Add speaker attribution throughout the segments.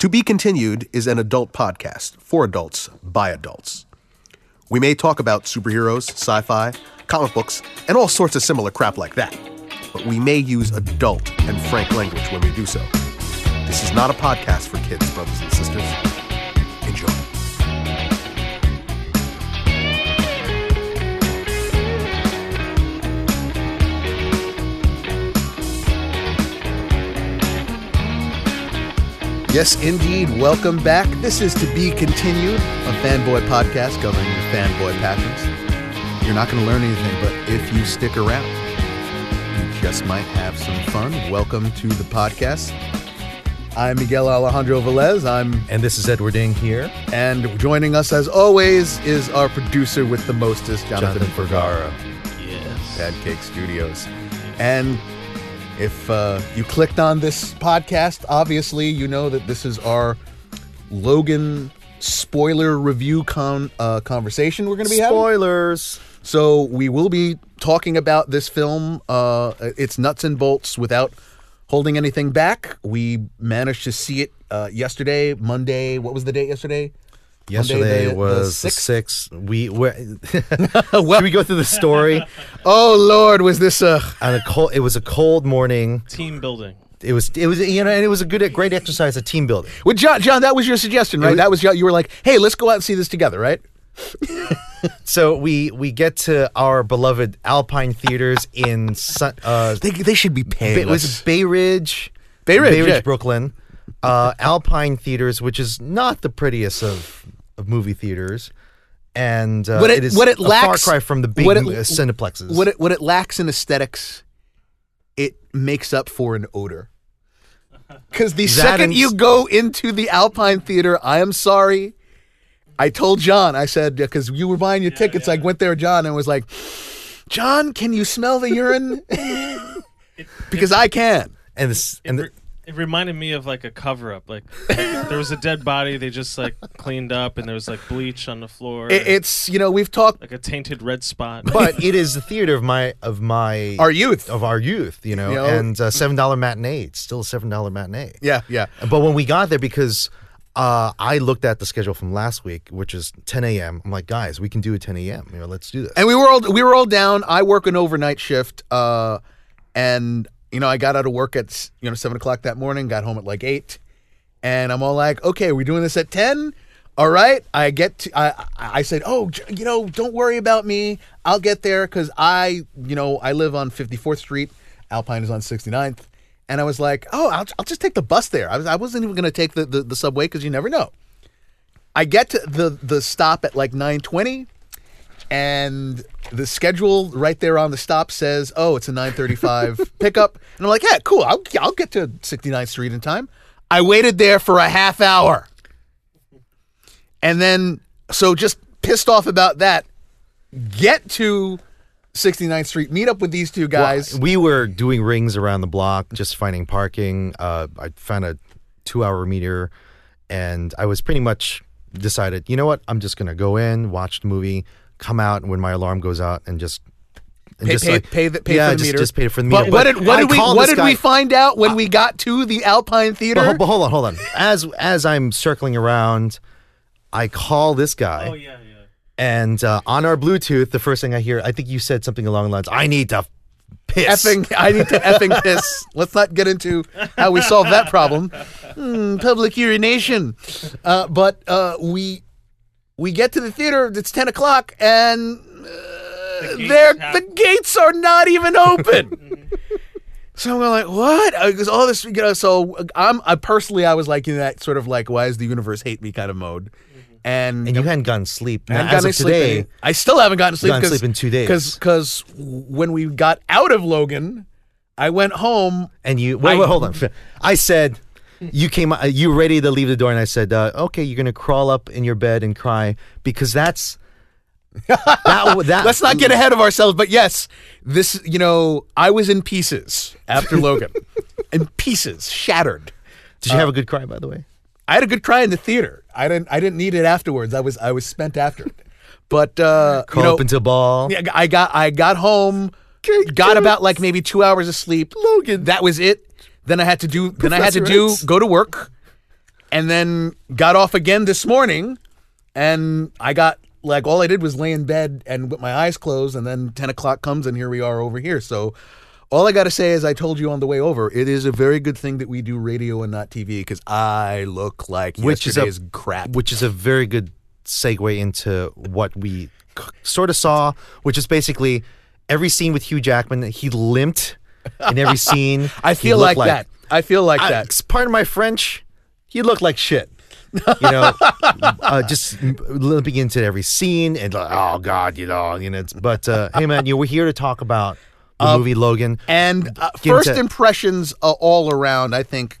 Speaker 1: To Be Continued is an adult podcast for adults by adults. We may talk about superheroes, sci fi, comic books, and all sorts of similar crap like that, but we may use adult and frank language when we do so. This is not a podcast for kids, brothers and sisters. Enjoy. Yes, indeed. Welcome back. This is To Be Continued, a fanboy podcast covering your fanboy passions. You're not going to learn anything, but if you stick around, you just might have some fun. Welcome to the podcast. I'm Miguel Alejandro Velez. I'm
Speaker 2: And this is Edward Ing here.
Speaker 1: and joining us as always is our producer with the mostest, Jonathan,
Speaker 2: Jonathan
Speaker 1: Vergara.
Speaker 2: Yes.
Speaker 1: Pancake Studios. And if uh, you clicked on this podcast, obviously you know that this is our Logan spoiler review con- uh, conversation we're going to be having.
Speaker 2: Spoilers.
Speaker 1: So we will be talking about this film, uh, its nuts and bolts, without holding anything back. We managed to see it uh, yesterday, Monday. What was the date yesterday?
Speaker 2: Yesterday
Speaker 1: the- the
Speaker 2: was the
Speaker 1: sixth?
Speaker 2: sixth. We were, should we go through the story?
Speaker 1: Oh Lord, was this a?
Speaker 2: On a cold, it was a cold morning.
Speaker 3: team building.
Speaker 2: It was it was you know and it was a good great exercise of team building.
Speaker 1: Well, John, John, that was your suggestion, right?
Speaker 2: was-
Speaker 1: that was your, you were like, "Hey, let's go out and see this together," right?
Speaker 2: So we we get to our beloved Alpine theaters in uh,
Speaker 1: They, they should be paying
Speaker 2: it was
Speaker 1: us.
Speaker 2: Bay Ridge,
Speaker 1: Bay Ridge, yeah.
Speaker 2: Brooklyn, uh, Alpine theaters, which is not the prettiest of, of movie theaters, and uh,
Speaker 1: What it-
Speaker 2: it is
Speaker 1: what it
Speaker 2: a
Speaker 1: lacks-
Speaker 2: far cry from the big
Speaker 1: what it-
Speaker 2: uh, cineplexes.
Speaker 1: what it what it lacks in aesthetics, it makes up for in odor. Because the
Speaker 2: That
Speaker 1: second
Speaker 2: and-
Speaker 1: you go into the Alpine Theater, I am sorry. I told John, I said, because you were buying your tickets, I went there, John, and was like, John, can you smell the urine? because I can.
Speaker 2: and this and the,
Speaker 3: it reminded me of like a cover up. Like, like, there was a dead body they just like cleaned up, and there was like bleach on the floor.
Speaker 1: It, it's, you know, we've talked
Speaker 3: like a tainted red spot.
Speaker 2: but it is the theater of my of my
Speaker 1: our youth.
Speaker 2: of our youth, you know,
Speaker 1: You know?
Speaker 2: and uh, seven dollar matinee. It's still a seven dollar matinee.
Speaker 1: Yeah, yeah.
Speaker 2: But when we got there, because uh, I looked at the schedule from last week, which is 10 a.m. I'm like, guys, we can do it 10 a.m. You know, let's do this.
Speaker 1: And we were all we were all down. I work an overnight shift, uh, and you know I got out of work at you know seven o'clock that morning. Got home at like eight, and I'm all like, okay, we're doing this at ten. All right. I get to. I I said, oh, you know, don't worry about me. I'll get there because I you know I live on 54th Street. Alpine is on 69th. And I was like, oh, I'll, I'll just take the bus there. I, was, I wasn't even going to take the, the, the subway because you never know. I get to the, the stop at like 920 and the schedule right there on the stop says, "Oh, it's a 9:35 pickup." And I'm like, "Yeah, cool. I'll I'll get to 69th Street in time." I waited there for a half hour. And then so just pissed off about that, get to 69th Street, meet up with these two guys.
Speaker 2: Well, we were doing rings around the block, just finding parking. Uh, I found a two-hour meter, and I was pretty much decided. You know what? I'm just gonna go in, watch the movie, come out when my alarm goes out, and just. and
Speaker 1: Pay,
Speaker 2: just
Speaker 1: pay,
Speaker 2: like-
Speaker 1: pay, the, pay
Speaker 2: yeah,
Speaker 1: for the
Speaker 2: just,
Speaker 1: meter.
Speaker 2: Just pay for the
Speaker 1: But
Speaker 2: meter.
Speaker 1: what did what did we what
Speaker 2: this
Speaker 1: did we find out when we got to the Alpine Theater?
Speaker 2: But, but hold on, hold on. As as I'm circling around, I call this guy.
Speaker 3: oh yeah, yeah.
Speaker 2: And uh, on our Bluetooth, the first thing I hear, I think you said something along the lines, "I need to piss."
Speaker 1: effing I need to effing piss. Let's not get into how we solve that problem. Hmm, public urination. Uh, but uh, we we get to the theater. It's ten o'clock, and uh,
Speaker 3: gates
Speaker 1: there
Speaker 3: have-
Speaker 1: the gates are not even open. so I'm like, what? Because all this, you know. So I'm I personally, I was like in that sort of like, why does the universe hate me kind of mode. And,
Speaker 2: and you hadn't gotten sleep.
Speaker 1: I
Speaker 2: Now,
Speaker 1: hadn't
Speaker 2: as
Speaker 1: gotten
Speaker 2: of
Speaker 1: sleep
Speaker 2: today,
Speaker 1: in- I still haven't gotten sleep.
Speaker 2: gotten sleep in two days.
Speaker 1: Because when we got out of Logan, I went home.
Speaker 2: and you wait,
Speaker 1: I-
Speaker 2: wait, hold on. I said you came, uh, you ready to leave the door, and I said, uh, "Okay, you're gonna crawl up in your bed and cry because that's that. that
Speaker 1: Let's not get ahead of ourselves. But yes, this you know I was in pieces after Logan, in pieces, shattered.
Speaker 2: Did you have a good cry, by the way?
Speaker 1: I had a good cry in the theater. I didn't. I didn't need it afterwards. I was. I was spent after it. But uh, you know,
Speaker 2: up into a ball.
Speaker 1: Yeah, I got I got home, got about like maybe two hours of sleep. Logan, that was it. Then I had to do. Then I had to do
Speaker 2: X.
Speaker 1: go to work, and then got off again this morning, and I got like all I did was lay in bed and with my eyes closed, and then ten o'clock comes, and here we are over here. So. All I got to say is, I told you on the way over, it is a very good thing that we do radio and not TV because I look like
Speaker 2: Which is a-
Speaker 1: yesterday's crap.
Speaker 2: which is a very good segue into what we sort of saw, which is basically every scene with Hugh Jackman. He limped in every scene.
Speaker 1: I feel
Speaker 2: looked
Speaker 1: like, that. I feel like
Speaker 2: I,
Speaker 1: that.
Speaker 2: Pardon my French. He looked like shit. You know, uh, just limping into every scene and like, oh god, you know, you know. It's, but uh, hey, man, you know, we're here to talk about the movie Logan.
Speaker 1: And uh, first
Speaker 2: into-
Speaker 1: impressions uh, all around, I think,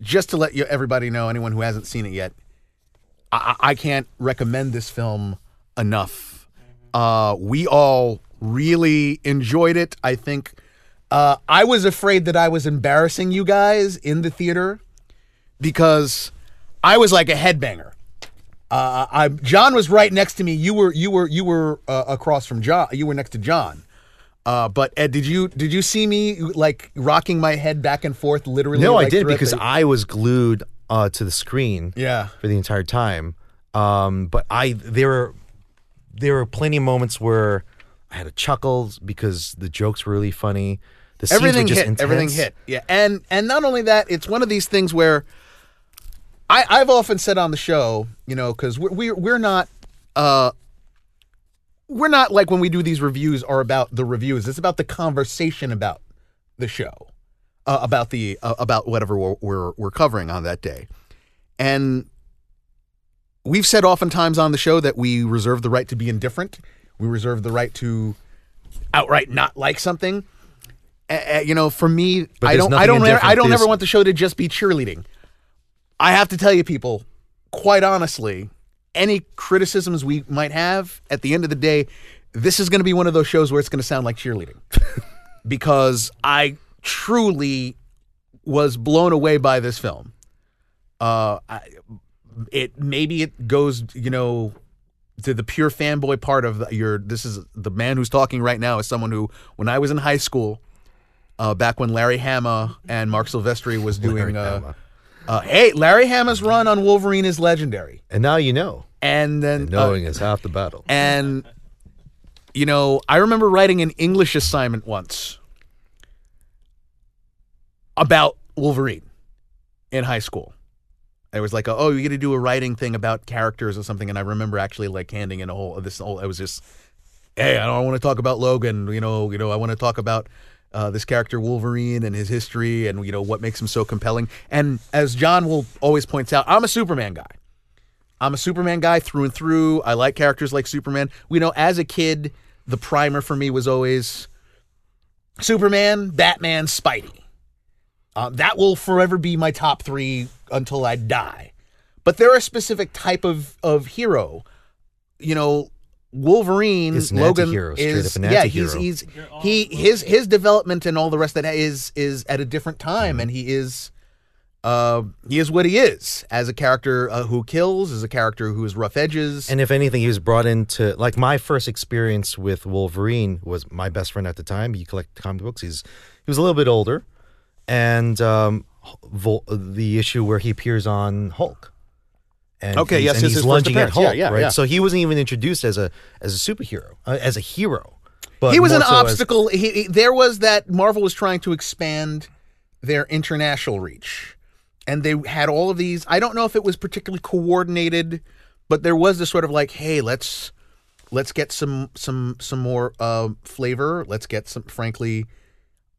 Speaker 1: just to let you everybody know, anyone who hasn't seen it yet, I, I I can't recommend this film enough. Uh, we all really enjoyed it. I think uh, I was afraid that I was embarrassing you guys in the theater because I was like a headbanger. Uh, I, John was right next to me. You were you were you were uh, across from John. You were next to John. Uh, but Ed, did you did you see me like rocking my head back and forth literally?
Speaker 2: No, I did because
Speaker 1: the-
Speaker 2: I was glued uh, to the screen.
Speaker 1: yeah.
Speaker 2: for the entire time. Um, but I there were there were plenty of moments where I had a chuckle because the jokes were really funny. The scenes
Speaker 1: everything
Speaker 2: were just
Speaker 1: hit.
Speaker 2: intense.
Speaker 1: Everything hit. Yeah, and and not only that, it's one of these things where I I've often said on the show, you know, because we're we're we're not uh we're not like when we do these reviews are about the reviews. It's about the conversation about the show, uh, about the uh, about whatever we're, we're we're covering on that day, and we've said oftentimes on the show that we reserve the right to be indifferent. We reserve the right to outright not like something. Uh, you know, for me,
Speaker 2: But
Speaker 1: I don't, I don't, ever, I don't ever want the show to just be cheerleading. I have to tell you, people, quite honestly, any criticisms we might have, at the end of the day, this is going to be one of those shows where it's going to sound like cheerleading, because I truly was blown away by this film. Uh, I, it maybe it goes, you know, to the pure fanboy part of the, your. This is the man who's talking right now is someone who, when I was in high school, uh, back when Larry Hama and Marc Silvestri was doing.
Speaker 2: Larry
Speaker 1: uh, uh, hey, Larry Hama's run on Wolverine is legendary,
Speaker 2: And now you know.
Speaker 1: and then uh,
Speaker 2: Knowing is half the battle.
Speaker 1: and you know, I remember writing an English assignment once about Wolverine in high school. It was like, oh, you got to do a writing thing about characters or something, and I remember actually like handing in a whole this whole. It was just, hey, I don't want to talk about Logan. You know, you know, I want to talk about uh, this character Wolverine and his history, and you know what makes him so compelling. And as John will always points out, I'm a Superman guy. I'm a Superman guy through and through. I like characters like Superman. We know as a kid, the primer for me was always Superman, Batman, Spidey. Uh, that will forever be my top three until I die. But there are a specific type of, of hero. You know, Wolverine,
Speaker 2: Is an
Speaker 1: Logan
Speaker 2: anti-hero,
Speaker 1: is
Speaker 2: up an
Speaker 1: yeah, he's he's he his his development and all the rest of that is is at a different time,
Speaker 2: Mm-hmm.
Speaker 1: and he is uh, he is what he is as a character uh, who kills, as a character who has rough edges.
Speaker 2: And if anything, he was brought into like my first experience with Wolverine was my best friend at the time. He collected comic books. He's he was a little bit older, and um, Vol- the issue where he appears on Hulk. And
Speaker 1: Okay, yes,
Speaker 2: and he's
Speaker 1: his
Speaker 2: lunging at
Speaker 1: appearance. Yeah,
Speaker 2: Hulk,
Speaker 1: yeah,
Speaker 2: right?
Speaker 1: yeah.
Speaker 2: So he wasn't even introduced as a as a superhero, uh, as a hero. But
Speaker 1: he was an
Speaker 2: so as-
Speaker 1: obstacle. he, he- there was that Marvel was trying to expand their international reach, and they had all of these. I don't know if it was particularly coordinated, but there was this sort of like, hey, let's let's get some some some more uh, flavor. Let's get some, frankly.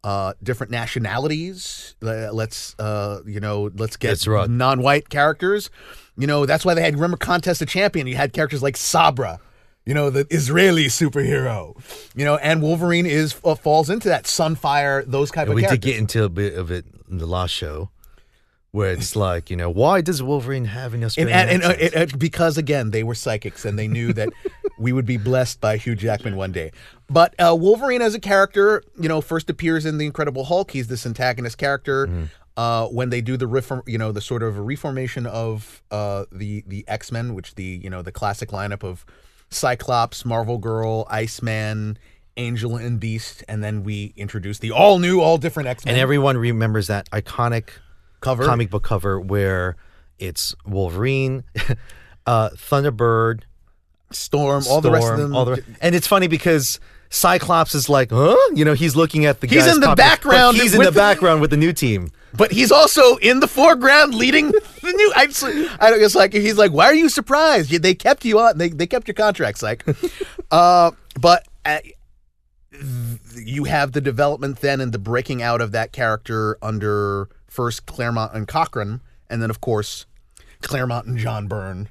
Speaker 1: Uh, different nationalities. Uh, Let's, uh, you know, let's get
Speaker 2: right.
Speaker 1: non-white characters. You know, that's why they had remember Contest of Champion. You had characters like Sabra, you know, the Israeli superhero. You know, and Wolverine is uh, falls into that Sunfire, those type
Speaker 2: And
Speaker 1: of
Speaker 2: we
Speaker 1: characters.
Speaker 2: did get into a bit of it in the last show, where it's like you know why does Wolverine have an
Speaker 1: and,
Speaker 2: Australian
Speaker 1: and, and, uh,
Speaker 2: accent?
Speaker 1: it- uh, because again, they were psychics and they knew that we would be blessed by Hugh Jackman one day. But uh, Wolverine as a character, you know, first appears in the Incredible Hulk. He's this antagonist character.
Speaker 2: Mm-hmm.
Speaker 1: Uh, when they do the reform, you know, the sort of reformation of uh, the the X Men, which the you know the classic lineup of Cyclops, Marvel Girl, Iceman, Angel, and Beast, and then we introduce the all new, all different X Men
Speaker 2: and everyone remembers that iconic
Speaker 1: cover.
Speaker 2: comic book cover where it's Wolverine, uh, Thunderbird,
Speaker 1: Storm, all the rest of
Speaker 2: Storm,
Speaker 1: them.
Speaker 2: all the- and it's funny because Cyclops is like, huh? You know, he's looking at the
Speaker 1: He's
Speaker 2: guys
Speaker 1: in the
Speaker 2: but
Speaker 1: background
Speaker 2: He's in
Speaker 1: with
Speaker 2: the
Speaker 1: the-
Speaker 2: background with the new team.
Speaker 1: but he's also in the foreground leading the new. I just, I don't. It's like he's like, why are you surprised? You- They kept you on. They they kept your contracts. Like, uh, but uh, you have the development then and the breaking out of that character under first Claremont and Cockrum, and then of course Claremont and John Byrne.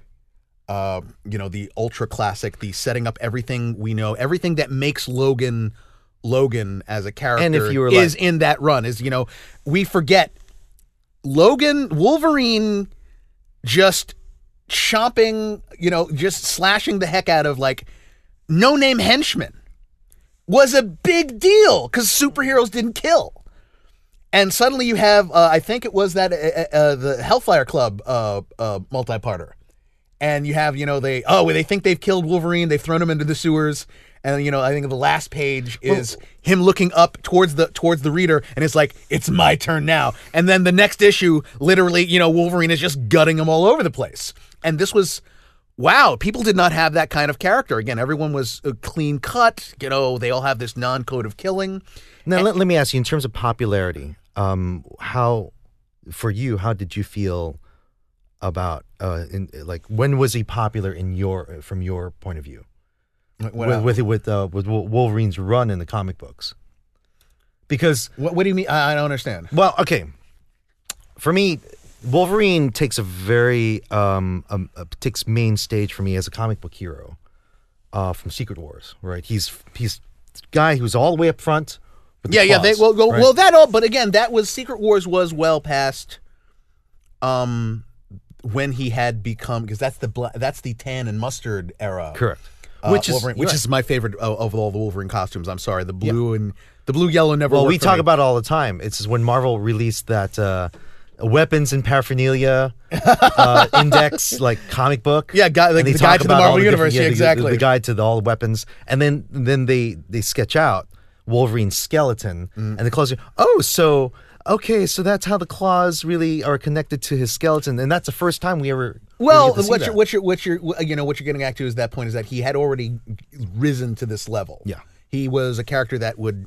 Speaker 1: Uh, you know the ultra classic, the setting up everything we know, everything that makes Logan Logan as a character
Speaker 2: And if you were
Speaker 1: is
Speaker 2: like-
Speaker 1: in that run. Is you know we forget Logan Wolverine just chomping, you know, just slashing the heck out of like no name henchmen was a big deal because superheroes didn't kill. And suddenly you have, uh, I think it was that uh, uh, the Hellfire Club uh, uh, multi-parter, and you have, you know, they oh they think they've killed Wolverine, they've thrown him into the sewers, and you know I think the last page is him looking up towards the towards the reader, and it's like it's my turn now, and then the next issue, literally, you know, Wolverine is just gutting them all over the place, and this was. Wow, people did not have that kind of character. Again, everyone was uh, clean cut. You know, they all have this non-code of killing.
Speaker 2: Now, let, let me ask you, in terms of popularity, um, how, for you, how did you feel about, uh, in, like, when was he popular in your, from your point of view?
Speaker 1: What,
Speaker 2: with with with, uh, with Wolverine's run in the comic books, because
Speaker 1: what, what do you mean? I, I don't understand.
Speaker 2: well, okay, for me, Wolverine takes a very um, um uh, takes main stage for me as a comic book hero, uh, from Secret Wars, right? He's he's guy who's all the way up front. With the
Speaker 1: Yeah, yeah. They,
Speaker 2: claws,
Speaker 1: well, well,
Speaker 2: right?
Speaker 1: well, that all. But again, that was Secret Wars was well past, um, when he had become because that's the bla- that's the tan and mustard era.
Speaker 2: correct.
Speaker 1: uh,
Speaker 2: which is
Speaker 1: Wolverine, which
Speaker 2: right.
Speaker 1: is my favorite of, of all the Wolverine costumes. I'm sorry, the blue and the blue yellow never.
Speaker 2: Well, we talk
Speaker 1: me.
Speaker 2: about it all the time. It's when Marvel released that uh, weapons and paraphernalia uh, index, like comic book.
Speaker 1: Yeah, guy- like the guide to the Marvel
Speaker 2: different-
Speaker 1: Universe, yeah,
Speaker 2: the-
Speaker 1: exactly.
Speaker 2: The, the guide to the, all the weapons, and then then they they sketch out Wolverine's skeleton,
Speaker 1: Mm.
Speaker 2: and the claws. are- Oh, so okay, so that's how the claws really are connected to his skeleton, and that's the first time we ever.
Speaker 1: Well,
Speaker 2: we get to see
Speaker 1: what you're, what you're, what you're, you know, what you're getting at to is that point is that he had already risen to this level.
Speaker 2: Yeah.
Speaker 1: he was a character that would,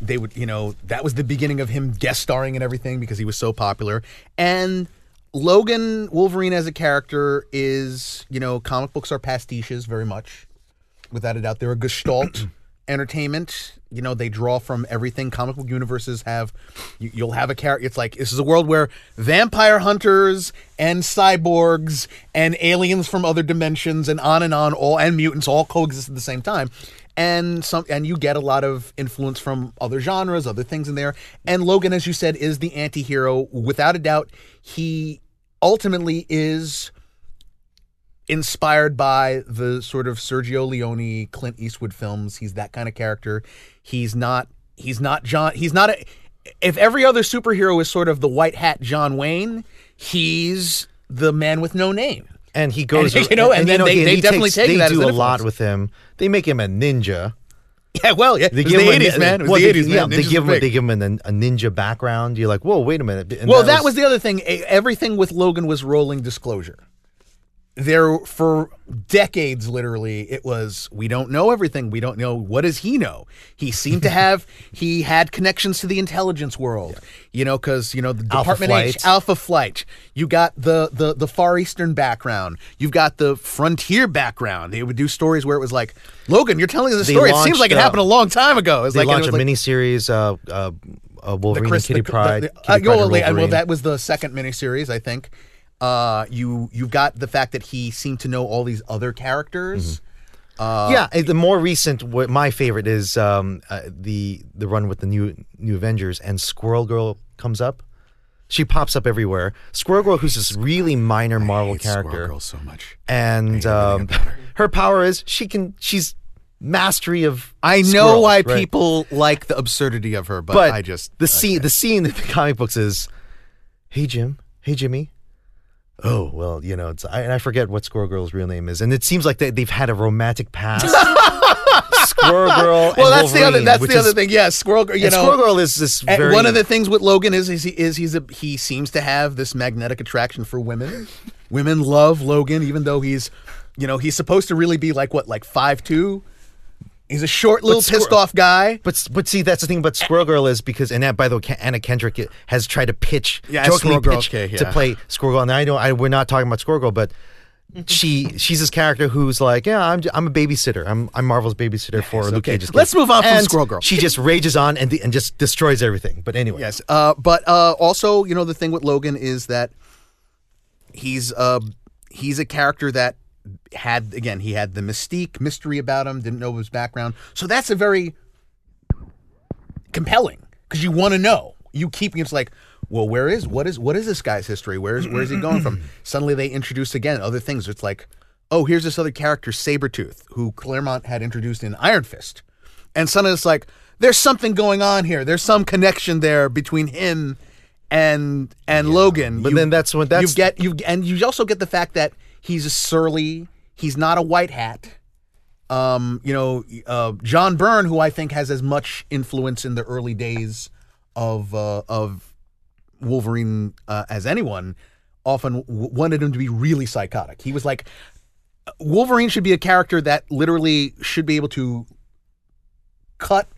Speaker 1: they would, you know, that was the beginning of him guest starring and everything because he was so popular. And Logan Wolverine as a character is, you know, comic books are pastiches very much, without a doubt. They're a gestalt entertainment. You know, they draw from everything. Comic book universes have, you, you'll have a character. It's like this is a world where vampire hunters and cyborgs and aliens from other dimensions and on and on, all and mutants all coexist at the same time. And some, and you get a lot of influence from other genres, other things in there. And Logan, as you said, is the anti-hero without a doubt. He ultimately is inspired by the sort of Sergio Leone, Clint Eastwood films. He's that kind of character. He's not he's not John he's not a if every other superhero is sort of the white hat John Wayne, he's the man with no name.
Speaker 2: and he goes,
Speaker 1: And, you know, and then they-
Speaker 2: he-
Speaker 1: they
Speaker 2: he
Speaker 1: definitely
Speaker 2: takes-
Speaker 1: take
Speaker 2: they
Speaker 1: that
Speaker 2: do
Speaker 1: an
Speaker 2: a lot with him. They make him a ninja.
Speaker 1: Yeah, well, yeah, it was the
Speaker 2: give him
Speaker 1: eighties, man. Was
Speaker 2: well,
Speaker 1: the
Speaker 2: they-
Speaker 1: eighties,
Speaker 2: yeah,
Speaker 1: man.
Speaker 2: they give him
Speaker 1: big.
Speaker 2: they give him a, a ninja background. You're like, whoa, wait a minute. And
Speaker 1: Well, that was the other thing. Everything with Logan was rolling disclosure. There for decades, literally, it was we don't know everything. We don't know what does he know. He seemed to have he had connections to the intelligence world, you know, because you know the
Speaker 2: Alpha
Speaker 1: Department H,
Speaker 2: Flight.
Speaker 1: Alpha Flight. You got the the the Far Eastern background. You've got the frontier background. They would do stories where it was like, Logan, you're telling us a story. it seems like it
Speaker 2: uh,
Speaker 1: happened a long time ago. It's like and it
Speaker 2: launched a
Speaker 1: was like-
Speaker 2: miniseries, uh, uh, uh, Wolverine
Speaker 1: Chris-
Speaker 2: and Kitty
Speaker 1: the-
Speaker 2: Pryde.
Speaker 1: the-
Speaker 2: Kitty
Speaker 1: uh,
Speaker 2: Pryde
Speaker 1: well,
Speaker 2: and
Speaker 1: well, that was the second miniseries, I think. Uh, you you've got the fact that he seemed to know all these other characters. Uh,
Speaker 2: yeah, the more recent, what my favorite is um, uh, the the run with the new new Avengers and Squirrel Girl comes up. She pops up everywhere. Squirrel Girl, who's this really minor Marvel
Speaker 1: hate Squirrel
Speaker 2: character,
Speaker 1: Girl so much.
Speaker 2: and um, her power is she can she's mastery of.
Speaker 1: I know
Speaker 2: squirrels,
Speaker 1: why
Speaker 2: right?
Speaker 1: people like the absurdity of her, but,
Speaker 2: but
Speaker 1: I just
Speaker 2: the scene the scene in the comic books is, hey Jim, hey Jimmy. Oh well, you know, it's I, and I forget what Squirrel Girl's real name is, and it seems like they, they've had a romantic past. Squirrel Girl.
Speaker 1: well, that's the other. That's the other
Speaker 2: is-
Speaker 1: thing. Yeah, Squirrel Girl. You know,
Speaker 2: Squirrel Girl is this very
Speaker 1: one of the things with Logan is is, he, is he's a he seems to have this magnetic attraction for women. women love Logan, even though he's, you know, he's supposed to really be like what, like five two. He's a short, little,
Speaker 2: Squir-
Speaker 1: pissed off guy.
Speaker 2: But but see, that's the thing about Squirrel Girl is because and that, by the way, Ke- Anna Kendrick has tried to pitch,
Speaker 1: Yeah,
Speaker 2: jokingly
Speaker 1: Squirrel Girl,
Speaker 2: pitch
Speaker 1: okay,
Speaker 2: to
Speaker 1: yeah.
Speaker 2: play Squirrel Girl. And I don't, I, we're not talking about Squirrel Girl, but she she's this character who's like, yeah, I'm I'm a babysitter. I'm I'm Marvel's babysitter for Luke
Speaker 1: okay.
Speaker 2: Cage's.
Speaker 1: Let's move on from
Speaker 2: And
Speaker 1: Squirrel Girl.
Speaker 2: She just rages on and the, and just destroys everything. But anyway,
Speaker 1: Yes, uh, but uh, also, you know, the thing with Logan is that he's uh, he's a character that had again he had the mystique mystery about him didn't know his background. So that's a very compelling because you want to know. You keep it's like well where is what is what is this guy's history? Where's where's he going from? Suddenly they introduce again other things. It's like oh here's this other character sabretooth who claremont had introduced in iron fist. And suddenly it's like there's something going on here. There's some connection there between him and and logan.
Speaker 2: But then that's when- that's-
Speaker 1: you get you and you also get the fact that he's a surly he's not a white hat um, you know, uh, John Byrne, who I think has as much influence in the early days of uh, of Wolverine uh, as anyone, often w- wanted him to be really psychotic. He was like, Wolverine should be a character that literally should be able to cut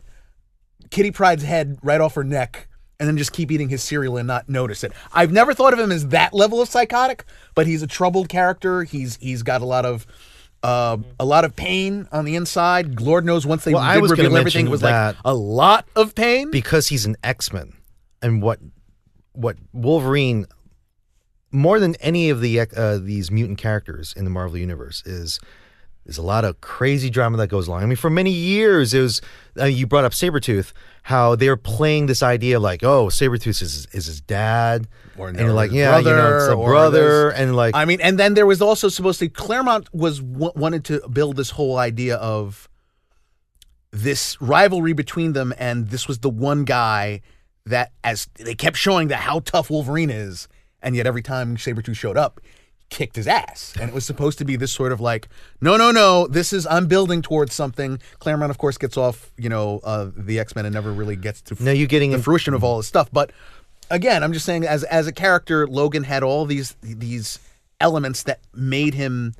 Speaker 1: Kitty Pryde's head right off her neck and then just keep eating his cereal and not notice it. I've never thought of him as that level of psychotic, but he's a troubled character. He's he's got a lot of uh, a lot of pain on the inside. Lord knows once they
Speaker 2: Well, I was
Speaker 1: reveal everything, it was like a lot of pain.
Speaker 2: because he's an X-Men and what what Wolverine more than any of the uh, these mutant characters in the Marvel universe is there's a lot of crazy drama that goes along. I mean, for many years, it was uh, you brought up Sabretooth, how they were playing this idea like, oh, Sabretooth is is his dad,
Speaker 1: Or
Speaker 2: and you're like, yeah, you know, it's a brother,
Speaker 1: this-
Speaker 2: and like,
Speaker 1: I mean, and then there was also supposed to Claremont was w- wanted to build this whole idea of this rivalry between them, and this was the one guy that, as they kept showing that how tough Wolverine is, and yet every time Sabretooth showed up, kicked his ass. And it was supposed to be this sort of like, no, no, no, this is I'm building towards something. Claremont, of course, gets off, you know, uh, the X Men and never really gets to
Speaker 2: now you're getting
Speaker 1: the
Speaker 2: in,
Speaker 1: fruition of all this stuff. But again, I'm just saying, as as a character, Logan had all these these elements that made him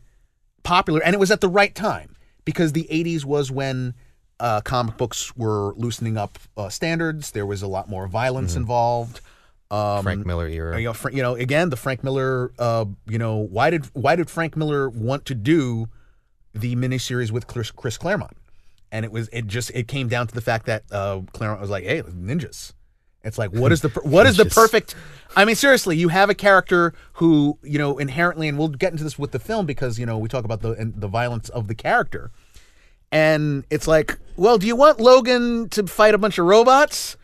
Speaker 1: popular, and it was at the right time because the '80s was when uh, comic books were loosening up uh, standards. There was a lot more violence involved. Um,
Speaker 2: Frank Miller era.
Speaker 1: you know, you know, again, the Frank Miller. Uh, you know, why did why did Frank Miller want to do the miniseries with Chris, Chris Claremont? And it was it just it came down to the fact that uh, Claremont was like, "Hey, ninjas." It's like, what is the what is the perfect? I mean, seriously, you have a character who you know inherently, and we'll get into this with the film because you know we talk about the and the violence of the character, and it's like, well, do you want Logan to fight a bunch of robots?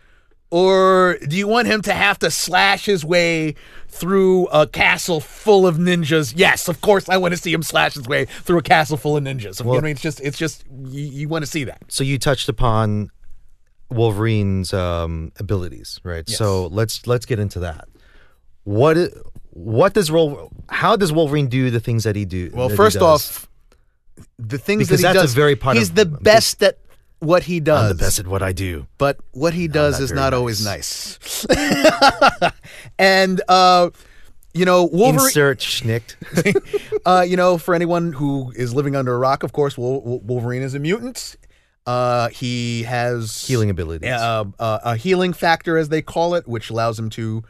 Speaker 1: Or do you want him to have to slash his way through a castle full of ninjas? Yes, of course, I want to see him slash his way through a castle full of ninjas. you know I mean, it's just, it's just, you, you want to see that.
Speaker 2: so you touched upon Wolverine's um, abilities, right? So let's let's get into that. What what does Wol- how does Wolverine do the things that he do?
Speaker 1: Well, first off, the things
Speaker 2: Because
Speaker 1: that he
Speaker 2: that's a very part
Speaker 1: he's
Speaker 2: of-
Speaker 1: the best at what he does.
Speaker 2: I'm the best at what I do.
Speaker 1: but what he does
Speaker 2: not
Speaker 1: is not always nice. and uh, you know, Wolverine.
Speaker 2: Insert schnicked.
Speaker 1: uh, you know, for anyone who is living under a rock, of course, Wol- Wol- Wolverine is a mutant. Uh, he has
Speaker 2: Healing abilities.
Speaker 1: uh, uh, a healing factor, as they call it, which allows him to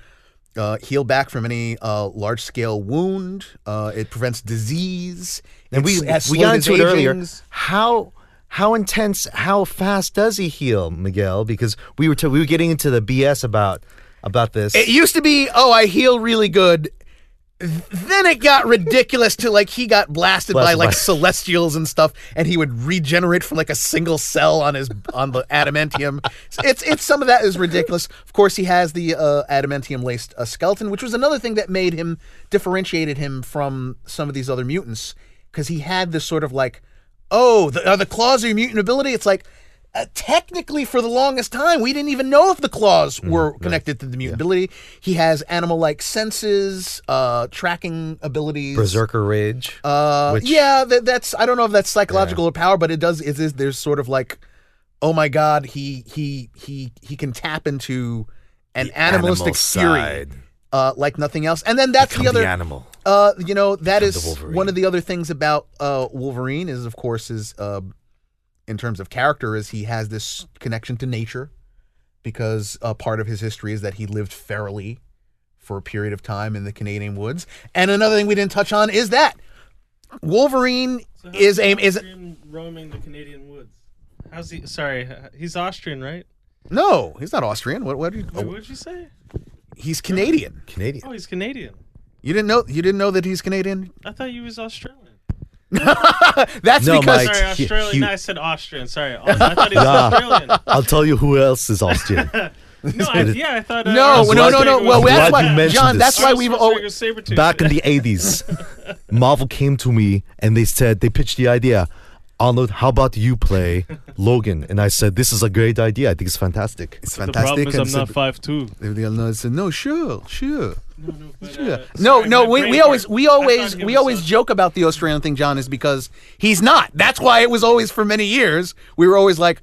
Speaker 1: uh, heal back from any uh, large scale wound. Uh, it prevents disease.
Speaker 2: and we
Speaker 1: It's- has
Speaker 2: we got into it earlier. How how intense, how fast does he heal, Miguel? Because we were t- we were getting into the BS about about this.
Speaker 1: It used to be, oh, I heal really good. Then it got ridiculous to like he got blasted by like
Speaker 2: by-
Speaker 1: celestials and stuff, and he would regenerate from like a single cell on his on the adamantium. It's it's some of that is ridiculous. Of course, he has the uh, adamantium laced uh, skeleton, which was another thing that made him differentiated him from some of these other mutants because he had this sort of like, oh, the, are the claws are your mutant ability? It's like uh, technically for the longest time we didn't even know if the claws were connected to the mutant ability. He has animal-like senses, uh, tracking abilities.
Speaker 2: Berserker Rage.
Speaker 1: Uh,
Speaker 2: which-
Speaker 1: yeah, that, that's I don't know if that's psychological or power, but it does. It is there's sort of like, oh my god, he he he he can tap into an animalistic
Speaker 2: animal
Speaker 1: fury uh, like nothing else. And then that's
Speaker 2: Become
Speaker 1: the other.
Speaker 2: the animal.
Speaker 1: Uh, you know that
Speaker 2: Become
Speaker 1: is one of the other things about uh, Wolverine is, of course, is uh, in terms of character, is he has this connection to nature because uh, part of his history is that he lived ferally for a period of time in the Canadian woods. And another thing we didn't touch on is that Wolverine
Speaker 3: So
Speaker 1: is a is
Speaker 3: Austrian roaming the Canadian woods. How's he? Sorry, he's Austrian, right?
Speaker 1: no, he's not Austrian. What what? Do you,
Speaker 3: Wait,
Speaker 1: oh,
Speaker 3: what did you say?
Speaker 1: he's Canadian.
Speaker 2: Canadian.
Speaker 3: Oh, he's Canadian.
Speaker 1: You didn't know you didn't know that he's Canadian.
Speaker 3: I thought he was Australian.
Speaker 1: That's
Speaker 2: No,
Speaker 1: because
Speaker 2: Mike.
Speaker 3: Sorry,
Speaker 2: he-
Speaker 3: Australian.
Speaker 2: he-
Speaker 3: no, I said Austrian. Sorry, I thought he was
Speaker 2: Yeah.
Speaker 3: Australian.
Speaker 2: I'll tell you who else is Austrian.
Speaker 3: No, I, yeah, I thought. Uh,
Speaker 1: no,
Speaker 2: I'm
Speaker 1: no, no, no.
Speaker 2: I'm
Speaker 1: Well,
Speaker 2: glad
Speaker 1: that's
Speaker 2: you
Speaker 1: why,
Speaker 2: mentioned
Speaker 1: John.
Speaker 2: this.
Speaker 1: That's why we've always
Speaker 2: Back in the 80s, Marvel came to me and they said, they pitched the idea. Arnold, how about you play Logan? And I said, this is a great idea. I think it's fantastic.
Speaker 1: It's
Speaker 3: The
Speaker 1: fantastic.
Speaker 3: problem is I'm not
Speaker 1: so-
Speaker 3: five two.
Speaker 1: The other said, "No, sure, sure."
Speaker 3: No, no, but, uh,
Speaker 1: no,
Speaker 3: sorry,
Speaker 1: no.
Speaker 3: my
Speaker 1: We,
Speaker 3: brain
Speaker 1: we always we always we always
Speaker 3: Aus-
Speaker 1: joke about the Australian thing, John, is because he's not. That's why it was always for many years. We were always like,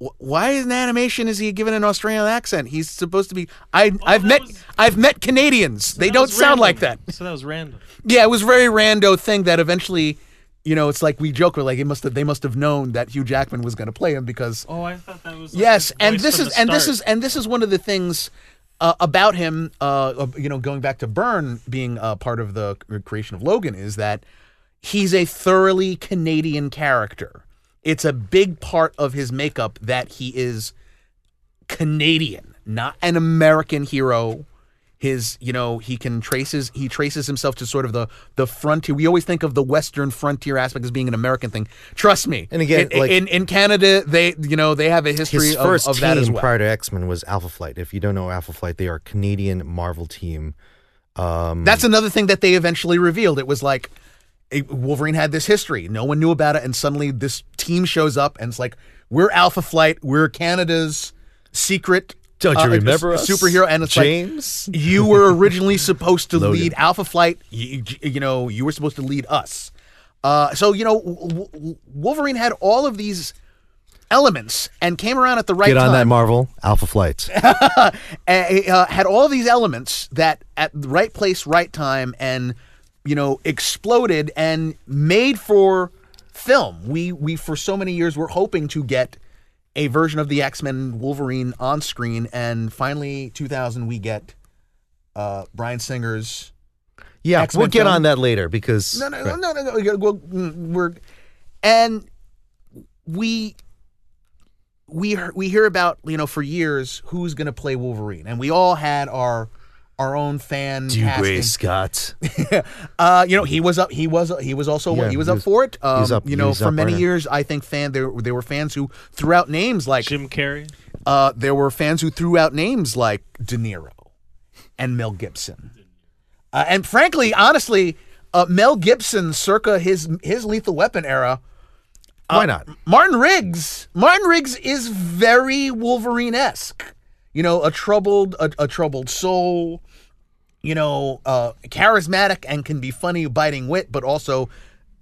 Speaker 1: "Wh- why in animation is he given an Australian accent? He's supposed to be. I I've met
Speaker 3: was-
Speaker 1: I've met Canadians. they don't
Speaker 3: was
Speaker 1: sound like that.
Speaker 3: So that was random.
Speaker 1: Yeah, it was a very rando thing that eventually. You know, it's like we joke. We're like, it must have. They must have known that Hugh Jackman was going to play him because
Speaker 3: Oh, I thought that was. Like
Speaker 1: yes and this is
Speaker 3: the
Speaker 1: and this is and this is one of the things uh, about him uh, uh, you know going back to Byrne being uh, part of the creation of Logan is that he's a thoroughly Canadian character. It's a big part of his makeup that he is Canadian not an American hero his you know he can traces he traces himself to sort of the the frontier. We always think of the western frontier aspect as being an american thing. Trust me.
Speaker 2: And again,
Speaker 1: in,
Speaker 2: like-
Speaker 1: in, in canada they you know they have a history
Speaker 2: His
Speaker 1: of, of that as well.
Speaker 2: prior to X Men was Alpha Flight. If you don't know Alpha Flight, they are a Canadian Marvel team. Um,
Speaker 1: that's another thing that they eventually revealed. It was like it- wolverine had this history. No one knew about it. And suddenly this team shows up and it's like we're alpha flight. We're canada's secret
Speaker 2: don't you
Speaker 1: uh,
Speaker 2: remember us?
Speaker 1: superhero and it's like
Speaker 2: James?
Speaker 1: you were originally supposed to
Speaker 2: Logan.
Speaker 1: lead Alpha Flight. You, you know, you were supposed to lead us. Uh, so you know, W- W- Wolverine had all of these elements and came around at the right time.
Speaker 2: Get on
Speaker 1: time.
Speaker 2: that Marvel Alpha Flight.
Speaker 1: uh, had all these elements that at the right place, right time, and you know, exploded and made for film. We we for so many years were hoping to get a version of the X Men Wolverine on screen, and finally, 2000, we get uh, Bryan Singer's.
Speaker 2: Yeah,
Speaker 1: X-Men
Speaker 2: we'll get
Speaker 1: film.
Speaker 2: on that later because
Speaker 1: No, no,
Speaker 2: Right.
Speaker 1: no, no, no. well, we're and we we we hear about you know for years who's going to play Wolverine, and we all had our our own fan
Speaker 2: Do
Speaker 1: casting.
Speaker 2: Gray Scott.
Speaker 1: Uh, you know, he was up. He was. He was also.
Speaker 2: Yeah,
Speaker 1: he was
Speaker 2: he
Speaker 1: up
Speaker 2: was-
Speaker 1: for it. Um,
Speaker 2: up-
Speaker 1: you know, for
Speaker 2: up
Speaker 1: many
Speaker 2: on it.
Speaker 1: years, I think fan there there were fans who threw out names like
Speaker 3: Jim Carrey.
Speaker 1: uh, there were fans who threw out names like De Niro and Mel Gibson. Uh, and frankly, honestly, uh, Mel Gibson, circa his his Lethal Weapon era,
Speaker 2: Why not?
Speaker 1: Martin Riggs. Martin Riggs is very Wolverine esque. You know, a troubled a, a troubled soul. You know, uh, charismatic and can be funny, biting wit, but also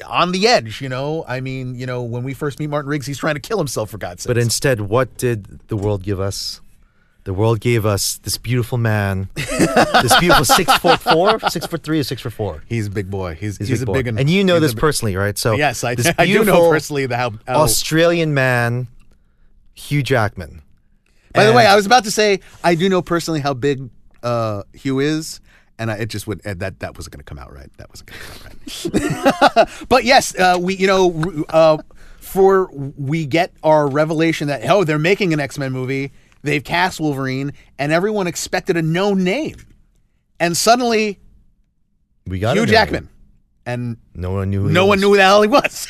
Speaker 1: on the edge. You know, I mean, you know, when we first meet Martin Riggs, he's trying to kill himself for God's sake.
Speaker 2: But instead, what did the world give us? The world gave us this beautiful man, this beautiful six foot four, six foot three, or six foot four.
Speaker 1: He's a big boy. He's,
Speaker 2: He's,
Speaker 1: he's,
Speaker 2: big
Speaker 1: a
Speaker 2: boy.
Speaker 1: big
Speaker 2: and you know this
Speaker 1: big-
Speaker 2: personally, right? So
Speaker 1: Yes, I,
Speaker 2: this
Speaker 1: I do know personally the how. how
Speaker 2: Australian man, Hugh Jackman.
Speaker 1: by the way, I was about to say I do know personally how big uh, Hugh is, and I, it just would that that wasn't going to come out right. That wasn't going to come out right. but yes, uh, we you know uh, for we get our revelation that oh they're making an X Men movie. They've cast Wolverine, and everyone expected a known name, and suddenly
Speaker 2: we got
Speaker 1: Hugh. Jackman, and
Speaker 2: No one knew.
Speaker 1: No one
Speaker 2: was.
Speaker 1: knew who the hell he was.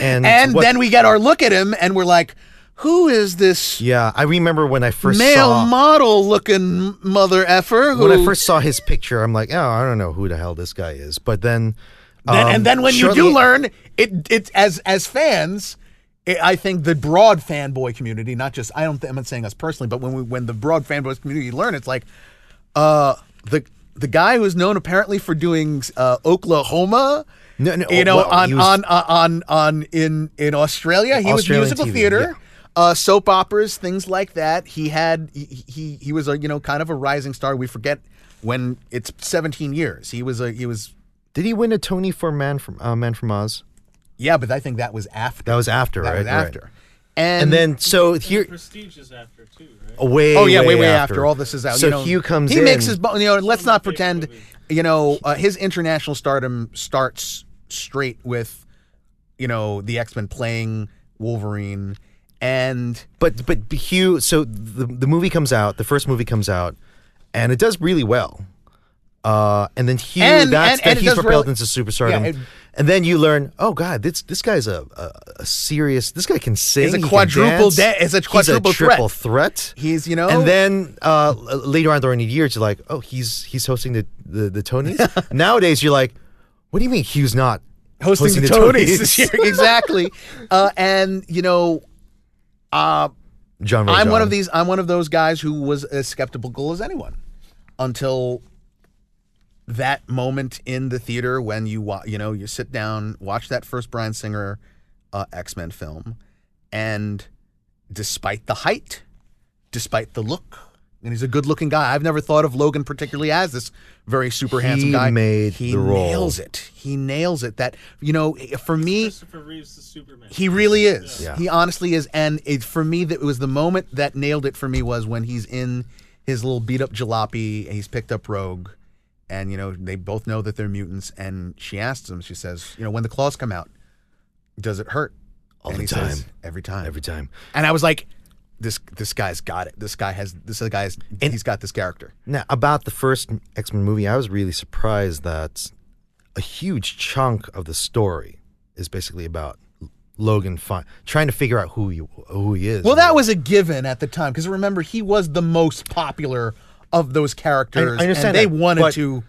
Speaker 2: And,
Speaker 1: and
Speaker 2: what-
Speaker 1: then we get our look at him, and we're like, who is this?
Speaker 2: yeah, I remember when I first
Speaker 1: male
Speaker 2: saw
Speaker 1: model looking mother effer. Who,
Speaker 2: when I first saw his picture. I'm like, oh, I don't know who the hell this guy is. But then,
Speaker 1: Then-
Speaker 2: um,
Speaker 1: and then when you do learn, it it as as fans, I I think the broad fanboy community, not just I don't. I'm not saying us personally, but when we when the broad fanboys community learn, it's like, uh, the the guy who's known apparently for doing uh, Oklahoma.
Speaker 2: No, no,
Speaker 1: you know,
Speaker 2: well,
Speaker 1: on,
Speaker 2: was-
Speaker 1: on on on on in in Australia, he
Speaker 2: Australian
Speaker 1: was musical
Speaker 2: TV,
Speaker 1: theater,
Speaker 2: yeah.
Speaker 1: Uh, soap operas, things like that. He had he, he he was a you know kind of a rising star. We forget when it's 17 years. He was a he was
Speaker 2: Did he win a Tony for Man from uh, Man from Oz?
Speaker 1: yeah, but I think that was after.
Speaker 2: That was after,
Speaker 1: That
Speaker 2: right?
Speaker 1: was
Speaker 2: Right.
Speaker 1: after. And,
Speaker 2: And then so here,
Speaker 3: Prestige is after too, right?
Speaker 2: way,
Speaker 1: oh yeah, way
Speaker 2: way,
Speaker 1: way after. all this is out.
Speaker 2: So
Speaker 1: you know,
Speaker 2: Hugh comes in.
Speaker 1: He
Speaker 2: in.
Speaker 1: makes his bo- you know. Let's not pretend.
Speaker 3: movie.
Speaker 1: You know, uh, his international stardom starts straight with, you know, the X Men playing Wolverine, and
Speaker 2: but but Hugh. So the the movie comes out. The first movie comes out, and it does really well. Uh, and then Hugh,
Speaker 1: And-
Speaker 2: that's
Speaker 1: and- and
Speaker 2: he's propelled
Speaker 1: really-
Speaker 2: into superstardom.
Speaker 1: Yeah, it-
Speaker 2: and then you learn, oh God, this this guy's a a, a serious. This guy can sing.
Speaker 1: He's a quadruple da- it's a quadruple
Speaker 2: he's a triple threat.
Speaker 1: he's you know.
Speaker 2: And then uh, later on during the years, you're like, oh, he's he's hosting the the, the Tonys. Nowadays, you're like, what do you mean Hugh's not
Speaker 1: hosting, the, Tonys this year, exactly. Uh, and you know, uh,
Speaker 2: John?
Speaker 1: I'm one of these. I'm one of those guys who was as skeptical as anyone until that moment in the theater when you wa- you know you sit down, watch that first Bryan Singer uh, X Men film, and despite the height, despite the look. And he's a good-looking guy. I've never thought of Logan particularly as this very super handsome
Speaker 2: He
Speaker 1: guy.
Speaker 2: made
Speaker 1: he
Speaker 2: the role.
Speaker 1: nails it. He nails it. That you know, for me,
Speaker 3: Christopher Reeves, the Superman.
Speaker 1: he really is.
Speaker 2: Yeah.
Speaker 1: He honestly is. And it for me, that it was the moment that nailed it for me was when he's in his little beat up jalopy and he's picked up Rogue, and you know they both know that they're mutants. And she asks him, she says, you know, when the claws come out, does it hurt?
Speaker 2: All
Speaker 1: and
Speaker 2: the
Speaker 1: he says,
Speaker 2: time.
Speaker 1: every time.
Speaker 2: every time.
Speaker 1: And I was like, this this guy's got it. This guy has this other guy's he's got this character.
Speaker 2: Now, about the first X Men movie, I was really surprised that a huge chunk of the story is basically about Logan fi- trying to figure out who he who he is.
Speaker 1: Well, that was a given at the time because remember he was the most popular of those characters.
Speaker 2: I- I understand
Speaker 1: and they
Speaker 2: that,
Speaker 1: wanted
Speaker 2: but-
Speaker 1: to.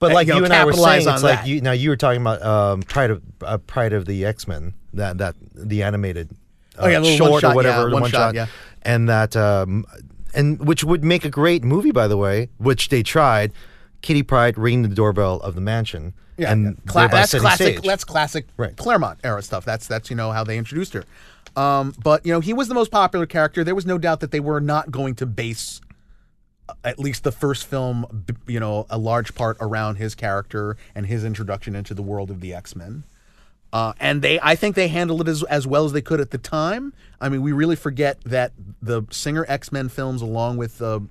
Speaker 2: But
Speaker 1: uh,
Speaker 2: like
Speaker 1: you,
Speaker 2: you, and I were saying, it's like you now you were talking about um, Pryde of uh, Pryde of the X Men that that the animated uh,
Speaker 1: Oh, yeah, little
Speaker 2: short
Speaker 1: one shot,
Speaker 2: or whatever
Speaker 1: yeah,
Speaker 2: the
Speaker 1: one shot, yeah.
Speaker 2: And that um, and which would make a great movie by the way, which they tried. Kitty Pryde ringing the doorbell of the mansion,
Speaker 1: Yeah,
Speaker 2: and
Speaker 1: Cla-
Speaker 2: thereby
Speaker 1: that's classic.
Speaker 2: stage.
Speaker 1: That's classic
Speaker 2: Right.
Speaker 1: Claremont era stuff. That's that's you know how they introduced her. Um, but you know he was the most popular character. There was no doubt that they were not going to base uh, at least the first film, you know, a large part around his character and his introduction into the world of the X Men. Uh, and they, I think they handled it as, as well as they could at the time. I mean, we really forget that the Singer X Men films, along with the,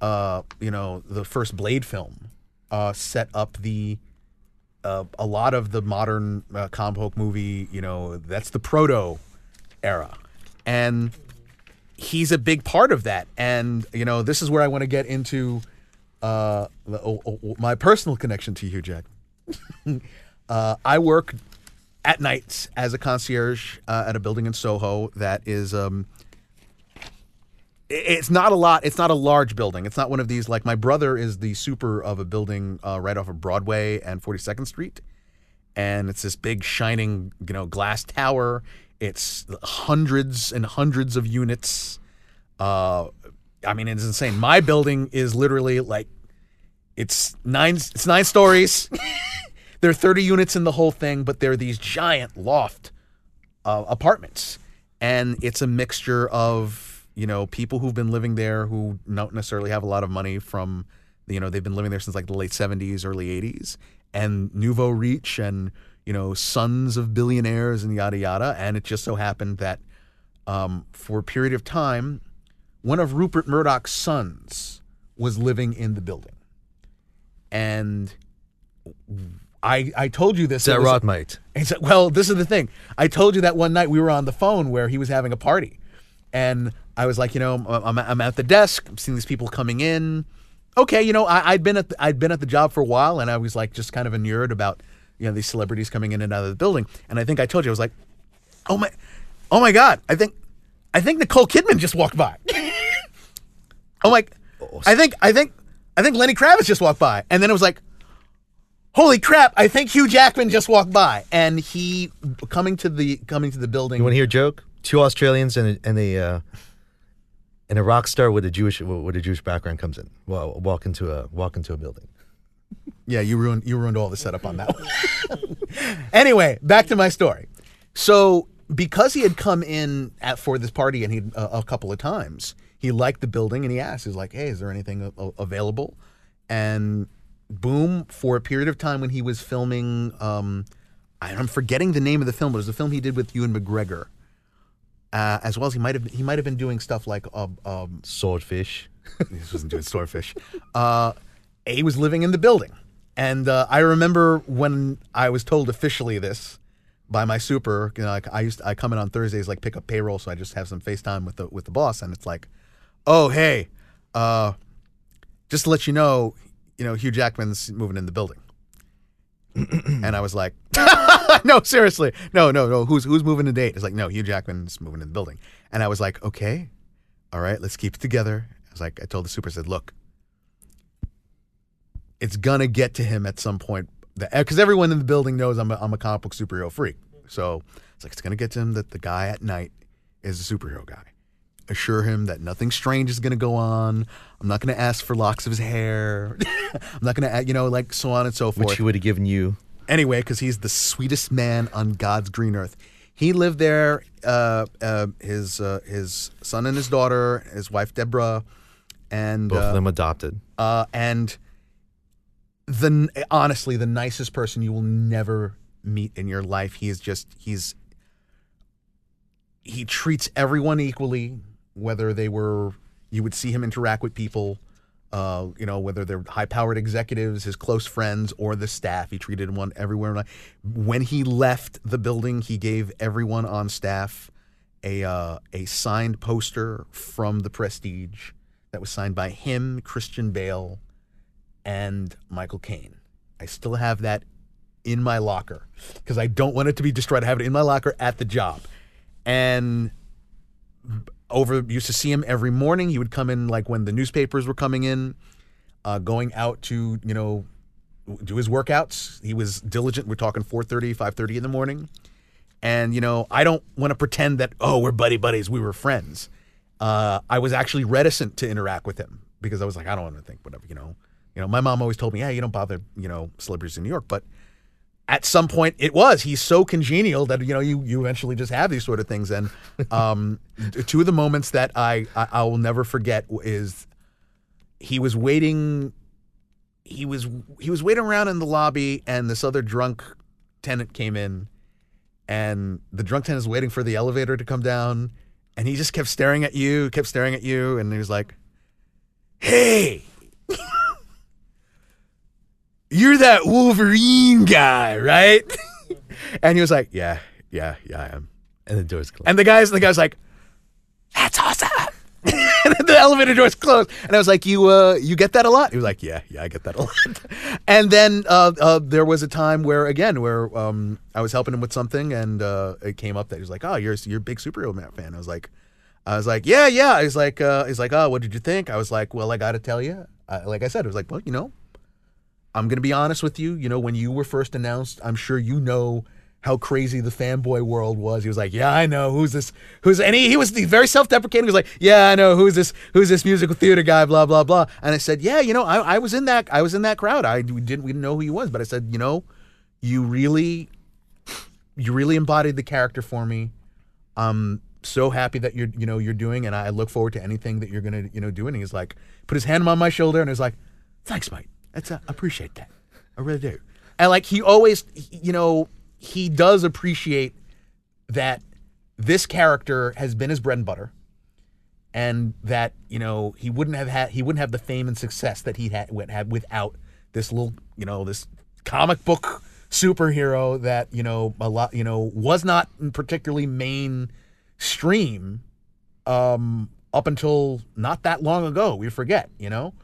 Speaker 1: uh, you know, the first Blade film, uh, set up the uh, a lot of the modern uh, comic book movie. You know, that's the proto era, and he's a big part of that. And you know, this is where I want to get into uh, the- oh, oh, my personal connection to you, Jack. uh, I work at nights as a concierge uh, at a building in Soho that is. Um, it's not a lot. It's not a large building. It's not one of these like my brother is the super of a building uh, right off of Broadway and 42nd Street, and it's this big shining you know glass tower. It's hundreds and hundreds of units. Uh, I mean, it's insane. My building is literally like it's nine. It's nine stories. there are 30 units in the whole thing, but they're these giant loft uh, apartments, and it's a mixture of you know people who've been living there who don't necessarily have a lot of money from you know they've been living there since like the late 70s, early 80s, and nouveau riche and you know sons of billionaires and yada yada. And it just so happened that um, for a period of time, one of Rupert Murdoch's sons was living in the building, and I I told you this.
Speaker 2: Is that
Speaker 1: was-
Speaker 2: right,
Speaker 1: he said, "Well, this is the thing. I told you that one night we were on the phone where he was having a party, and I was like, you know, I'm, I'm at the desk. I'm seeing these people coming in. Okay, you know, I, I'd been at the, I'd been at the job for a while, and I was like just kind of inured about you know these celebrities coming in and out of the building. And I think I told you I was like, oh my, oh my god, I think I think Nicole Kidman just walked by. oh my, I think I think I think Lenny Kravitz just walked by, and then it was like, holy crap! I think Hugh Jackman just walked by, and he coming to the coming to the building.
Speaker 2: You want to hear a joke? Two Australians and a, and a uh, and a rock star with a Jewish with a Jewish background comes in. Well, walk into a walk into a building.
Speaker 1: Yeah, you ruined you ruined all the setup on that one. anyway, back to my story. So because he had come in at for this party and he uh, a couple of times, he liked the building and he asked, he's like, "Hey, is there anything a- a- available?" And boom, for a period of time when he was filming, um, I'm forgetting the name of the film, but it was a film he did with Ewan McGregor. Uh, as well as he might have he might have been doing stuff like uh, um,
Speaker 2: Swordfish.
Speaker 1: he wasn't doing swordfish. Uh, he was living in the building, and uh, I remember when I was told officially this by my super. You know, like I used I come in on Thursdays, like pick up payroll, so I just have some FaceTime with the with the boss, and it's like, oh hey, uh, just to let you know, you know Hugh Jackman's moving in the building, and I was like, no, seriously, no, no, no, who's who's moving the date? It's like, no, Hugh Jackman's moving in the building, and I was like, okay, all right, let's keep it together. I was like, I told the super, I said, look, it's gonna get to him at some point, because uh, everyone in the building knows I'm a, I'm a comic book superhero freak. So it's like it's gonna get to him that the guy at night is a superhero guy. Assure him that nothing strange is gonna go on. I'm not gonna ask for locks of his hair. I'm not gonna, you know, like so on and so forth
Speaker 2: Which he would have given you.
Speaker 1: anyway, because he's the sweetest man on God's green earth. He lived there. Uh, uh, his uh, his son and his daughter, his wife Deborah, and
Speaker 2: Both
Speaker 1: uh,
Speaker 2: of them adopted.
Speaker 1: uh, and the honestly the nicest person you will never meet in your life. He is just he's he treats everyone equally, whether they were you would see him interact with people, uh, you know, whether they're high powered executives, his close friends, or the staff. He treated one everywhere. When he left the building, he gave everyone on staff a uh, a signed poster from the Prestige that was signed by him, Christian Bale, and Michael Caine. I still have that in my locker because I don't want it to be destroyed. I have it in my locker at the job. And over used to see him every morning. He would come in like when the newspapers were coming in, uh, going out to, you know, do his workouts. He was diligent. We're talking 4:30, 5:30 in the morning. And you know, I don't want to pretend that oh, we're buddy buddies, we were friends. Uh, I was actually reticent to interact with him because I was like, I don't want to think whatever, you know. You know, my mom always told me, "Yeah, you don't bother, you know, celebrities in New York." But at some point, it was. He's so congenial that you know you you eventually just have these sort of things. And um, two of the moments that I, I I will never forget is he was waiting. He was he was waiting around in the lobby, and this other drunk tenant came in, and the drunk tenant is waiting for the elevator to come down, and he just kept staring at you, kept staring at you, and he was like, "Hey." You're that Wolverine guy, right? and he was like, "Yeah, yeah, yeah, I am."
Speaker 2: And the doors closed.
Speaker 1: And the guys, the guy's like, "That's awesome." and the elevator doors closed, and I was like, "You, uh, you get that a lot?" He was like, "Yeah, yeah, I get that a lot." and then uh, uh, there was a time where, again, where um, I was helping him with something, and uh, it came up that he was like, "Oh, you're you're a big superhero fan." I was like, "I was like, yeah, yeah." He's like, uh, "He's like, oh, what did you think?" I was like, "Well, I got to tell you." I, like I said, it was like, "Well, you know." I'm going to be honest with you. You know, when you were first announced, I'm sure you know how crazy the fanboy world was. He was like, "Yeah, I know who's this? Who's?" And he, he was very self-deprecating. He was like, "Yeah, I know who's this? Who's this musical theater guy?" Blah blah blah. And I said, "Yeah, you know, I, I was in that. I was in that crowd. I we didn't we didn't know who he was, but I said, you know, you really, you really embodied the character for me. I'm so happy that you're you know you're doing, and I look forward to anything that you're gonna you know do." And he's like, put his hand on my shoulder, and he's like, "Thanks, mate." That's uh, I appreciate that. I really do. And like he always, you know, he does appreciate that this character has been his bread and butter, and that you know he wouldn't have had he wouldn't have the fame and success that he had have without this little you know this comic book superhero that you know a lot you know was not particularly mainstream um up until not that long ago we forget you know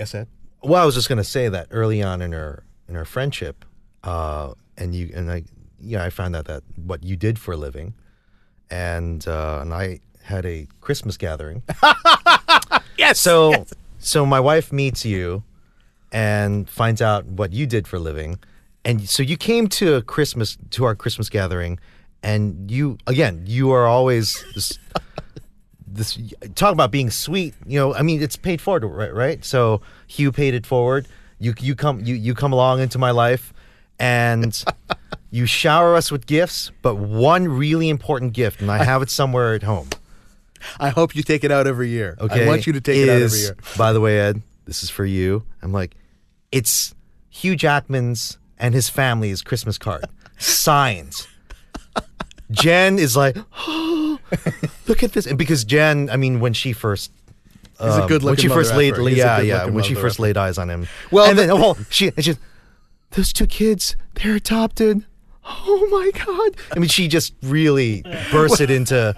Speaker 1: yes ed
Speaker 2: Well, I was just going to say that early on in our in our friendship, uh, and you and I, yeah, I found out that what you did for a living, and uh, and I had a Christmas gathering.
Speaker 1: yes
Speaker 2: So so my wife meets you, and finds out what you did for a living. And so you came to a Christmas to our Christmas gathering, and you again you are always this. This talk about being sweet, you know. I mean, it's paid forward, right? Right. So Hugh paid it forward. You you come you you come along into my life, and you shower us with gifts. But one really important gift, and I have it somewhere at home.
Speaker 1: I hope you take it out every year.
Speaker 2: Okay,
Speaker 1: I want you to take it out every year.
Speaker 2: By the way, Ed, this is for you. I'm like, it's Hugh Jackman's and his family's Christmas card, signed. Jen is like, oh, look at this, and because Jen, I mean, when she first.
Speaker 1: He's a
Speaker 2: um,
Speaker 1: good-looking
Speaker 2: When she first laid. Yeah, yeah. When she first
Speaker 1: effer.
Speaker 2: laid eyes on him,
Speaker 1: Well,
Speaker 2: and then
Speaker 1: the-
Speaker 2: oh, she, and she, those two kids, they're adopted. Oh my god! I mean, she just really bursted into.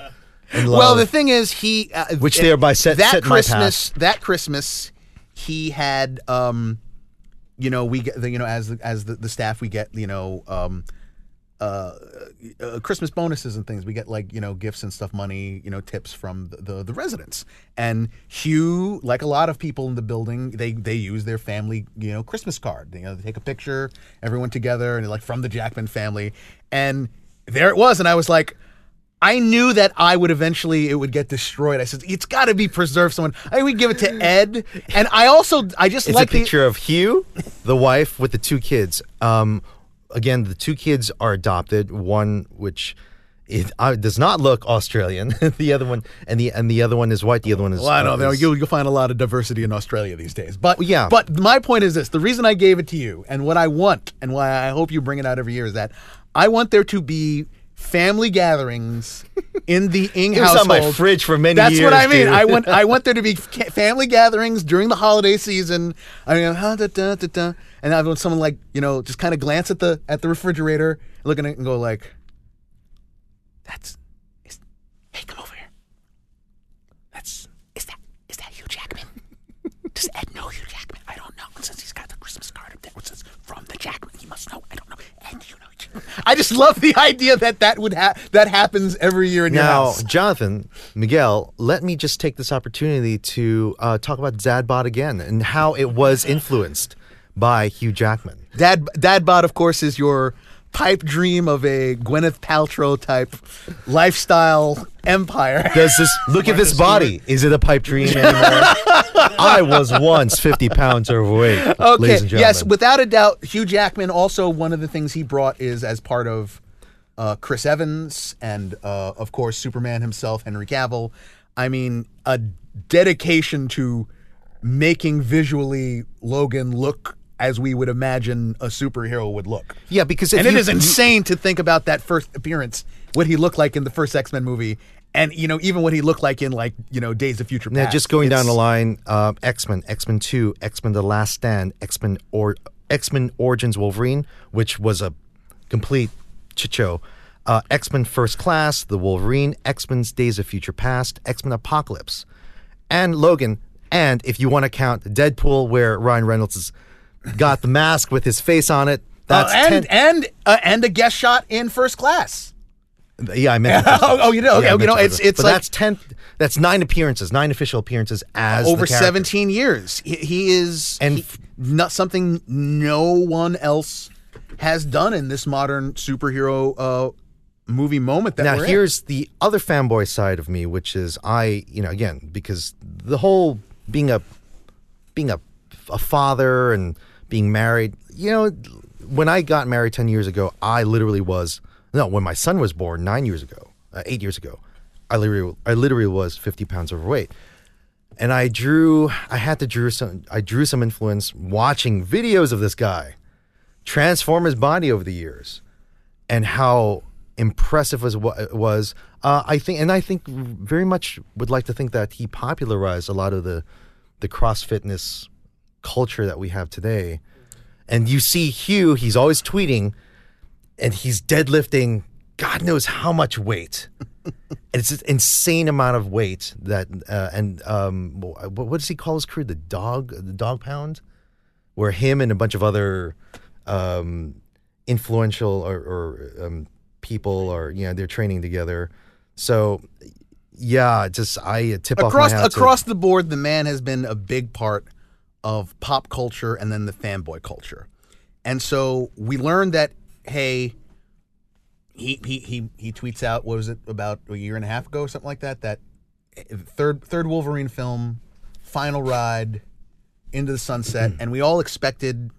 Speaker 2: In love.
Speaker 1: Well, the thing is, he uh,
Speaker 2: Which thereby set-
Speaker 1: that
Speaker 2: set
Speaker 1: Christmas. That Christmas, he had, um, you know, we get the, you know, as the, as the, the staff, we get, you know, um, uh, uh, Christmas bonuses and things. We get like you know gifts and stuff, money, you know, tips from the, the the residents. And Hugh, like a lot of people in the building, they they use their family, you know, Christmas card. You know, they take a picture, everyone together, and like from the Jackman family. And there it was, and I was like. I knew that I would eventually it would get destroyed. I said it's got to be preserved. Someone I would give it to Ed, and I also I just like
Speaker 2: a picture of Hugh, the wife, with the two kids. Um, again, the two kids are adopted. One which it uh, does not look Australian. the other one, and the and the other one is white. The other one is.
Speaker 1: Well, I know
Speaker 2: uh, is-
Speaker 1: you'll, you'll find a lot of diversity in Australia these days. But
Speaker 2: yeah.
Speaker 1: But my point is this: the reason I gave it to you, and what I want, and why I hope you bring it out every year, is that I want there to be family gatherings in the Ing household.
Speaker 2: on my fridge for many years.
Speaker 1: That's
Speaker 2: years.
Speaker 1: what I mean.
Speaker 2: dude.
Speaker 1: I want I want there to be family gatherings during the holiday season. I mean, da, da, da, and I want someone like you know just kind of glance at the at the refrigerator, look at it, and go like, "That's, is, hey, come over here. That's is that is that Hugh Jackman? Does Ed know Hugh Jackman? I don't know. Since he's got the Christmas card up there, which says from the Jackman, he must know. I don't know. And you know, I just love the idea that that would ha- that happens every year in your
Speaker 2: Now,
Speaker 1: house.
Speaker 2: Jonathan, Miguel, let me just take this opportunity to uh, talk about Zadbot again and how it was influenced by Hugh Jackman.
Speaker 1: Dad, Dadbot, of course, is your pipe dream of a Gwyneth Paltrow type lifestyle empire.
Speaker 2: Does this look at this body? Is it a pipe dream anymore? I was once 50 pounds overweight.
Speaker 1: Okay,
Speaker 2: ladies and gentlemen.
Speaker 1: yes, without a doubt, Hugh Jackman. Also, one of the things he brought is as part of uh, Chris Evans and, uh, of course, Superman himself, Henry Cavill. I mean, a dedication to making visually Logan look as we would imagine a superhero would look.
Speaker 2: yeah, because
Speaker 1: and it
Speaker 2: you-
Speaker 1: is insane to think about that first appearance, what he looked like in the first X Men movie, and you know even what he looked like in like you know Days of Future Past.
Speaker 2: Now, just going down the line, uh, X Men, X Men Two, X Men: The Last Stand, X Men or X Men Origins Wolverine, which was a complete chicho. Uh, X Men First Class, The Wolverine, X Men's Days of Future Past, X Men Apocalypse, and Logan. And if you want to count Deadpool, where Ryan Reynolds has got the mask with his face on it,
Speaker 1: Uh,
Speaker 2: that's
Speaker 1: and
Speaker 2: 10
Speaker 1: and uh, and a guest shot in First Class.
Speaker 2: Yeah, I meant.
Speaker 1: Oh, oh, you know, okay,
Speaker 2: I
Speaker 1: you know, it's- it's
Speaker 2: but
Speaker 1: like-
Speaker 2: that's ten. That's nine appearances, nine official appearances as
Speaker 1: Over seventeen years, he, he is
Speaker 2: And
Speaker 1: he- not something no one else has done in this modern superhero uh, movie moment that
Speaker 2: Now
Speaker 1: we're in.
Speaker 2: here's the other fanboy side of me, which is I, you know, again because the whole being a being a, a father and being married, you know, when I got married ten years ago, I literally was no. When my son was born nine years ago, uh, eight years ago, I literally I literally was fifty pounds overweight. and I drew I had to drew some I drew some influence watching videos of this guy transform his body over the years and how impressive was what it was uh, I think and I think very much would like to think that he popularized a lot of the the cross fitness culture that we have today. And you see Hugh he's always tweeting and he's deadlifting God knows how much weight. And it's an insane amount of weight that uh, and um what, what does he call his crew? The dog the dog pound? Where him and a bunch of other um influential or, or um, people or you know they're training together. So yeah just i tip off
Speaker 1: across
Speaker 2: my hat to-
Speaker 1: across the board, the man has been a big part of pop culture and then the fanboy culture. And so we learned that hey, he he he he tweets out what was it about a year and a half ago or something like that that third third Wolverine film, final ride into the sunset, and we all expected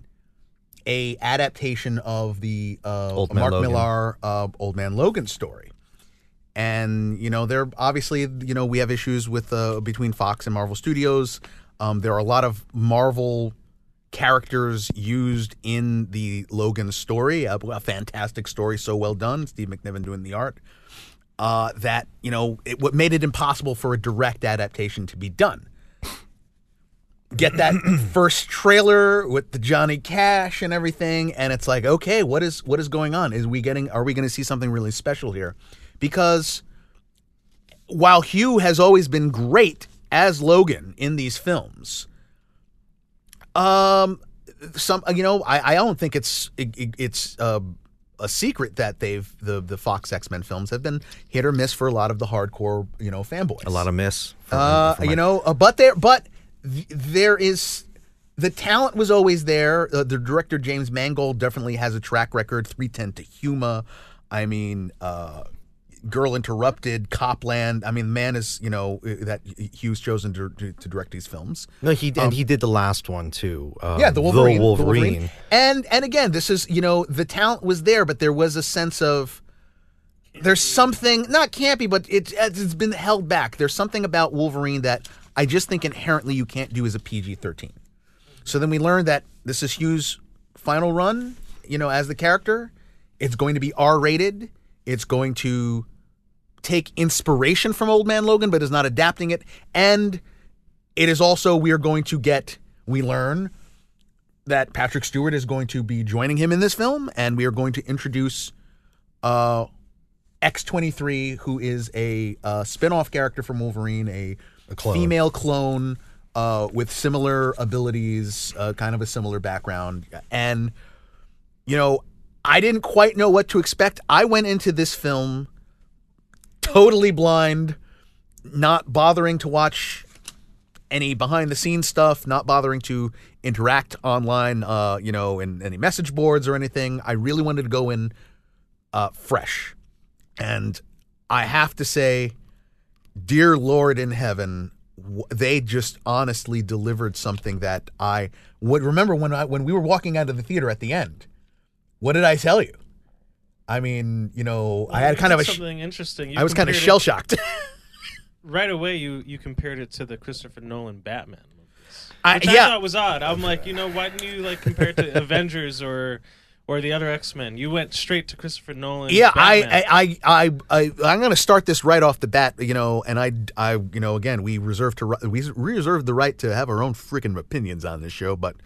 Speaker 1: a adaptation of the uh, Mark
Speaker 2: Logan.
Speaker 1: Millar uh, Old Man Logan story. And you know, there obviously you know we have issues with uh, between Fox and Marvel Studios. Um, there are a lot of Marvel characters used in the Logan story. A, a fantastic story, so well done. Steve McNiven doing the art. Uh, that you know, it, what made it impossible for a direct adaptation to be done. Get that first trailer with the Johnny Cash and everything, and it's like, okay, what is what is going on? Is we getting? Are we going to see something really special here? Because while Hugh has always been great as Logan in these films, um, some you know, I, I don't think it's it, it- it's uh, a secret that they've the the Fox X Men films have been hit or miss for a lot of the hardcore you know fanboys.
Speaker 2: A lot of miss.
Speaker 1: Uh,
Speaker 2: my-
Speaker 1: you know, uh, but there, but th- there is the talent was always there. Uh, the director James Mangold definitely has a track record. Three Ten to Yuma. I mean, uh, Girl Interrupted, Copland. I mean, man is you know that Hugh's chosen to, to, to direct these films.
Speaker 2: no, he and he did the last one too. Uh,
Speaker 1: Um, Yeah, the Wolverine, the
Speaker 2: Wolverine.
Speaker 1: And and again, this is you know the talent was there, but there was a sense of there's something not campy, but it, it's been held back. There's something about Wolverine that I just think inherently you can't do as a PG-13. So then we learned that this is Hugh's final run, you know, as the character. It's going to be R-rated. It's going to take inspiration from Old Man Logan, but is not adapting it. And it is also we are going to get we learn that Patrick Stewart is going to be joining him in this film, and we are going to introduce uh, X23, who is a uh, spin-off character from Wolverine, a,
Speaker 2: clone.
Speaker 1: female clone uh, with similar abilities, uh, kind of a similar background, and you know, I didn't quite know what to expect. I went into this film totally blind, not bothering to watch any behind the scenes stuff, not bothering to interact online, uh, you know, in any message boards or anything. I really wanted to go in uh, fresh. And I have to say, dear Lord in heaven, they just honestly delivered something that I would remember when I when we were walking out of the theater at the end. What did I tell you? I mean, you know, I had kind of a
Speaker 3: something interesting. You
Speaker 1: I was kind of shell shocked.
Speaker 3: right away. You you compared it to the Christopher Nolan Batman movies,
Speaker 1: I-
Speaker 3: which I
Speaker 1: yeah.
Speaker 3: thought was odd. I'm like, you know, why didn't you like compare it to Avengers or or the other X Men? You went straight to Christopher Nolan.
Speaker 1: Yeah, I, I, I, I, I, I'm going to start this right off the bat. You know, and I, I, you know, again, we reserve to we reserve the right to have our own freaking opinions on this show, but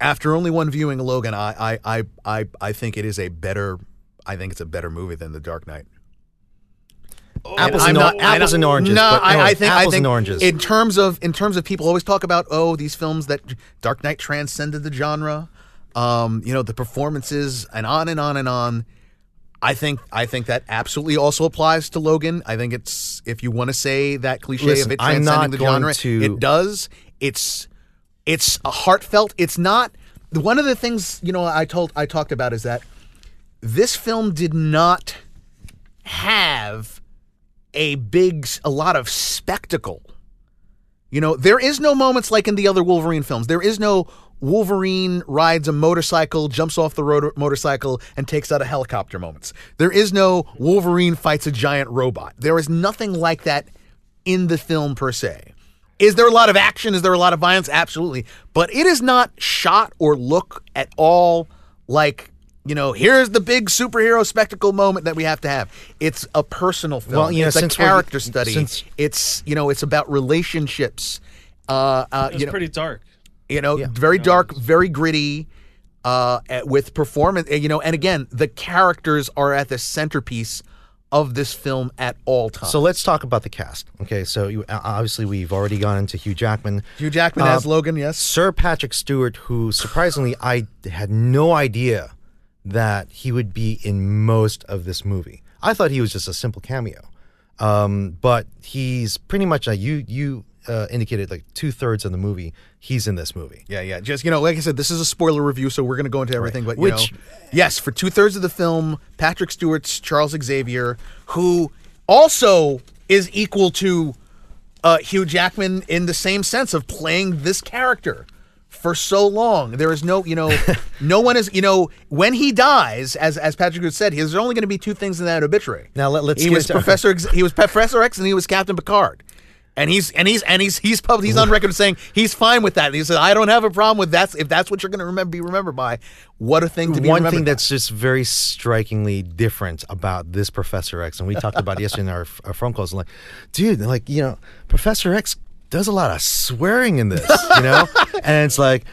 Speaker 1: after only one viewing of Logan, I, I, I, I, I think it is a better. I think it's a better movie than The Dark Knight.
Speaker 2: Apples
Speaker 1: I'm
Speaker 2: and,
Speaker 1: not-
Speaker 2: or- apples and oranges.
Speaker 1: No,
Speaker 2: but
Speaker 1: I,
Speaker 2: no,
Speaker 1: I think
Speaker 2: apples
Speaker 1: I think
Speaker 2: and oranges.
Speaker 1: in terms of in terms of people always talk about oh these films that Dark Knight transcended the genre, um, you know the performances and on and on and on. I think I think that absolutely also applies to Logan. I think it's if you want to say that cliche
Speaker 2: Listen,
Speaker 1: of it
Speaker 2: I'm
Speaker 1: transcending
Speaker 2: not
Speaker 1: the genre,
Speaker 2: to-
Speaker 1: it does. It's it's a heartfelt. It's not one of the things you know I told I talked about is that this film did not have a big a lot of spectacle. You know, there is no moments like in the other Wolverine films. There is no Wolverine rides a motorcycle, jumps off the road, motorcycle, and takes out a helicopter moments. There is no Wolverine fights a giant robot. There is nothing like that in the film per se. Is there a lot of action? Is there a lot of violence? Absolutely. But it is not shot or look at all like, you know, here's the big superhero spectacle moment that we have to have. It's a personal film.
Speaker 2: Well, you know,
Speaker 1: it's a
Speaker 2: since we're-
Speaker 1: character study.
Speaker 2: since-
Speaker 1: it's, you know, it's about relationships. Uh, uh,
Speaker 3: it was
Speaker 1: you know,
Speaker 3: pretty dark.
Speaker 1: you know, very dark, very gritty, uh, with performance. You know, and again, the characters are at the centerpiece of this film at all times.
Speaker 2: so let's talk about the cast. Okay, so you, uh, obviously we've already gone into Hugh Jackman.
Speaker 1: Hugh Jackman
Speaker 2: Uh,
Speaker 1: as Logan, yes.
Speaker 2: Sir Patrick Stewart, who surprisingly I had no idea that he would be in most of this movie. I thought he was just a simple cameo, um, but he's pretty much a you you uh, indicated, like two thirds of the movie, he's in this movie.
Speaker 1: Yeah, yeah. Just you know, like I said, this is a spoiler review, so we're going to go into everything. But you
Speaker 2: Which-
Speaker 1: know, yes, for two thirds of the film, Patrick Stewart's Charles Xavier, who also is equal to uh, Hugh Jackman in the same sense of playing this character for so long. There is no, you know, no one is, you know, when he dies, as as Patrick had said, there's only going to be two things in that obituary.
Speaker 2: Now, let- let's
Speaker 1: He was Professor. X, he was Professor X, and he was Captain Picard. And he's and he's and he's he's pub, he's on record saying he's fine with that. And he said, "I don't have a problem with that if that's what you're going to remember be remembered by. What a thing to be
Speaker 2: One thing
Speaker 1: by.
Speaker 2: that's just very strikingly different about this Professor X, and we talked about yesterday in our, our phone calls, like, dude, like, you know, Professor X does a lot of swearing in this, you know? and it's like,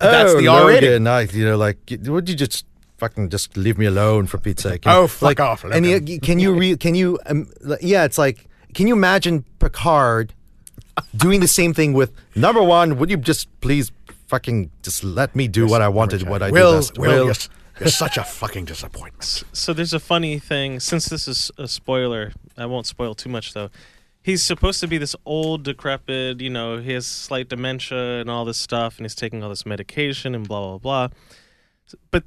Speaker 1: That's
Speaker 2: oh,
Speaker 1: the R rating.
Speaker 2: You know, like, would you just fucking just leave me alone for Pete's sake? You know,
Speaker 1: Oh, fuck
Speaker 2: like,
Speaker 1: off,
Speaker 2: And you, can you, re, can you, um, yeah, it's like, can you imagine Picard doing the same thing with number one? Would you just please fucking just let me do what I wanted, what I do
Speaker 1: Will,
Speaker 2: best?
Speaker 1: Will, you're, you're such a fucking disappointment.
Speaker 3: So there's a funny thing. Since this is a spoiler, I won't spoil too much though. He's supposed to be this old, decrepit. You know, he has slight dementia and all this stuff, and he's taking all this medication and blah blah blah. But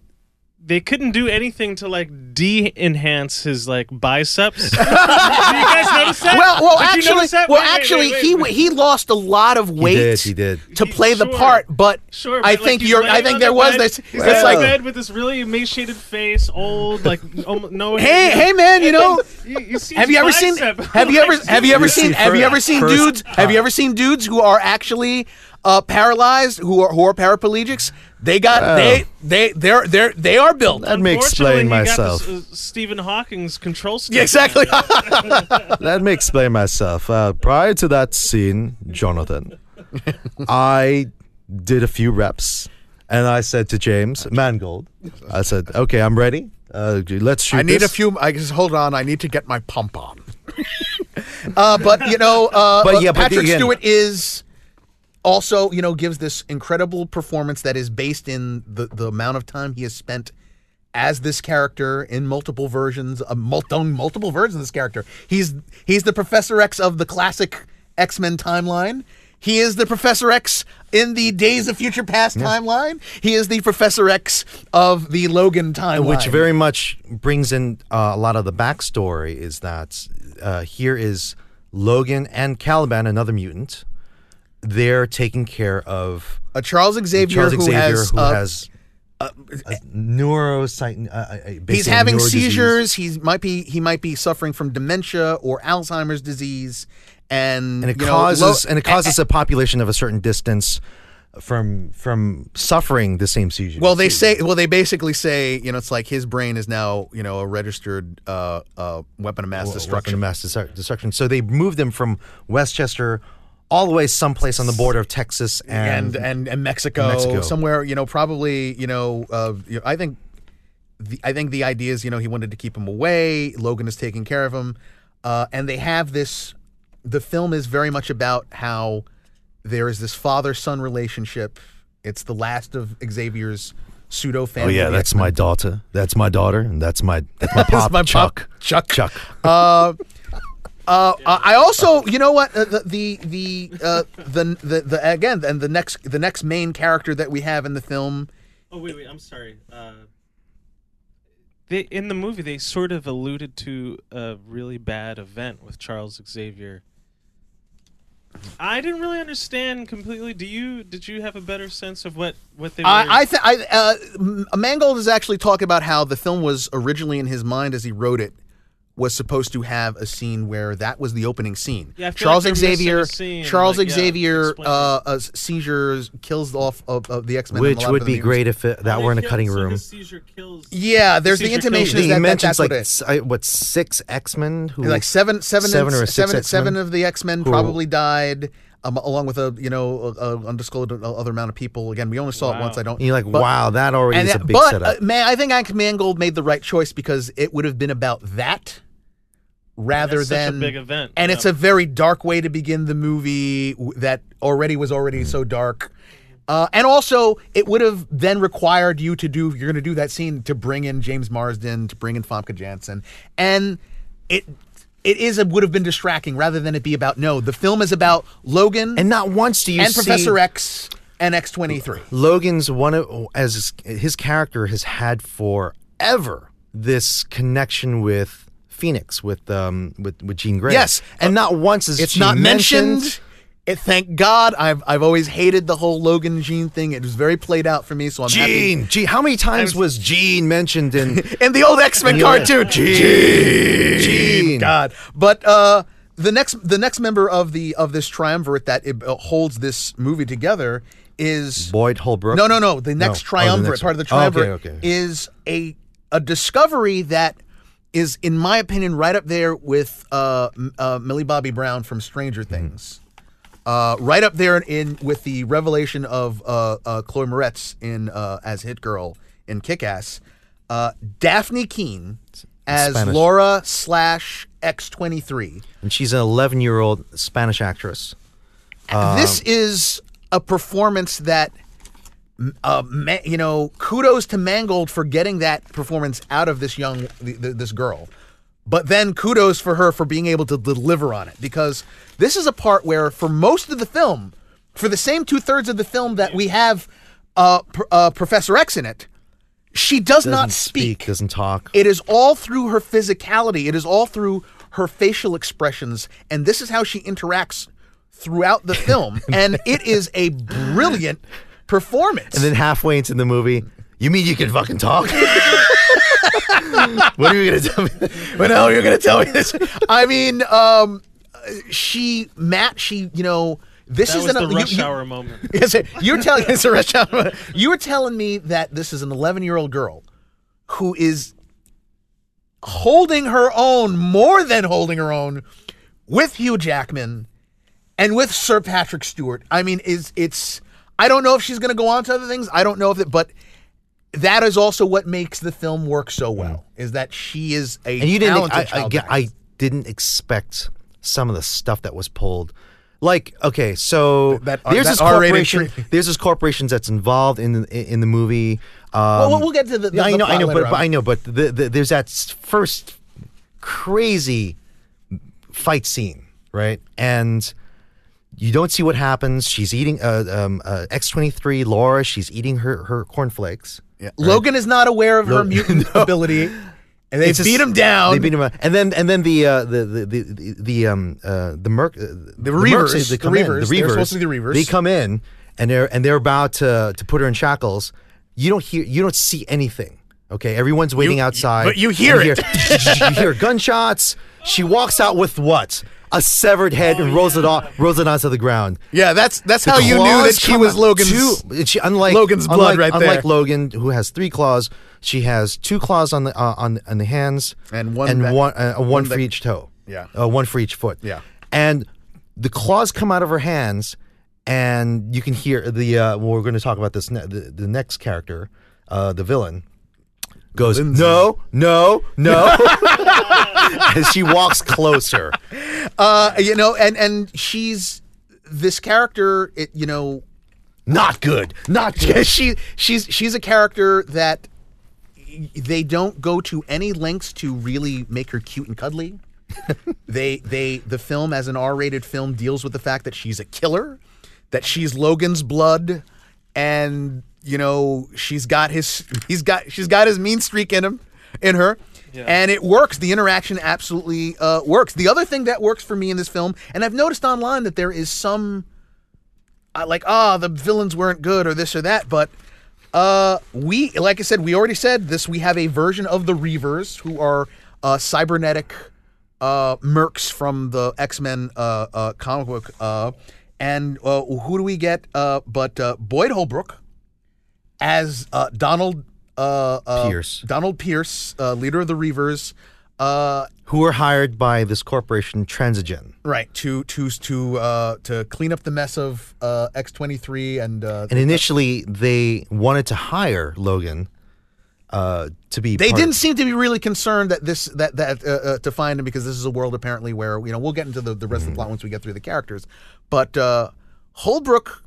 Speaker 3: they couldn't do anything to like de-enhance his like biceps. Did you guys notice that?
Speaker 1: Well, well,
Speaker 3: Did
Speaker 1: actually,
Speaker 3: that?
Speaker 1: well,
Speaker 3: Wait, wait,
Speaker 1: actually,
Speaker 3: wait,
Speaker 1: he
Speaker 3: wait.
Speaker 1: he lost a lot of weight.
Speaker 2: He did, he did.
Speaker 1: to
Speaker 3: He-
Speaker 1: play the
Speaker 3: sure.
Speaker 1: part, but
Speaker 3: Sure,
Speaker 1: I
Speaker 3: but, like,
Speaker 1: think
Speaker 3: he's
Speaker 1: you're. I think
Speaker 3: on
Speaker 1: there
Speaker 3: the
Speaker 1: was
Speaker 3: bed.
Speaker 1: this.
Speaker 3: He's
Speaker 1: It's
Speaker 3: laying
Speaker 1: like,
Speaker 3: on the bed with this really emaciated face, old, like almo- no.
Speaker 1: hey, hey, man, you know.
Speaker 3: You, you see
Speaker 1: Have
Speaker 3: his
Speaker 1: you ever seen?
Speaker 3: bicep.
Speaker 1: Have you ever? Have you ever
Speaker 2: You
Speaker 1: seen? Have you
Speaker 2: fir-
Speaker 1: ever seen
Speaker 2: first-
Speaker 1: dudes? Have you ever seen dudes who are actually uh, paralyzed, who are who are paraplegics? They got
Speaker 2: Oh.
Speaker 1: they they they're they're they are built.
Speaker 2: Let me
Speaker 3: Unfortunately,
Speaker 2: explain
Speaker 3: he got
Speaker 2: myself.
Speaker 3: this, uh, Stephen Hawking's control stick.
Speaker 1: Yeah, exactly.
Speaker 2: Let me explain myself. Uh, prior to that scene, Jonathan, I did a few reps, and I said to James Mangold, I said, "Okay, I'm ready. Uh, let's shoot."
Speaker 1: I need
Speaker 2: this."
Speaker 1: a few. I just hold on. I need to get my pump on. uh, but you know, uh,
Speaker 2: But
Speaker 1: uh,
Speaker 2: yeah, but
Speaker 1: Patrick
Speaker 2: again-
Speaker 1: Stewart is also you know gives this incredible performance that is based in the the amount of time he has spent as this character in multiple versions, uh, multiple multiple versions of this character. He's he's the Professor X of the classic X Men timeline. He is the Professor X in the Days of Future Past timeline. He is the Professor X of the Logan timeline.
Speaker 2: which very much brings in uh, a lot of the backstory. Is that uh, here is Logan and Caliban, another mutant. They're taking care of
Speaker 1: a Charles Xavier
Speaker 2: Charles
Speaker 1: who has,
Speaker 2: who has. Uh, uh,
Speaker 1: he's having
Speaker 2: neuro disease.
Speaker 1: seizures. He might be he might be suffering from dementia or Alzheimer's disease, and
Speaker 2: and it
Speaker 1: know,
Speaker 2: causes
Speaker 1: lo-
Speaker 2: and it causes a population of a certain distance from from suffering the same seizure.
Speaker 1: Well, they say well they basically say you know it's like his brain is now you know a registered uh, uh, weapon of mass
Speaker 2: Weapon of
Speaker 1: destruction.
Speaker 2: mass destruction. So they moved them from Westchester all the way someplace on the border of Texas and,
Speaker 1: and and and Mexico,
Speaker 2: Mexico.
Speaker 1: somewhere you know probably you know uh, you know, I think the I think the idea is you know he wanted to keep him away. Logan is taking care of him, uh, and they have this. The film is very much about how there is this father son relationship. It's the last of Xavier's pseudo family.
Speaker 2: oh yeah, that's my daughter. That's my daughter, and that's my that's my pop.
Speaker 1: my pop.
Speaker 2: Chuck.
Speaker 1: Chuck.
Speaker 2: Chuck.
Speaker 1: Uh, uh, I also, you know what, uh, the the the, uh, the the the again, and the next the next main character that we have in the film
Speaker 3: Oh wait, wait. I'm sorry. Uh, they in the movie they sort of alluded to a really bad event with Charles Xavier. I didn't really understand completely. Do you? Did you have a better sense of what what they? Were...
Speaker 1: I, I think I uh, Mangold is actually talking about how the film was originally in his mind as he wrote it was supposed to have a scene where that was the opening scene.
Speaker 3: Yeah, I feel
Speaker 1: Charles
Speaker 3: like
Speaker 1: Xavier,
Speaker 3: scene,
Speaker 1: Charles
Speaker 3: like,
Speaker 1: Xavier,
Speaker 3: explain
Speaker 1: uh, uh, seizures kills off of, of the X Men,
Speaker 2: Which would be great if it, that were in a cutting room.
Speaker 3: seizure kills.
Speaker 1: Yeah, there's the
Speaker 3: seizure kills
Speaker 1: intimation
Speaker 3: him.
Speaker 1: is
Speaker 2: he
Speaker 1: that, that
Speaker 2: mentions
Speaker 1: that's
Speaker 2: like
Speaker 1: what it
Speaker 2: what six X Men who
Speaker 1: like seven, seven,
Speaker 2: Seven
Speaker 1: and-
Speaker 2: or
Speaker 1: seven, seven of the X Men probably died. Um, along with a you know a, a undisclosed other amount of people. Again, we only saw it once. I don't.
Speaker 2: And you're like,
Speaker 1: but-
Speaker 2: wow, that already
Speaker 1: and
Speaker 2: is a
Speaker 1: that-
Speaker 2: big
Speaker 1: but
Speaker 2: setup.
Speaker 1: uh, man, I think Hank Mangold made the right choice because it would have been about that rather
Speaker 3: That's such a
Speaker 1: than
Speaker 3: big event,
Speaker 1: And
Speaker 3: yeah.
Speaker 1: it's a very dark way to begin the movie that already was already
Speaker 2: Mm.
Speaker 1: so dark. Uh, and also, it would have then required you to do. You're going to do that scene to bring in James Marsden, to bring in Famke Janssen, and it it is it would have been distracting rather than it be about no. The film is about Logan
Speaker 2: And not once do you
Speaker 1: and
Speaker 2: see
Speaker 1: Professor X and X twenty three.
Speaker 2: Logan's one of as his, his character has had forever this connection with Phoenix with um with with Jean Grey.
Speaker 1: Yes.
Speaker 2: and not once is
Speaker 1: It's not
Speaker 2: mentioned.
Speaker 1: mentioned. It, thank God. I've I've always hated the whole Logan Jean thing. It was very played out for me. So I'm happy.
Speaker 2: Jean. How many times was Jean mentioned in
Speaker 1: in the old X Men cartoon.
Speaker 2: Jean. Jean.
Speaker 1: God. But uh, the next the next member of the of this triumvirate that it, uh, holds this movie together is
Speaker 2: Boyd Holbrook?
Speaker 1: No, no, no. The next
Speaker 2: Oh, the
Speaker 1: triumvirate,
Speaker 2: next
Speaker 1: part of the
Speaker 2: one. Oh, okay,
Speaker 1: triumvirate,
Speaker 2: okay.
Speaker 1: is a a discovery that is, in my opinion, right up there with uh, uh, Millie Bobby Brown from Stranger
Speaker 2: Mm-hmm.
Speaker 1: Things. Uh, right up there in with the revelation of uh, uh, Chloe Moretz in uh, as Hit Girl in Kick Ass. Uh, Dafne Keen as
Speaker 2: Spanish.
Speaker 1: Laura slash X twenty three.
Speaker 2: and she's an 11 year old Spanish actress.
Speaker 1: this is a performance that uh, ma- you know kudos to mangold for getting that performance out of this young th- th- this girl but then kudos for her for being able to deliver on it because this is a part where for most of the film for the same two-thirds of the film that we have uh, pr- uh, professor x in it she does not
Speaker 2: Doesn't
Speaker 1: speak
Speaker 2: doesn't talk.
Speaker 1: it is all through her physicality. It is all through her facial expressions, and this is how she interacts throughout the film. and it is a brilliant performance.
Speaker 2: and then halfway into the movie, you mean you can fucking talk? what are you gonna tell me?
Speaker 1: When the hell you're gonna tell me this? I mean, um, she, Matt, she, you know, this
Speaker 3: That
Speaker 1: is
Speaker 3: was
Speaker 1: an,
Speaker 3: the
Speaker 1: you-
Speaker 3: rush
Speaker 1: you-
Speaker 3: hour moment.
Speaker 1: Yes, you're telling it's a rush hour. Moment. You were telling me that this is an 11 year old girl who is holding her own more than holding her own with Hugh Jackman and with Sir Patrick Stewart. I mean, is it's I don't know if she's going to go on to other things. I don't know if it, but that is also what makes the film work so well. Is that she is a
Speaker 2: and you didn't. I, I, I didn't expect some of the stuff that was pulled. Like, okay, so
Speaker 1: That- uh,
Speaker 2: there's
Speaker 1: that
Speaker 2: this
Speaker 1: R-rated
Speaker 2: corporation. There's this corporation that's involved in the in the movie. Um,
Speaker 1: well, we'll get to the. the
Speaker 2: I
Speaker 1: the
Speaker 2: know, I know, but, but. I know, but the, the, there's that first crazy fight scene, right? And you don't see what happens. She's eating uh, um, uh, X23 Laura. She's eating her her cornflakes.
Speaker 1: Yeah. Logan is not aware of her
Speaker 2: Lo-
Speaker 1: mutant ability, and they
Speaker 2: It's just-
Speaker 1: beat him down.
Speaker 2: They beat him up, and then and then the uh, the, the the the the um uh, the merc uh, the,
Speaker 1: Reavers,
Speaker 2: Mercs,
Speaker 1: the
Speaker 2: they come in,
Speaker 1: Reavers,
Speaker 2: the Reavers
Speaker 1: supposed to be the Reavers.
Speaker 2: They come in and they're and they're about to to put her in shackles. You don't hear you don't see anything. Okay, everyone's waiting
Speaker 1: You-
Speaker 2: outside,
Speaker 1: but you hear
Speaker 2: You
Speaker 1: it.
Speaker 2: hear, you hear gunshots. She walks out with what? A severed head and rolls it off, rolls it onto the ground.
Speaker 1: yeah, that's that's
Speaker 2: The
Speaker 1: how you knew that she was Logan's.
Speaker 2: Two, she, unlike
Speaker 1: Logan's blood
Speaker 2: unlike,
Speaker 1: right there.
Speaker 2: Unlike Logan, who has three claws, she has two claws on the uh, on on the hands
Speaker 1: And one
Speaker 2: and
Speaker 1: that-
Speaker 2: one uh, one,
Speaker 1: one
Speaker 2: for
Speaker 1: that-
Speaker 2: each toe.
Speaker 1: Yeah.
Speaker 2: uh, one for each foot.
Speaker 1: Yeah.
Speaker 2: and the claws come out of her hands, and you can hear the. Uh, well, we're going to talk about this. Ne- the, the next character, uh, the villain, goes
Speaker 1: Lindsay.
Speaker 2: no, no, no, as she walks closer.
Speaker 1: Uh, you know, and and she's this character. It, you know,
Speaker 2: Not good. Not good.
Speaker 1: she she's she's a character that they don't go to any lengths to really make her cute and cuddly. they they the film as an R-rated film deals with the fact that she's a killer, that she's Logan's blood, and you know she's got his he's got she's got his mean streak in him in her. And it works. The interaction absolutely uh, works. The other thing that works for me in this film, and I've noticed online that there is some uh, like ah the villains weren't good or this or that but uh we like i said we already said this we have a version of the reavers who are uh cybernetic uh mercs from the x-men uh uh comic book uh and uh, who do we get uh but uh boyd holbrook as uh donald uh, uh
Speaker 2: Pierce.
Speaker 1: donald pierce uh leader of the reavers uh
Speaker 2: Who were hired by this corporation, Transigen.
Speaker 1: right to to to uh to clean up the mess of uh x23 and uh
Speaker 2: And initially, they wanted to hire Logan uh, to be.
Speaker 1: They didn't seem to be really concerned that this that that to find him because this is a world apparently where you know we'll get into the, the rest of the plot once we get through the characters, but uh, Holbrook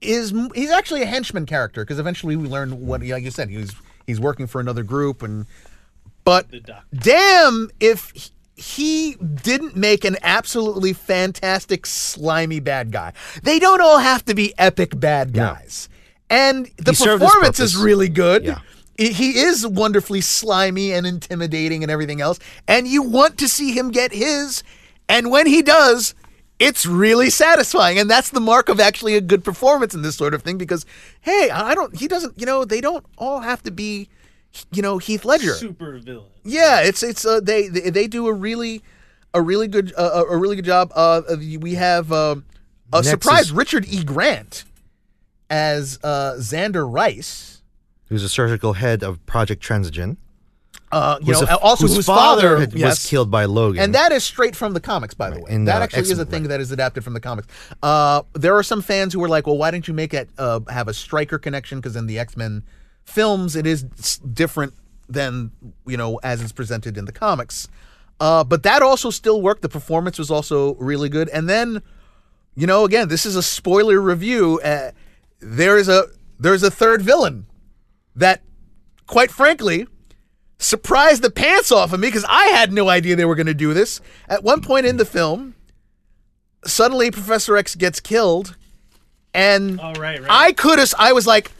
Speaker 1: is he's actually a henchman character because eventually we learn what like you said he's he's working for another group and but damn if he didn't make an absolutely fantastic slimy bad guy. They don't all have to be epic bad guys. And the
Speaker 2: He
Speaker 1: performance is really good.
Speaker 2: Yeah.
Speaker 1: He- He is wonderfully slimy and intimidating and everything else. And you want to see him get his. And when he does, it's really satisfying. And that's the mark of actually a good performance in this sort of thing because, hey, I don't, he doesn't, you know, they don't all have to be, you know, Heath Ledger.
Speaker 3: Super villain.
Speaker 1: Yeah, it's it's uh, they, they they do a really a really good uh, a really good job. Uh, we have uh, a
Speaker 2: Next
Speaker 1: surprise
Speaker 2: is-
Speaker 1: Richard E. Grant as uh, Xander Rice.
Speaker 2: who's a surgical head of Project Transigen.
Speaker 1: Uh, you know,
Speaker 2: a-
Speaker 1: also
Speaker 2: whose
Speaker 1: whose father,
Speaker 2: had-
Speaker 1: yes.
Speaker 2: was killed by Logan.
Speaker 1: And that is straight from the comics, by the way.
Speaker 2: in,
Speaker 1: that
Speaker 2: uh,
Speaker 1: actually is a thing
Speaker 2: right.
Speaker 1: that is adapted from the comics. Uh, there are some fans who were like, "Well, why didn't you make it uh, have a Stryker connection?" Because in the X Men films, it is different than you know as it's presented in the comics. Uh, but that also still worked. The performance was also really good. And then, you know, again, this is a spoiler review. Uh, there is a there's a third villain that, quite frankly, surprised the pants off of me because I had no idea they were going to do this. At one point in the film, suddenly Professor X gets killed, and
Speaker 3: Oh right, right.
Speaker 1: I could have. I was like,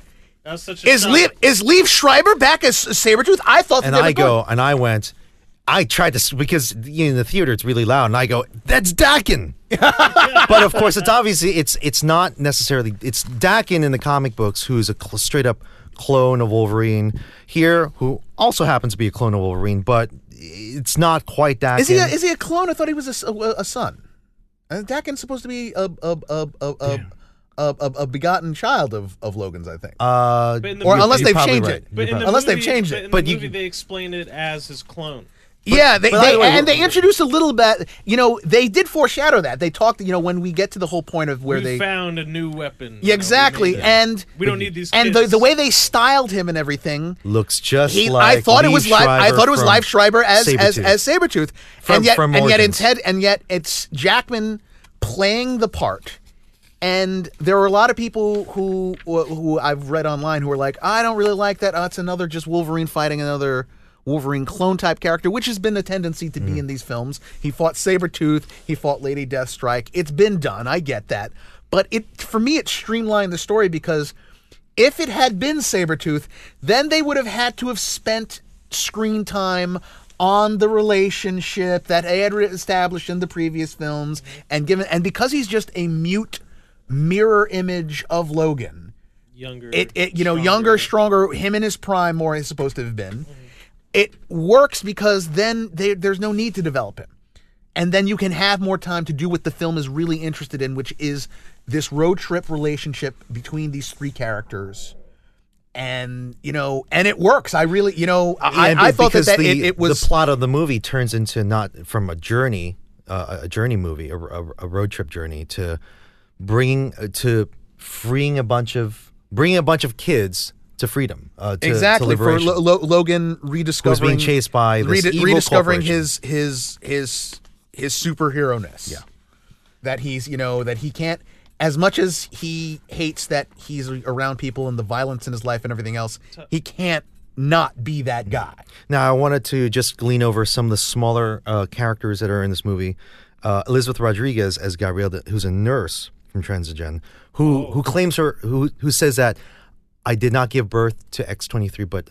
Speaker 3: that was such a
Speaker 1: "Is
Speaker 3: shock.
Speaker 1: Liev is Liev Schreiber back as Sabretooth?" I thought, that
Speaker 2: and
Speaker 1: they were
Speaker 2: I
Speaker 1: going-
Speaker 2: go and I went. I tried to because you know, in the theater it's really loud, and I go, "That's Daken." but of course, it's obviously it's it's not necessarily it's Daken in the comic books, who's a cl- straight up clone of Wolverine. Here, who also happens to be a clone of Wolverine, but it's not quite that.
Speaker 1: Is he a, is he a clone? I thought he was a son. And Daken's supposed to be a a a a, a, a, a, a begotten child of, of Logan's, I think.
Speaker 2: uh,
Speaker 3: But in the
Speaker 1: or
Speaker 3: movie-
Speaker 1: unless they've changed
Speaker 2: right.
Speaker 1: it.
Speaker 3: But in the
Speaker 1: Unless they've
Speaker 3: movie-
Speaker 1: changed
Speaker 3: but
Speaker 1: it.
Speaker 3: In
Speaker 2: But
Speaker 3: the
Speaker 2: you-
Speaker 3: movie, they explained it as his clone.
Speaker 1: Yeah, they,
Speaker 2: but
Speaker 1: they
Speaker 2: way,
Speaker 1: and they introduced a little bit. You know, they did foreshadow that. They talked. You know, when we get to the whole point of where
Speaker 3: we
Speaker 1: they
Speaker 3: found a new weapon.
Speaker 1: Yeah,
Speaker 3: You know, we
Speaker 1: exactly, and
Speaker 3: we don't need these.
Speaker 1: and the,
Speaker 3: kids.
Speaker 1: the way they styled him and everything.
Speaker 2: looks just
Speaker 1: He,
Speaker 2: like
Speaker 1: I thought it was live. I thought it was
Speaker 2: from
Speaker 1: Liev Schreiber as as
Speaker 2: Sabretooth.
Speaker 1: as Sabretooth,
Speaker 2: From-
Speaker 1: and yet
Speaker 2: from
Speaker 1: and yet
Speaker 2: Origins.
Speaker 1: instead and yet it's Jackman playing the part. And there are a lot of people who who I've read online who are like, I don't really like that. Oh, it's another just Wolverine fighting another Wolverine clone type character, which has been a tendency to
Speaker 2: Mm.
Speaker 1: be in these films. He fought Sabretooth, he fought Lady Deathstrike. It's been done. I get that. But it for me it streamlined the story because if it had been Sabretooth, then they would have had to have spent screen time on the relationship that they had established in the previous films and given and because he's just a mute mirror image of Logan.
Speaker 3: younger,
Speaker 1: It, it you know,
Speaker 3: stronger.
Speaker 1: younger, stronger, him in his prime more is supposed to have been. It works because then they, there's no need to develop him. And then you can have more time to do what the film is really interested in, which is this road trip relationship between these three characters. And you know, and it works. I really, you know, I, I thought that, that
Speaker 2: the,
Speaker 1: it, it was
Speaker 2: the plot of the movie turns into not from a journey, uh, a journey movie, a, a, a road trip journey to bringing uh, to freeing a bunch of bringing a bunch of kids to freedom. Uh, to,
Speaker 1: exactly
Speaker 2: to
Speaker 1: for
Speaker 2: liberation.
Speaker 1: Lo- Lo- Logan rediscovering
Speaker 2: chased by this
Speaker 1: redi-
Speaker 2: evil
Speaker 1: rediscovering his his his his superhero ness.
Speaker 2: Yeah.
Speaker 1: that he's you know that he can't as much as he hates that he's around people and the violence in his life and everything else, he can't not be that guy.
Speaker 2: Now, I wanted to just glean over some of the smaller uh, characters that are in this movie. Uh, Elizabeth Rodriguez as Gabrielle, who's a nurse from Transigen, who who claims her, who who says that I did not give birth to X twenty three, but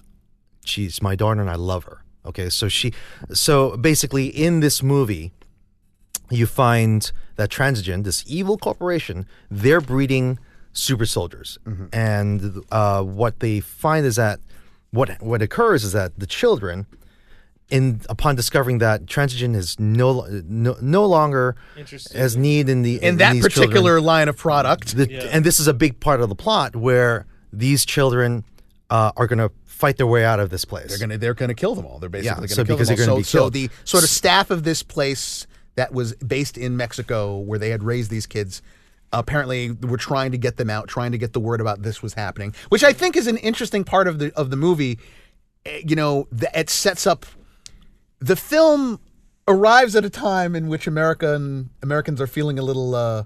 Speaker 2: she's my daughter and I love her. Okay, so she, so basically in this movie, you find that Transigen, this evil corporation, they're breeding super soldiers, and uh, what they find is that what what occurs is that the children, in upon discovering that Transigen is no no, no longer
Speaker 3: Interesting.
Speaker 2: has need in the
Speaker 1: In that
Speaker 2: these
Speaker 1: particular
Speaker 2: children,
Speaker 1: line of product,
Speaker 2: the,
Speaker 3: Yeah.
Speaker 2: and this is a big part of the plot where these children uh, are going to fight their way out of this place.
Speaker 1: they're gonna they're gonna kill them all. They're basically
Speaker 2: Yeah,
Speaker 1: gonna
Speaker 2: so
Speaker 1: kill
Speaker 2: because
Speaker 1: them all.
Speaker 2: they're
Speaker 1: so,
Speaker 2: be
Speaker 1: so the sort of staff of this place that was based in Mexico, where they had raised these kids, apparently were trying to get them out, trying to get the word about this was happening, which I think is an interesting part of the of the movie. Eh, You know, it sets up the film arrives at a time in which American Americans are feeling a little uh,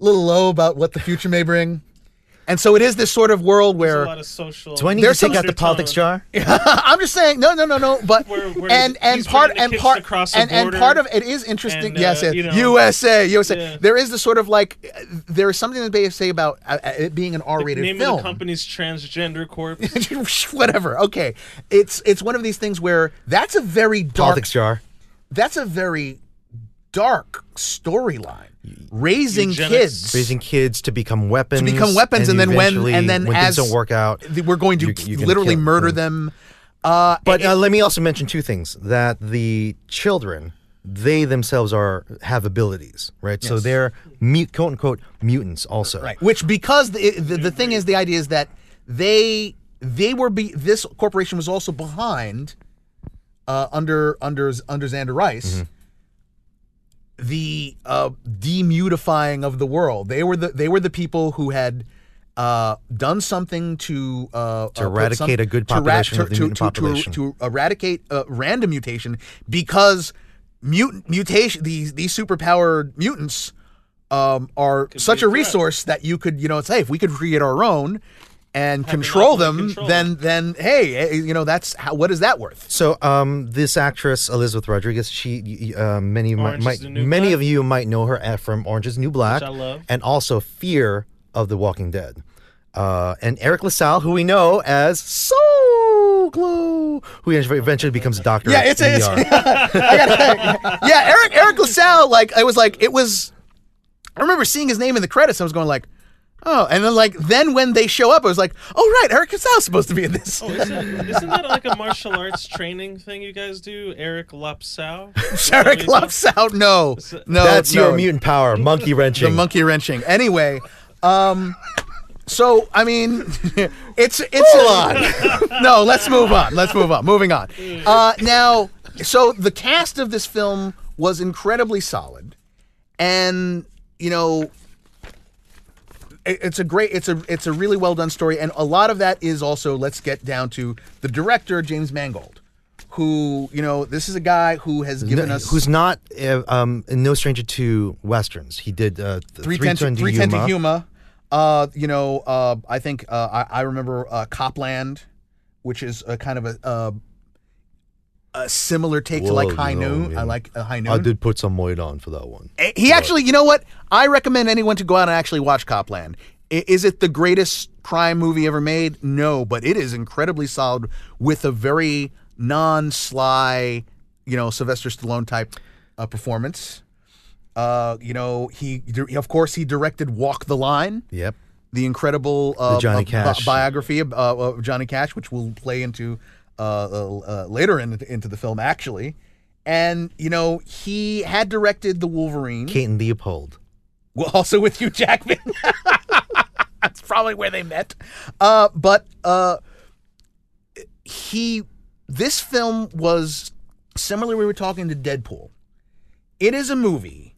Speaker 1: little low about what the future may bring. And so it is this sort of world
Speaker 3: There's
Speaker 1: where
Speaker 3: a lot of social.
Speaker 2: Do I need to take out the politics jar?
Speaker 1: I'm just saying, no, no, no, no. But
Speaker 3: Where- where
Speaker 1: and and part and part
Speaker 3: to
Speaker 1: and, and part of it is interesting.
Speaker 3: and,
Speaker 1: yes,
Speaker 3: uh,
Speaker 1: yes.
Speaker 3: you know,
Speaker 1: USA, USA.
Speaker 3: yeah.
Speaker 1: There is the sort of like uh, there is something that they say about uh, uh, it being an R-rated
Speaker 3: Name
Speaker 1: film.
Speaker 3: of the company's transgender corpse.
Speaker 1: Whatever. Okay, it's it's one of these things where that's a very dark.
Speaker 2: Politics jar.
Speaker 1: That's a very dark storyline. Raising
Speaker 3: Eugenics.
Speaker 1: kids.
Speaker 2: Raising kids to become weapons.
Speaker 1: to become weapons, and, then when and then
Speaker 2: when
Speaker 1: as
Speaker 2: things don't work out,
Speaker 1: we're going to
Speaker 2: you-
Speaker 1: literally
Speaker 2: kill-
Speaker 1: murder
Speaker 2: yeah.
Speaker 1: them. Uh,
Speaker 2: But
Speaker 1: it-
Speaker 2: uh, let me also mention two things: that the children, they themselves are have abilities, right? So they're mute, quote unquote mutants, also.
Speaker 1: Right. Which because the, the the thing is the idea is that they they were be this corporation was also behind uh, under under under Xander Rice the uh, demutifying of the world. They were the they were the people who had uh, done something to uh,
Speaker 2: To
Speaker 1: uh, put
Speaker 2: eradicate a good population of the mutant
Speaker 1: to,
Speaker 2: population.
Speaker 1: To, to eradicate uh, random mutation because mutant mutation these these superpowered mutants um, are such a
Speaker 3: a threat.
Speaker 1: resource that you could you know say if we could create our own and control them
Speaker 3: control.
Speaker 1: then then hey eh, you know that's how what is that worth
Speaker 2: So, um, this actress Elizabeth Rodriguez, she, uh, many of might,
Speaker 3: is the New
Speaker 2: many
Speaker 3: Black.
Speaker 2: of you might know her uh, from Orange is New Black,
Speaker 3: I love.
Speaker 2: and also Fear of the Walking Dead. Uh, and Eric LaSalle, who we know as Soul Glo, who eventually becomes a doctor.
Speaker 1: Yeah,
Speaker 2: at
Speaker 1: it's, it's. I gotta, yeah. Eric Eric LaSalle, like I was like it was. I remember seeing his name in the credits. I was going like, oh, and then like then when they show up, I was like, oh right, Eric LaSalle's supposed to be in this.
Speaker 3: Oh, isn't, isn't that like a martial arts training thing you guys do? Eric Lapsau?
Speaker 1: Eric LaSalle, no, no,
Speaker 2: That's
Speaker 1: no.
Speaker 2: your mutant power, monkey wrenching.
Speaker 1: the monkey wrenching. Anyway, um, so I mean, it's it's a lot. no, let's move on. Let's move on. Moving on. Uh, now, so the cast of this film was incredibly solid, and you know, it- it's a great it's a it's a really well done story and a lot of that is also let's get down to the director James Mangold who you know this is a guy who has given
Speaker 2: No,
Speaker 1: us
Speaker 2: who's not uh, um, no stranger to westerns. He did uh, th-
Speaker 1: 310 to, 310 to Yuma. Uh, you know, uh, I think uh, I, I remember uh, Copland, which is a kind of a uh, a similar take to like High
Speaker 2: no,
Speaker 1: Noon.
Speaker 2: yeah.
Speaker 1: I like uh, High Noon.
Speaker 2: I did put some weight on for that one.
Speaker 1: Eh, He actually, you know what? I recommend anyone to go out and actually watch Copland. I- Is it the greatest crime movie ever made? No, but it is incredibly solid with a very non-sly, you know, Sylvester Stallone type uh, performance. Uh, you know, he of course he directed Walk the Line,
Speaker 2: Yep.
Speaker 1: the incredible uh,
Speaker 2: Johnny
Speaker 1: uh, bi-
Speaker 2: Cash.
Speaker 1: biography of, uh, of Johnny Cash, which will play into later in, into the film actually. And you know, he had directed the Wolverine.
Speaker 2: Kate and Leopold.
Speaker 1: Well, also with Hugh Jackman. That's probably where they met. Uh, but uh, he, this film was similar. We were talking to Deadpool. It is a movie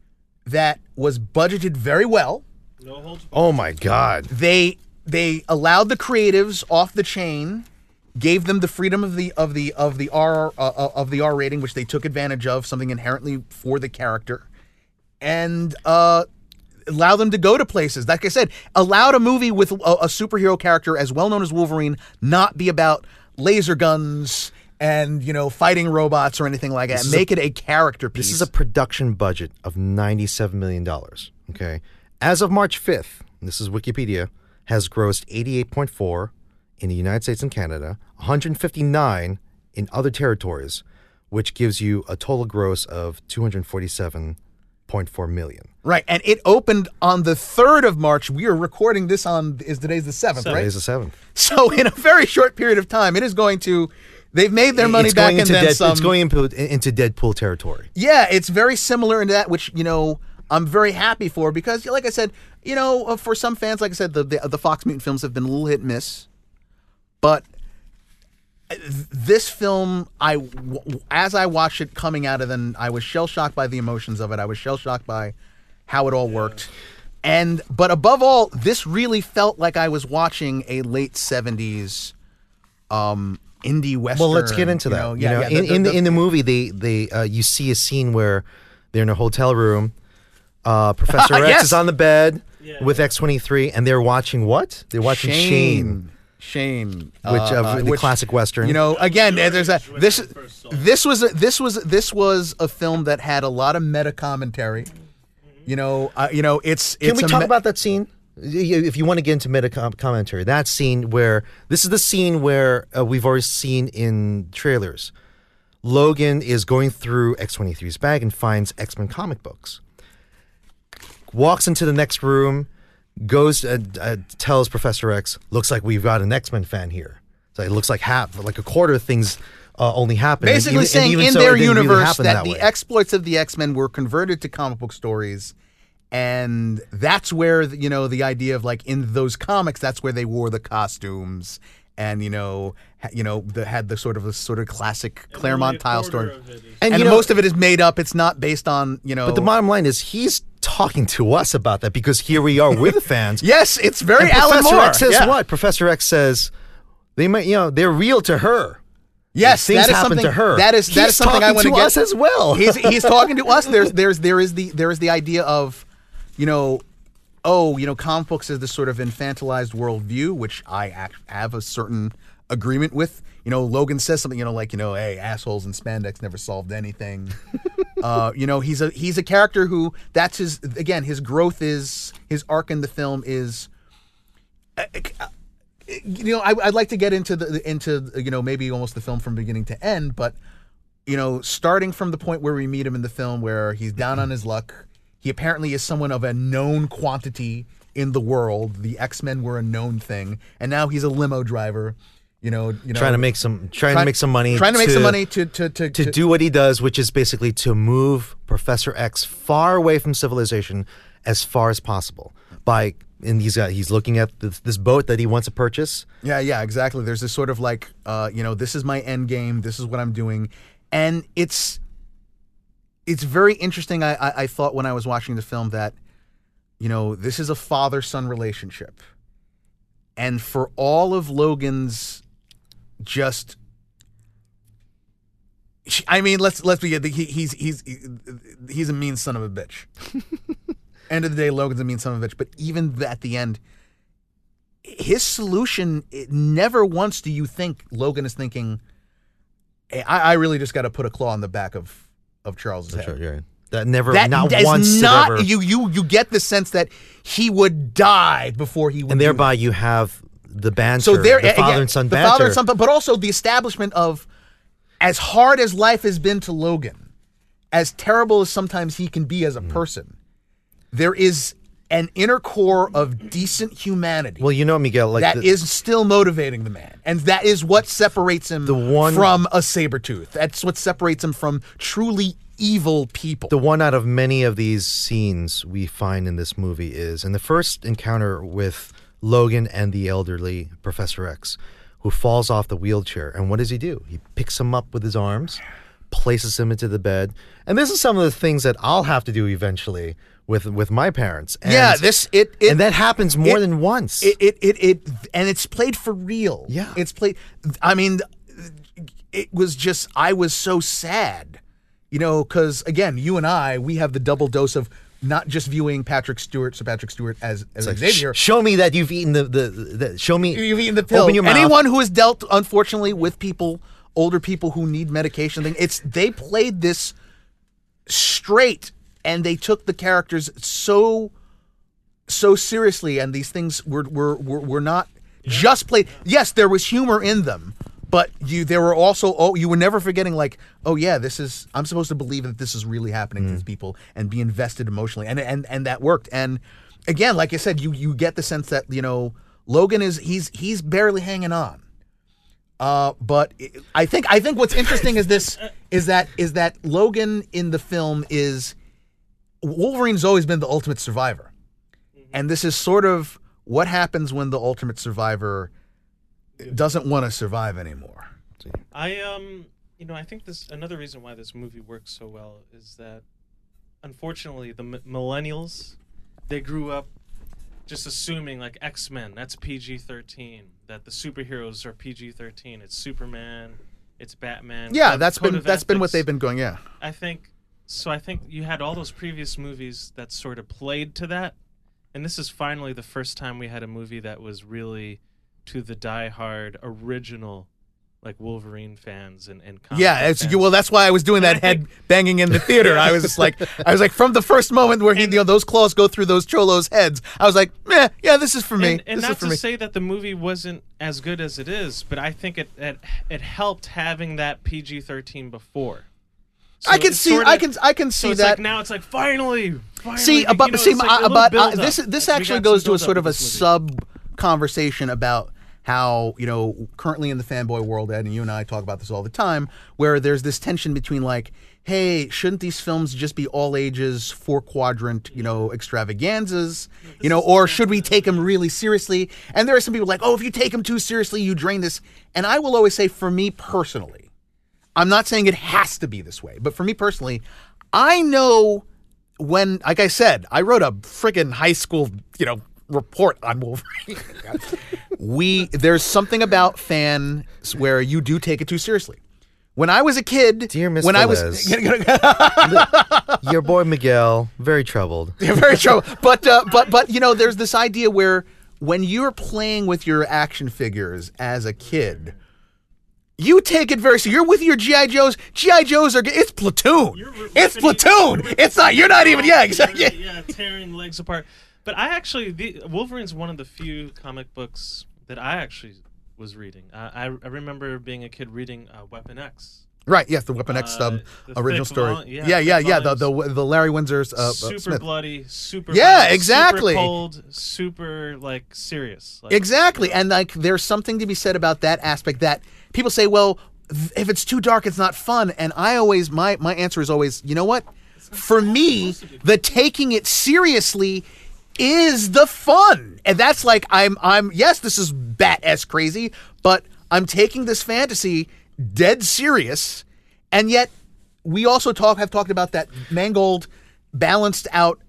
Speaker 1: that was budgeted very well.
Speaker 3: No holds.
Speaker 2: Oh my God.
Speaker 1: They they allowed the creatives off the chain, gave them the freedom of the of the of the R uh, uh, of the R rating, which they took advantage of, something inherently for the character, and uh, allow them to go to places. Like I said, allowed a movie with a, a superhero character as well known as Wolverine not be about laser guns and you know fighting robots or anything like that.
Speaker 2: a-
Speaker 1: Make it a character piece.
Speaker 2: This is a production budget of $97 million. Okay. As of March 5th, this is Wikipedia, has grossed 88.4 in the United States and Canada, 159 in other territories, which gives you a total gross of 247.4 million.
Speaker 1: right, and it opened on the third of March. We are recording this on is today's the seventh, right?
Speaker 2: Today's the seventh.
Speaker 1: So in a very short period of time, it is going to. They've made their money
Speaker 2: it's
Speaker 1: back
Speaker 2: going
Speaker 1: and
Speaker 2: into
Speaker 1: then
Speaker 2: Dead-
Speaker 1: some.
Speaker 2: It's going into, into Deadpool territory.
Speaker 1: yeah, it's very similar in that, which you know I'm very happy for because, like I said, you know, uh, for some fans, like I said, the the, the Fox Mutant films have been a little hit and miss, but uh, this film, I w- as I watched it coming out of then, I was shell shocked by the emotions of it. I was shell shocked by how it all worked. And but above all, this really felt like I was watching a late '70s um, indie western.
Speaker 2: Well, let's get into
Speaker 1: you
Speaker 2: that.
Speaker 1: know?
Speaker 2: You know,
Speaker 1: yeah,
Speaker 2: in, in, the, in the movie, they they uh, you see a scene where they're in a hotel room. Uh, Professor X
Speaker 1: Yes.
Speaker 2: is on the bed.
Speaker 3: Yeah,
Speaker 2: with
Speaker 3: yeah.
Speaker 2: X twenty three, and they're watching what? They're watching Shane,
Speaker 1: Shane,
Speaker 2: which
Speaker 1: uh,
Speaker 2: of
Speaker 1: uh,
Speaker 2: the
Speaker 1: which,
Speaker 2: classic western.
Speaker 1: You know, again, there's a this
Speaker 3: I first saw it.
Speaker 1: this was a, this was this was a film that had a lot of meta commentary. You know, uh, you know, it's
Speaker 2: Can we talk
Speaker 1: me-
Speaker 2: about that scene? If you want to get into meta commentary, that scene where this is the scene where uh, we've already seen in trailers. Logan is going through X23's bag and finds X Men comic books. Walks into the next room, goes uh, uh, tells Professor X, "Looks like we've got an X Men fan here." So it looks like half, like a quarter of things uh, only happen.
Speaker 1: Basically
Speaker 2: even- and
Speaker 1: saying
Speaker 2: even
Speaker 1: in
Speaker 2: so,
Speaker 1: their
Speaker 2: it didn't really
Speaker 1: universe that, the
Speaker 2: way.
Speaker 1: exploits of the X-Men were converted to comic book stories and that's where you know the idea of like in those comics that's where they wore the costumes and you know ha- you know the, had the sort of the sort of classic Claremont tile story
Speaker 2: And,
Speaker 1: and,
Speaker 2: you know-
Speaker 1: most of it is made up it's not based on you know
Speaker 2: But the bottom line is he's talking to us about that because here we are with the fans.
Speaker 1: yes it's very Alan
Speaker 2: Professor
Speaker 1: Moore
Speaker 2: X says
Speaker 1: yeah.
Speaker 2: what? Professor X says they might, you know, they're real to her.
Speaker 1: Yes,
Speaker 2: Things
Speaker 1: that is
Speaker 2: happen
Speaker 1: something
Speaker 2: to her.
Speaker 1: That is that
Speaker 2: He's
Speaker 1: is something I want
Speaker 2: to
Speaker 1: get
Speaker 2: us as well.
Speaker 1: he's he's talking to us. There's there's there is the there is the idea of, you know, oh, you know, comic books is this sort of infantilized worldview, which I act, have a certain agreement with. You know, Logan says something, you know, like you know, hey, assholes and spandex never solved anything. uh, you know, he's a he's a character who that's his again his growth is his arc in the film is eh, eh, eh, you know, I, I'd like to get into the into you know maybe almost the film from beginning to end, but you know, starting from the point where we meet him in the film, where he's down on his luck, he apparently is someone of a known quantity in the world. The X Men were a known thing, and now he's a limo driver. You know, you know,
Speaker 2: trying to make some trying to make some money.
Speaker 1: trying to make some money to to to,
Speaker 2: to do what he does, which is basically to move Professor X far away from civilization as far as possible. By and he's got he's looking at this, this boat that he wants to purchase.
Speaker 1: Yeah, yeah, exactly. There's this sort of like, uh, you know, this is my end game. This is what I'm doing, and it's it's very interesting. I, I I thought when I was watching the film that, you know, this is a father son relationship, and for all of Logan's just. I mean, let's let's be he, he's he's he's a mean son of a bitch. end of the day, Logan's a mean son of a bitch. But even at the end, his solution it never once do you think Logan is thinking, hey, I, I really just got to put a claw on the back of of Charles's head.
Speaker 2: That never
Speaker 1: That
Speaker 2: not once
Speaker 1: not
Speaker 2: ever,
Speaker 1: you you you get the sense that he would die before he would
Speaker 2: and thereby you have the banter,
Speaker 1: so there,
Speaker 2: the father and son
Speaker 1: the
Speaker 2: banter.
Speaker 1: father and son, but also the establishment of, as hard as life has been to Logan, as terrible as sometimes he can be as
Speaker 2: Mm.
Speaker 1: a person, there is an inner core of decent humanity
Speaker 2: well, you know, Miguel, like
Speaker 1: that
Speaker 2: the,
Speaker 1: is still motivating the man, and that is what separates him
Speaker 2: The one-
Speaker 1: from a saber tooth. That's what separates him from truly evil people.
Speaker 2: the one out of many of these scenes we find in this movie is in the first encounter with Logan and the elderly Professor X, who falls off the wheelchair. And what does he do? He picks him up with his arms, places him into the bed. And this is some of the things that I'll have to do eventually with with my parents. And,
Speaker 1: yeah, this it, it
Speaker 2: and that happens more
Speaker 1: it-
Speaker 2: than once.
Speaker 1: it, it it it and it's played for real.
Speaker 2: Yeah.
Speaker 1: it's played. I mean, it was just I was so sad, you know, because again, you and I we have the double dose of not just viewing Patrick Stewart, Sir Patrick Stewart as as
Speaker 2: Like,
Speaker 1: Xavier.
Speaker 2: sh- show me that you've eaten the, the, the show me
Speaker 1: You've eaten the pill.
Speaker 2: Open your mouth.
Speaker 1: Anyone who has dealt, unfortunately, with people, older people who need medication, thing, it's they played this straight, and they took the characters so so seriously, and these things were were were, were not just played. Yes, there was humor in them. But you, there were also, oh, you were never forgetting, like, oh yeah, this is. I'm supposed to believe that this is really happening to these people and be invested emotionally, and and and that worked. And again, like I said, you you get the sense that you know Logan is he's he's barely hanging on. Uh, but it- I think I think what's interesting is this is that is that Logan in the film is Wolverine's always been the ultimate survivor, and this is sort of what happens when the ultimate survivor doesn't want to survive anymore.
Speaker 3: I um, you know, I think this another reason why this movie works so well is that, unfortunately, the m- millennials, they grew up just assuming like X Men, that's PG thirteen, that the superheroes are PG thirteen. It's Superman, it's Batman.
Speaker 1: Yeah, that's been
Speaker 3: of
Speaker 1: that's been what they've been going. Yeah,
Speaker 3: I think so. I think you had all those previous movies that sort of played to that, and this is finally the first time we had a movie that was really to the diehard original like Wolverine fans and and
Speaker 1: Yeah, it's
Speaker 3: fans.
Speaker 1: well. That's why I was doing that head banging in the theater. I was just like, I was like, from the first moment where he, you know, those claws go through those cholos' heads. I was like, meh, yeah, this is for me.
Speaker 3: And, and not to
Speaker 1: me.
Speaker 3: say that the movie wasn't as good as it is, but I think it it, it helped having that PG thirteen before. So
Speaker 1: I can see,
Speaker 3: sorta-
Speaker 1: I can, I can see
Speaker 3: it's
Speaker 1: that.
Speaker 3: like now it's like finally, finally.
Speaker 1: see,
Speaker 3: you
Speaker 1: but
Speaker 3: know,
Speaker 1: see,
Speaker 3: like
Speaker 1: uh, but uh, this this actually goes to a sort of a
Speaker 3: with this movie.
Speaker 1: sub conversation about how you know currently in the fanboy world, Ed, and you and I talk about this all the time, where there's this tension between like, hey, shouldn't these films just be all ages, four quadrant, you know, extravaganzas, you know, or should we take them really seriously? And there are some people like, oh, if you take them too seriously, you drain this. And I will always say, for me personally, I'm not saying it has to be this way, but for me personally, I know when, like I said, I wrote a friggin' high school, you know, report on Wolverine. we there's something about fans where you do take it too seriously. When I was a kid,
Speaker 2: Dear Miss
Speaker 1: when I was
Speaker 2: Your boy Miguel, very troubled.
Speaker 1: You're very true. But uh, but but you know, there's this idea where when you're playing with your action figures as a kid, you take it very. So you're with your GI Joes. GI Joes are. It's platoon. It's platoon. It's not. You're not even. Yeah, exactly.
Speaker 3: yeah, tearing legs apart. But I actually, the, Wolverine's one of the few comic books that I actually was reading. Uh, I, I remember being a kid reading uh, Weapon X.
Speaker 1: Right. Yes, the Weapon X
Speaker 3: Uh,
Speaker 1: um,
Speaker 3: the
Speaker 1: original story.
Speaker 3: vol- yeah,
Speaker 1: yeah, yeah, yeah. The, the the Barry Windsor's uh, uh,
Speaker 3: super
Speaker 1: Smith.
Speaker 3: bloody, super
Speaker 1: Yeah,
Speaker 3: violent,
Speaker 1: exactly.
Speaker 3: super cold, super like serious. Like,
Speaker 1: Exactly. And like there's something to be said about that aspect that people say, well, if it's too dark, it's not fun. And I always my my answer is always, you know what? For me, the taking it seriously is the fun. And that's like I'm I'm yes, this is bat s crazy, but I'm taking this fantasy dead serious. And yet we also talk have talked about that Mangold balanced out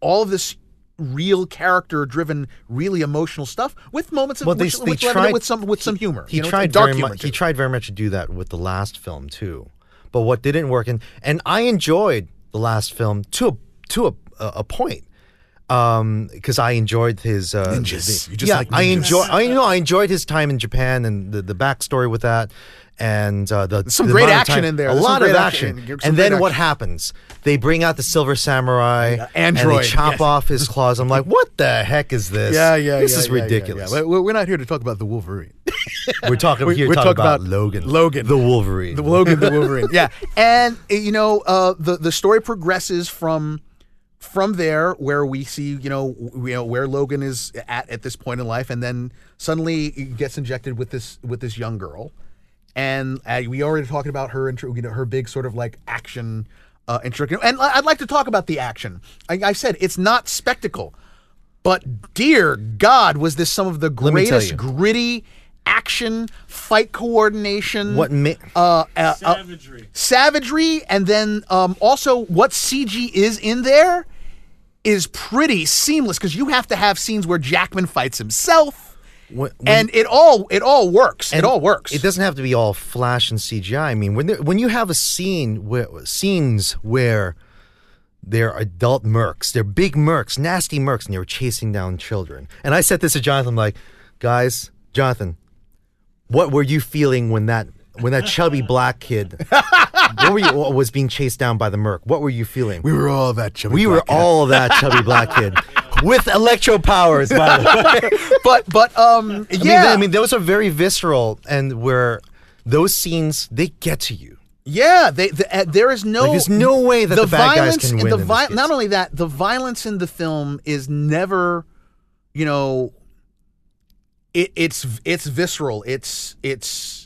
Speaker 1: all of this real character driven really emotional stuff with moments of
Speaker 2: Well, they-
Speaker 1: which,
Speaker 2: they
Speaker 1: which
Speaker 2: tried-
Speaker 1: with some with some humor
Speaker 2: He
Speaker 1: you know,
Speaker 2: tried
Speaker 1: dark
Speaker 2: very much.
Speaker 1: too.
Speaker 2: He tried very much to do that with the last film too. But what didn't work, and and I enjoyed the last film to a to a, a point. Um, because I enjoyed his uh,
Speaker 1: Ninjas.
Speaker 2: the-
Speaker 1: You just
Speaker 2: yeah,
Speaker 1: like
Speaker 2: I
Speaker 1: ninjas.
Speaker 2: enjoy. I know I enjoyed his time in Japan and the the backstory with that, and uh, the
Speaker 1: some
Speaker 2: the
Speaker 1: great action
Speaker 2: time-
Speaker 1: in there.
Speaker 2: A
Speaker 1: There's some
Speaker 2: lot of action,
Speaker 1: action.
Speaker 2: And then what happens? They bring out the Silver Samurai, and
Speaker 1: Android,
Speaker 2: they chop
Speaker 1: yes.
Speaker 2: off his claws. I'm like, what the heck is this?
Speaker 1: yeah yeah
Speaker 2: this
Speaker 1: yeah,
Speaker 2: is
Speaker 1: yeah,
Speaker 2: ridiculous.
Speaker 1: we're not here to talk about the wolverine
Speaker 2: We're talking
Speaker 1: We-
Speaker 2: here.
Speaker 1: we're
Speaker 2: talking about,
Speaker 1: about
Speaker 2: Logan.
Speaker 1: Logan.
Speaker 2: the Wolverine.
Speaker 1: the Logan the Wolverine. Yeah, and you know uh, the the story progresses from from there where we see you know w- you know where Logan is at at this point in life, and then suddenly he gets injected with this with this young girl, and uh, we already talking about her intro, you know her big sort of like action uh, intro, and I- I'd like to talk about the action. I, I said it's not spectacle. But dear God, was this some of the
Speaker 2: me
Speaker 1: greatest gritty action, fight coordination?
Speaker 2: What ma-
Speaker 1: uh, uh, uh,
Speaker 3: Savagery.
Speaker 1: savagery, and then um, also what CG is in there is pretty seamless because you have to have scenes where Jackman fights himself,
Speaker 2: When- when-
Speaker 1: and it all it all works. it all works.
Speaker 2: It doesn't have to be all flash and CGI. I mean, when there, when you have a scene where scenes where they're adult mercs, they're big mercs, nasty mercs, and they're chasing down children. And I said this to Jonathan, like, guys, Jonathan, what were you feeling when that when that chubby black kid what were you, was being chased down by the merc? What were you feeling?
Speaker 1: we were all that chubby.
Speaker 2: We were
Speaker 1: black
Speaker 2: all that chubby black kid with electro powers, by the way.
Speaker 1: but but um
Speaker 2: I
Speaker 1: yeah
Speaker 2: mean, I mean, those are very visceral, and where those scenes they get to you.
Speaker 1: Yeah, they, the, uh, there is no.
Speaker 2: Like, there's no way that the bad guys
Speaker 1: violence,
Speaker 2: can win
Speaker 1: The vi- not only that, the violence in the film is never, you know, it, it's it's visceral. It's it's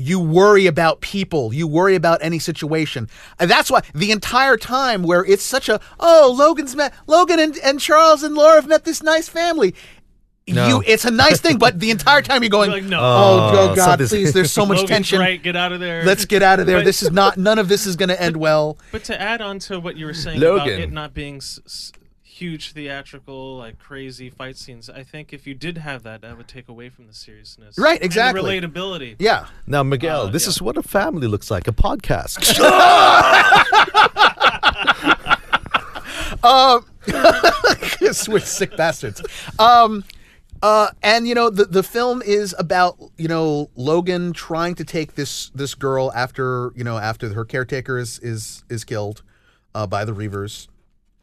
Speaker 1: you worry about people. You worry about any situation. And that's why the entire time where it's such a oh Logan's met Logan and, and Charles and Laura have met this nice family.
Speaker 2: No.
Speaker 1: You, it's a nice thing, but the entire time you're going,
Speaker 3: You're like, no.
Speaker 1: oh,
Speaker 2: Oh,
Speaker 1: oh God,
Speaker 2: something's-
Speaker 1: please! There's so much
Speaker 3: Logan's
Speaker 1: tension.
Speaker 3: right, get out of there.
Speaker 1: Let's get out of there.
Speaker 3: But-
Speaker 1: this is not. None of this is going to end well.
Speaker 3: But to add on to what you were saying about it not being s- s- huge theatrical, like crazy fight scenes, I think if you did have that, that would take away from the seriousness.
Speaker 1: Right,
Speaker 3: and the
Speaker 1: exactly.
Speaker 3: relatability.
Speaker 1: Yeah.
Speaker 2: Now, Miguel,
Speaker 3: Uh,
Speaker 2: this
Speaker 3: yeah.
Speaker 2: is what a family looks like a podcast.
Speaker 1: Switch sick bastards. Um, uh, and you know the the film is about you know Logan trying to take this this girl after you know after her caretaker is is is killed uh, by the Reavers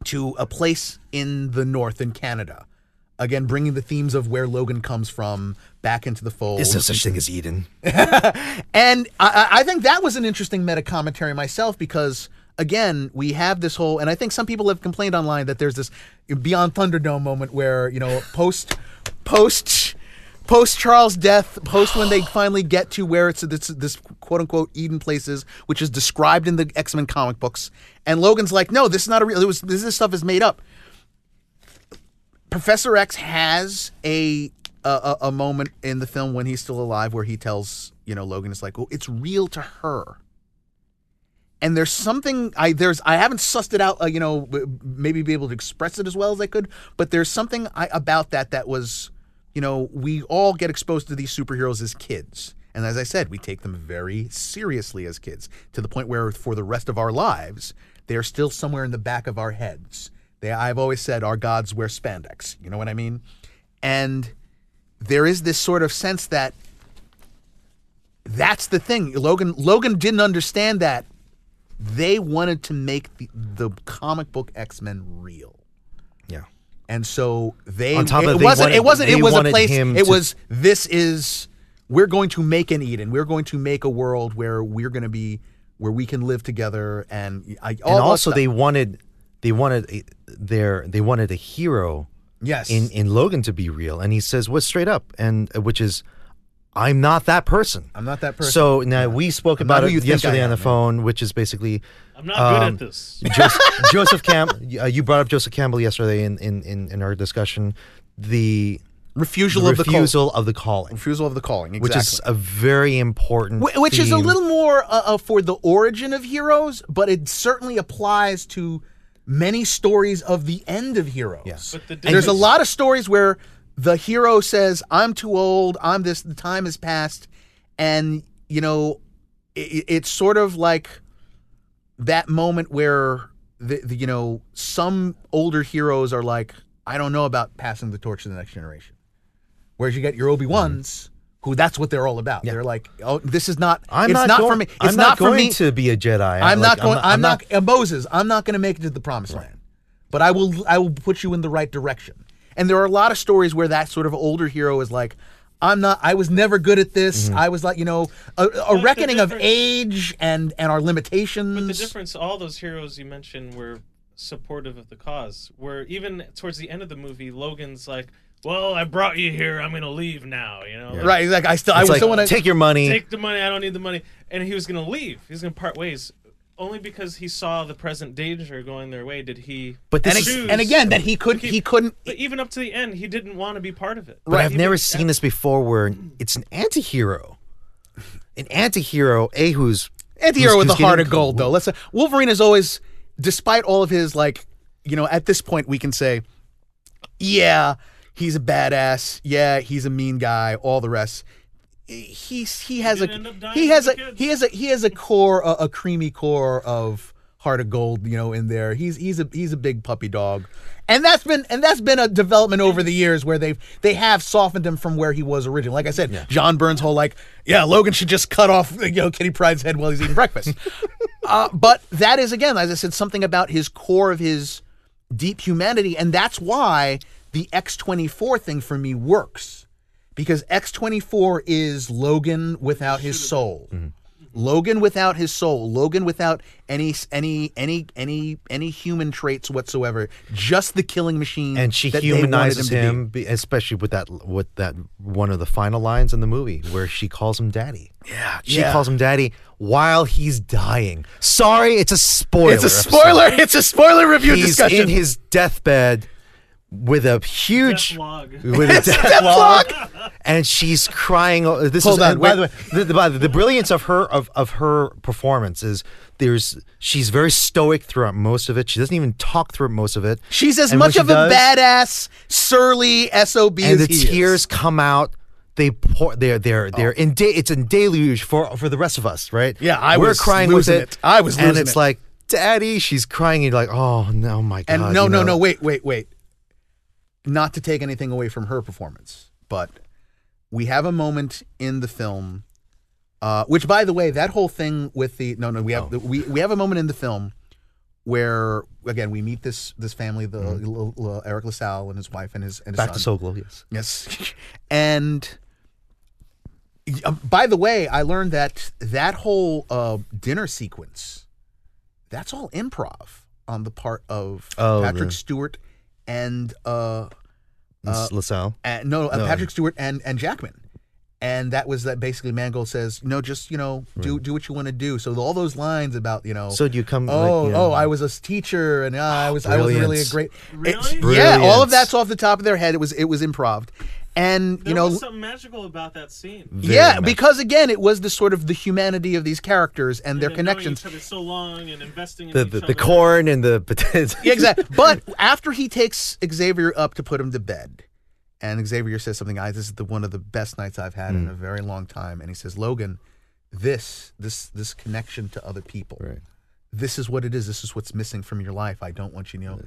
Speaker 1: to a place in the north in Canada. Again, bringing the themes of where Logan comes from back into the fold.
Speaker 2: Is there such thing as Eden?
Speaker 1: And I, I think that was an interesting meta commentary myself because again we have this whole, and I think some people have complained online that there's this Beyond Thunderdome moment where you know post post post Charles' death, post when they finally get to where it's this, this quote unquote Eden places, which is described in the X Men comic books, and Logan's like, no, this is not a real. It was this, this stuff is made up. Professor X has a, a a moment in the film when he's still alive where he tells you know Logan is like, well, it's real to her. And there's something I there's I haven't sussed it out, uh, you know, maybe be able to express it as well as I could, but there's something I, about that that was, you know, we all get exposed to these superheroes as kids, and as I said, we take them very seriously as kids to the point where for the rest of our lives, they are still somewhere in the back of our heads. They I've always said our gods wear spandex. You know what I mean? And there is this sort of sense that that's the thing. Logan Logan didn't understand that. They wanted to make the, the comic book X Men real,
Speaker 2: Yeah.
Speaker 1: and so they.
Speaker 2: On top of
Speaker 1: it
Speaker 2: it, they
Speaker 1: wasn't.
Speaker 2: wanted-
Speaker 1: it wasn't. It was a place.
Speaker 2: him
Speaker 1: It
Speaker 2: to-
Speaker 1: was. This is. We're going to make an Eden. We're going to make a world where we're going to be where we can live together, and I.
Speaker 2: And also they wanted they wanted a, their they wanted a hero
Speaker 1: yes
Speaker 2: in in Logan to be real, and he says what's straight up, and uh, which is, I'm not that person.
Speaker 1: I'm not that person.
Speaker 2: So now we spoke
Speaker 1: I'm
Speaker 2: about it
Speaker 1: you
Speaker 2: yesterday
Speaker 1: I
Speaker 2: on the
Speaker 1: am, man.
Speaker 2: phone, which is basically
Speaker 3: I'm not good
Speaker 2: Um,
Speaker 3: at this.
Speaker 2: Joseph, Joseph Camp. Uh, you brought up Joseph Campbell yesterday in in in, in our discussion. The
Speaker 1: refusal of the call,
Speaker 2: refusal of the calling,
Speaker 1: refusal of the calling, exactly.
Speaker 2: which is a very important,
Speaker 1: Wh- which is a little more uh, uh, for the origin of heroes, but it certainly applies to many stories of the end of heroes.
Speaker 2: Yes.
Speaker 3: But the
Speaker 1: There's a lot of stories where the hero says, "I'm too old. I'm this. The time has passed," and you know, it, it's sort of like that moment where the, the you know some older heroes are like, "I don't know about passing the torch to the next generation," whereas you get your Obi Wans. Who that's what they're all about. They're like, oh, this is not.
Speaker 2: I'm
Speaker 1: it's
Speaker 2: not,
Speaker 1: not
Speaker 2: going,
Speaker 1: for me. It's
Speaker 2: I'm
Speaker 1: not,
Speaker 2: not
Speaker 1: for
Speaker 2: going
Speaker 1: me.
Speaker 2: to be a Jedi.
Speaker 1: I'm
Speaker 2: Like,
Speaker 1: not going. I'm, not, uh, Moses. I'm not going to make it to the promised land, but I will. I will put you in the right direction. And there are a lot of stories where that sort of older hero is like, I'm not. I was never good at this.
Speaker 2: Mm-hmm.
Speaker 1: I was like, you know, a, a reckoning of age and and our limitations.
Speaker 3: But the difference, all those heroes you mentioned were supportive of the cause. Where even towards the end of the movie, Logan's like, "Well, I brought you here. I'm gonna leave now." You know, Like,
Speaker 1: right? Like I still. I
Speaker 2: It's
Speaker 1: was
Speaker 2: like,
Speaker 1: still want to
Speaker 2: take your money.
Speaker 3: take the money. I don't need the money. And he was gonna leave. He was gonna part ways. Only because he saw the present danger going their way did he.
Speaker 2: but this
Speaker 1: And,
Speaker 2: is,
Speaker 3: choose
Speaker 1: and again, that he could.
Speaker 3: keep-
Speaker 1: He couldn't.
Speaker 3: But even up to the end, he didn't want to be part of it.
Speaker 2: But I've never
Speaker 3: at-
Speaker 2: seen this before where it's an anti-hero. An anti-hero, a who's
Speaker 1: Anti-hero
Speaker 2: who's-
Speaker 1: with a
Speaker 2: who's
Speaker 1: heart
Speaker 2: getting-
Speaker 1: of gold, though. Let's say Wolverine is always, despite all of his like, you know, at this point we can say, yeah, he's a badass. Yeah, he's a mean guy. All the rest. He's he has a
Speaker 3: end up dying
Speaker 1: he has a
Speaker 3: kids.
Speaker 1: he has a he has a core a, a creamy core of heart of gold you know in there he's he's a he's a big puppy dog and that's been and that's been a development over the years where they've they have softened him from where he was originally like i said John Byrne's whole like yeah logan should just cut off you know Kitty Pryde's head while he's eating breakfast uh, but that is again as i said something about his core of his deep humanity and that's why the x24 thing for me works because x24 is logan without his soul mm-hmm. Logan without his soul, Logan without any any any any any human traits whatsoever, just the killing machine.
Speaker 2: and she
Speaker 1: that they wanted
Speaker 2: humanizes
Speaker 1: to be.
Speaker 2: him, especially with that with that one of the final lines in the movie where she calls him daddy.
Speaker 1: Yeah,
Speaker 2: She
Speaker 1: yeah.
Speaker 2: calls him daddy while he's dying. Sorry, it's a spoiler.
Speaker 1: It's a
Speaker 2: episode.
Speaker 1: spoiler. It's a spoiler review
Speaker 2: He's
Speaker 1: discussion.
Speaker 2: in his deathbed with a huge
Speaker 3: Death
Speaker 2: with a death log, and she's crying. oh, This
Speaker 1: Hold
Speaker 2: is,
Speaker 1: on,
Speaker 2: by the way, the, the, by the, the brilliance of her of, of her performance is there's she's very stoic throughout most of it. She doesn't even talk through most of it.
Speaker 1: She's as
Speaker 2: And
Speaker 1: much of
Speaker 2: does-
Speaker 1: a badass, surly sob
Speaker 2: and
Speaker 1: as
Speaker 2: the
Speaker 1: he is.
Speaker 2: tears come out. They pour. They're they're oh. they're in. Da- it's a deluge for for the rest of us, right?
Speaker 1: Yeah, I
Speaker 2: we're
Speaker 1: was
Speaker 2: crying
Speaker 1: losing
Speaker 2: with
Speaker 1: it.
Speaker 2: it.
Speaker 1: I was
Speaker 2: and it's
Speaker 1: it.
Speaker 2: like, Daddy, she's crying. And you're like, oh no, my god.
Speaker 1: And no,
Speaker 2: you
Speaker 1: no,
Speaker 2: know?
Speaker 1: no, wait, wait, wait. Not to take anything away from her performance, but we have a moment in the film, uh, which, by the way, that whole thing with the no, no, we have
Speaker 2: Oh.
Speaker 1: we we have a moment in the film where again we meet this this family, the L- L- Eric LaSalle and his wife and his and his
Speaker 2: Mm-hmm. Back to
Speaker 1: son.
Speaker 2: Soul Glo, yes.
Speaker 1: Yes. and um, by the way, I learned that that whole uh, dinner sequence, that's all improv on the part of
Speaker 2: Oh,
Speaker 1: Patrick Stewart and uh,
Speaker 2: Uh, LaSalle.
Speaker 1: and no, uh,
Speaker 2: No.
Speaker 1: Patrick Stewart and and Jackman. And that was that basically Mangold says, no, just, you know, do do what you want to do. So all those lines about, you know,
Speaker 2: So do you come?
Speaker 1: oh,
Speaker 2: like, you know,
Speaker 1: oh, I was a teacher and uh, I was I was really a great
Speaker 3: Really?
Speaker 1: Yeah, all of that's off the top of their head. It was it was improv. And
Speaker 3: There
Speaker 1: you know
Speaker 3: was something magical about that scene.
Speaker 2: very
Speaker 1: yeah,
Speaker 2: much.
Speaker 1: because again, it was the sort of the humanity of these characters and their
Speaker 3: And then knowing
Speaker 1: connections.
Speaker 3: Each other so long and investing in
Speaker 2: the
Speaker 3: each
Speaker 2: the,
Speaker 3: other.
Speaker 2: the corn and the potatoes.
Speaker 1: Yeah, exactly. But after he takes Xavier up to put him to bed, and Xavier says something, "I this is the one of the best nights I've had
Speaker 2: Hmm.
Speaker 1: in a very long time," and he says, "Logan, this this this connection to other people,
Speaker 2: Right.
Speaker 1: this is what it is. This is what's missing from your life. I don't want you to know."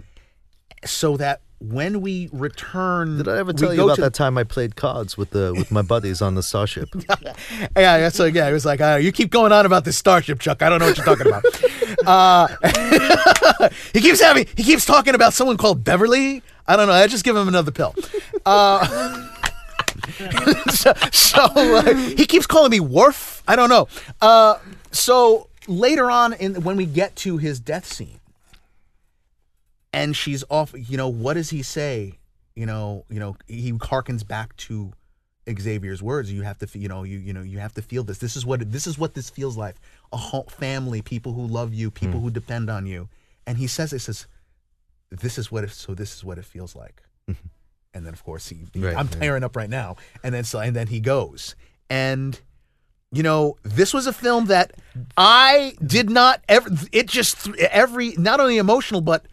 Speaker 1: So that when we return,
Speaker 2: Did I ever tell you about
Speaker 1: to-
Speaker 2: that time I played cards with the with my buddies on the Starship?
Speaker 1: Yeah, yeah. So yeah, it was like, uh, you keep going on about this starship, Chuck. I don't know what you're talking about. uh, he keeps having, he keeps talking about someone called Beverly. I don't know. I just give him another pill. Uh, so so uh, he keeps calling me Worf. I don't know. Uh, so later on, in when we get to his death scene, and she's off. You know, what does he say? You know, you know, he harkens back to Xavier's words. You have to, you know, you you know, you have to feel this. This is what this is what this feels like. A whole family, people who love you, people
Speaker 2: Hmm.
Speaker 1: who depend on you. And he says, "It says, this is what it. So this is what it feels like." and then, of course, he.
Speaker 2: Right,
Speaker 1: I'm tearing up right now. And then so and then he goes and. You know, this was a film that I did not ever. It just every not only emotional, but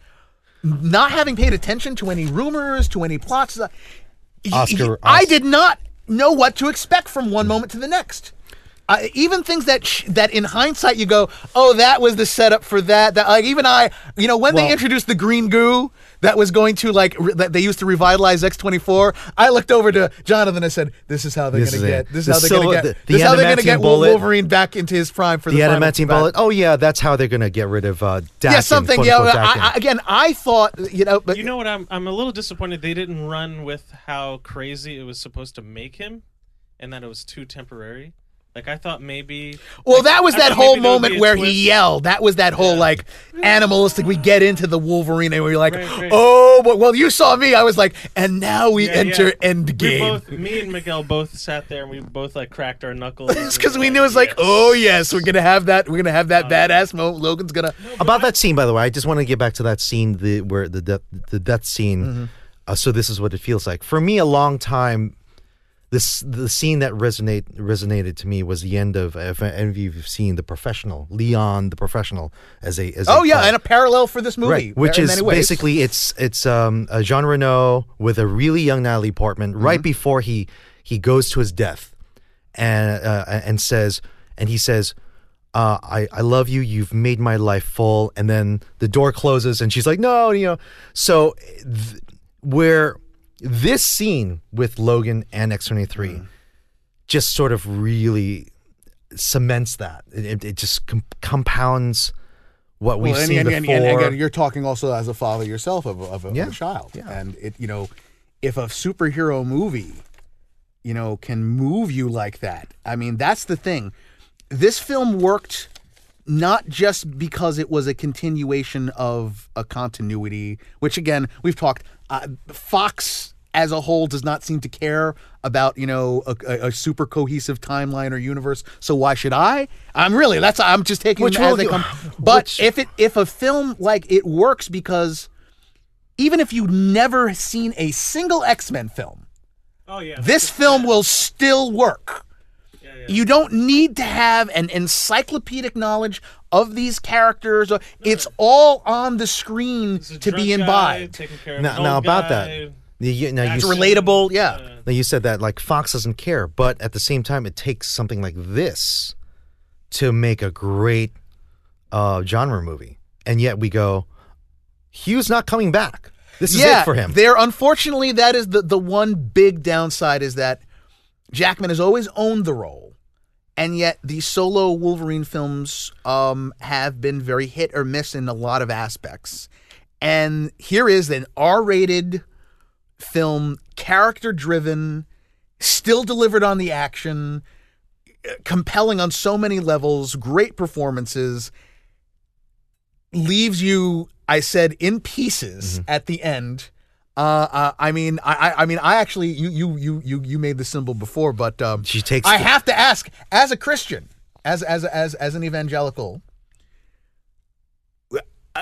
Speaker 1: not having paid attention to any rumors, to any plots. uh,
Speaker 2: Oscar-
Speaker 1: I
Speaker 2: Os-
Speaker 1: did not know what to expect from one moment to the next. I, even things that sh- that in hindsight you go, oh, that was the setup for that. That like even I, you know, when they introduced the green goo that was going to like re- that they used to revitalize X twenty four, I looked over to Jonathan and said, "This is how they're going to get. This is how they're
Speaker 2: silver-
Speaker 1: going to get.
Speaker 2: the
Speaker 1: This is how they're going to get
Speaker 2: bullet-
Speaker 1: Wolverine back into his prime for the,
Speaker 2: the
Speaker 1: final
Speaker 2: adamantium bullet. Oh yeah, that's how they're gonna get rid of uh, Daken.
Speaker 1: yeah, something. Yeah,
Speaker 2: unquote,
Speaker 1: I, I, again, I thought you know, but
Speaker 3: You know what? I'm I'm a little disappointed they didn't run with how crazy it was supposed to make him, and that it was too temporary. Like I thought maybe.
Speaker 1: Well,
Speaker 3: like,
Speaker 1: that was that whole
Speaker 3: maybe there would
Speaker 1: moment where
Speaker 3: twist.
Speaker 1: he yelled. That was that whole like animalistic. We get into the Wolverine and we're like,
Speaker 3: Right, right.
Speaker 1: oh, but well, you saw me. I was like, and now we
Speaker 3: Yeah,
Speaker 1: enter
Speaker 3: yeah.
Speaker 1: Endgame.
Speaker 3: We both, me and Miguel, both sat there and we both like cracked our knuckles.
Speaker 1: It's because we knew it was like, oh yes, we're gonna have that. We're gonna have that badass moment. Logan's gonna.
Speaker 2: About that scene, by the way, I just want to get back to that scene, the where the death, the death scene.
Speaker 1: Mm-hmm.
Speaker 2: Uh, so this is what it feels like for me. A long time, this the scene that resonate resonated to me was the end of. If any of you've seen the professional, Leon, the professional, as a as
Speaker 1: Oh
Speaker 2: a
Speaker 1: yeah,
Speaker 2: cop.
Speaker 1: and a parallel for this movie,
Speaker 2: right? Which is basically it's it's um uh, Jean Reno with a really young Natalie Portman
Speaker 1: Mm-hmm.
Speaker 2: right before he he goes to his death, and uh, and says and he says. Uh, I, I love you. You've made my life full. And then the door closes, and she's like, "No, you know." So, th- where this scene with Logan and X twenty three
Speaker 1: Mm.
Speaker 2: just sort of really cements that. It, it, just com- compounds what we've
Speaker 1: Well, and,
Speaker 2: seen
Speaker 1: and, and,
Speaker 2: before.
Speaker 1: and again, you're talking also as a father yourself of, a- of, a, of
Speaker 2: Yeah,
Speaker 1: a child,
Speaker 2: yeah.
Speaker 1: and it you know, if a superhero movie, you know, can move you like that. I mean, that's the thing. This film worked not just because it was a continuation of a continuity, which again we've talked. Uh, Fox as a whole does not seem to care about you know a, a, a super cohesive timeline or universe. So why should I? I'm really that's I'm just taking
Speaker 2: Which
Speaker 1: them as they
Speaker 2: you-
Speaker 1: come. But
Speaker 2: which-
Speaker 1: if it if a film like it works because even if you've never seen a single X Men film,
Speaker 3: Oh yeah.
Speaker 1: this film will still work.
Speaker 3: Yeah, yeah.
Speaker 1: You don't need to have an encyclopedic knowledge of these characters. It's all on the screen to be
Speaker 3: drunk guy
Speaker 1: imbibed.
Speaker 3: taking care of
Speaker 2: Now- now about
Speaker 3: guy.
Speaker 2: that. You, you, now, you,
Speaker 1: It's relatable, yeah.
Speaker 3: Uh,
Speaker 2: now you said that like Fox doesn't care, but at the same time, it takes something like this to make a great uh, genre movie, and yet we go, Hugh's not coming back. This is
Speaker 1: yeah,
Speaker 2: it for him.
Speaker 1: There, unfortunately, that is the the one big downside is that Jackman has always owned the role, and yet the solo Wolverine films um, have been very hit or miss in a lot of aspects. And here is an R-rated film, character-driven, still delivered on the action, compelling on so many levels, great performances, leaves you, I said, in pieces at the end. Uh, uh, I mean, I, I, I mean, I actually, you, you, you, you, you made the symbol before, but um,
Speaker 2: She takes
Speaker 1: I
Speaker 2: the-
Speaker 1: have to ask, as a Christian, as as as as an evangelical, uh,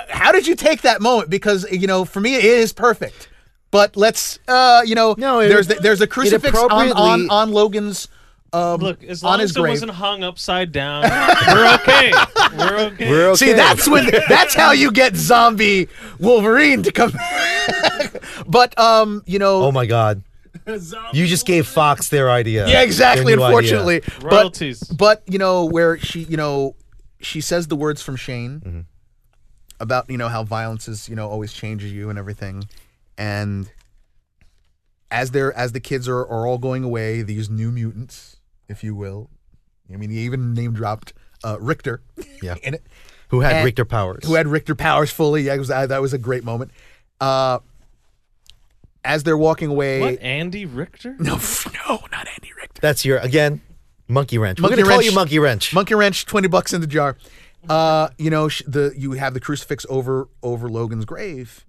Speaker 1: how did you take that moment? Because you know, for me, it is perfect. But let's, uh, you know,
Speaker 2: No, it-
Speaker 1: there's the, there's a crucifix on, on on Logan's. Um,
Speaker 3: Look, as
Speaker 1: on
Speaker 3: long
Speaker 1: his
Speaker 3: as it
Speaker 1: grave.
Speaker 3: wasn't hung upside down, we're okay. We're okay.
Speaker 2: We're okay.
Speaker 1: See, that's when that's how you get zombie Wolverine to come. but um, you know,
Speaker 2: Oh my God! You just gave Fox their idea.
Speaker 1: yeah, exactly.
Speaker 2: Their idea.
Speaker 1: Unfortunately, but
Speaker 3: Royalties.
Speaker 1: but you know where she, you know, she says the words from Shane
Speaker 2: Mm-hmm.
Speaker 1: about you know how violence is you know always changes you and everything, and as they're as the kids are are all going away, these new mutants, if you will. I mean, he even name dropped uh, Richter.
Speaker 2: Yeah.
Speaker 1: in it.
Speaker 2: Who had
Speaker 1: And-
Speaker 2: Richter powers?
Speaker 1: who had Richter powers fully. Yeah, it was, that was a great moment. Uh, as they're walking away,
Speaker 3: What? Andy Richter?
Speaker 1: no, no, not Andy Richter.
Speaker 2: That's your again, monkey wrench.
Speaker 1: Monkey
Speaker 2: We're gonna call
Speaker 1: wrench.
Speaker 2: you monkey wrench.
Speaker 1: Monkey wrench, twenty bucks in the jar. Uh, you know, the you have the crucifix over over Logan's grave,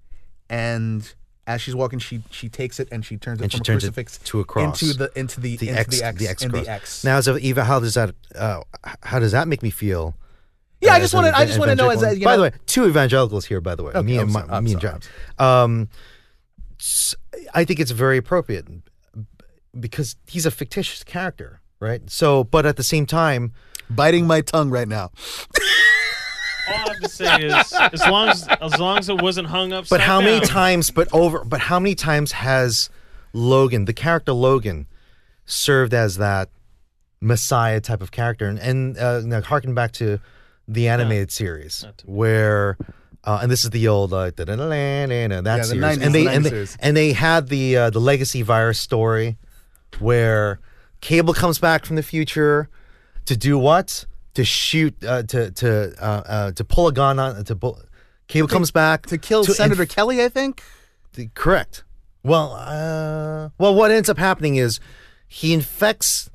Speaker 1: and as she's walking, she she takes it and she turns it
Speaker 2: And
Speaker 1: from
Speaker 2: she
Speaker 1: a
Speaker 2: turns it
Speaker 1: crucifix
Speaker 2: to a cross.
Speaker 1: into the into the,
Speaker 2: the
Speaker 1: into
Speaker 2: X,
Speaker 1: the X,
Speaker 2: the X,
Speaker 1: in
Speaker 2: cross.
Speaker 1: the X.
Speaker 2: Now, as of Eva, how does that? Uh, how does that make me feel?
Speaker 1: yeah, I just want to I just want to know as a, you
Speaker 2: by
Speaker 1: know,
Speaker 2: the way, two evangelicals here. By the way,
Speaker 1: Okay,
Speaker 2: me and my,
Speaker 1: sorry, I'm
Speaker 2: me and
Speaker 1: sorry,
Speaker 2: John. Um, s- I think it's very appropriate because he's a fictitious character, right? So, but at the same time,
Speaker 1: biting my tongue right now.
Speaker 3: All I have to say is, as long as as long as it wasn't hung up.
Speaker 2: But how many
Speaker 3: down,
Speaker 2: times? But over. But how many times has Logan, the character Logan, served as that Messiah type of character? And, and uh, now harken back to the animated series where. Uh, and this is the old uh, that
Speaker 1: Yeah, the
Speaker 2: series,
Speaker 1: 90s,
Speaker 2: and they
Speaker 1: the
Speaker 2: and they,
Speaker 1: series.
Speaker 2: and they had the uh, the legacy virus story, where Cable comes back from the future to do what? To shoot, uh, to to uh, uh, to pull a gun on to pull. Cable comes back
Speaker 1: To kill Senator Kelly, I think.
Speaker 2: the- correct. Well, uh, well, what ends up happening is he infects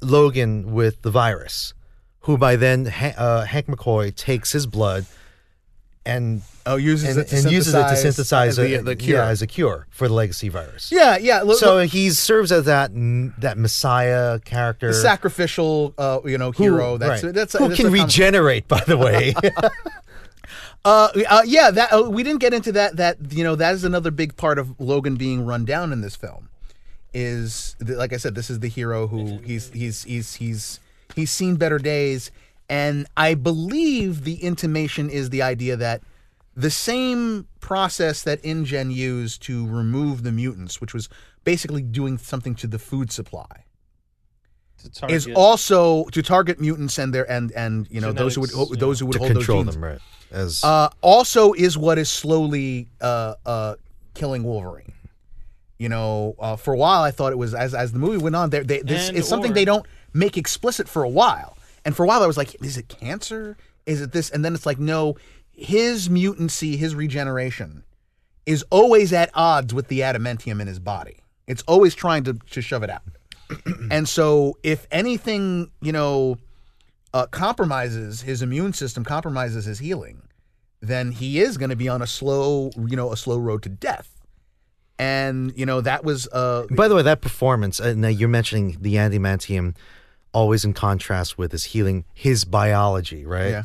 Speaker 2: Logan with the virus, who by then ha- uh, Hank McCoy takes his blood and
Speaker 1: Oh, uses
Speaker 2: and,
Speaker 1: it to
Speaker 2: and uses it to
Speaker 1: synthesize the,
Speaker 2: a,
Speaker 1: the cure.
Speaker 2: yeah, as a cure for the legacy virus.
Speaker 1: yeah, yeah. Look,
Speaker 2: So
Speaker 1: look,
Speaker 2: he serves as that that Messiah character,
Speaker 1: the sacrificial, uh, you know,
Speaker 2: who,
Speaker 1: hero. That's
Speaker 2: right,
Speaker 1: that's
Speaker 2: who
Speaker 1: that's
Speaker 2: can regenerate. By the way,
Speaker 1: Uh, uh, yeah, that uh, we didn't get into that. That you know, that is another big part of Logan being run down in this film. Is like I said, this is the hero who he's he's he's he's he's seen better days, and I believe the intimation is the idea that the same process that InGen used to remove the mutants, which was basically doing something to the food supply,
Speaker 3: to
Speaker 1: is also to target mutants and their and and you know those who would
Speaker 3: Genetics, yeah.
Speaker 1: those who would
Speaker 2: to
Speaker 1: hold
Speaker 2: control
Speaker 1: those genes
Speaker 2: them, right? As
Speaker 1: uh, also is what is slowly uh, uh, killing Wolverine. You know, uh, for a while I thought it was as as the movie went on. There, they, this
Speaker 3: And
Speaker 1: is something
Speaker 3: or-
Speaker 1: they don't make explicit for a while. And for a while I was like, is it cancer? Is it this? And then it's like, no, his mutancy, his regeneration, is always at odds with the adamantium in his body. It's always trying to to shove it out. and so, if anything, you know, uh, compromises his immune system, compromises his healing, then he is going to be on a slow, you know, a slow road to death. And you know that was uh,
Speaker 2: By the way, that performance, uh, now you're mentioning the adamantium always in contrast with his healing, his biology, right?
Speaker 1: yeah,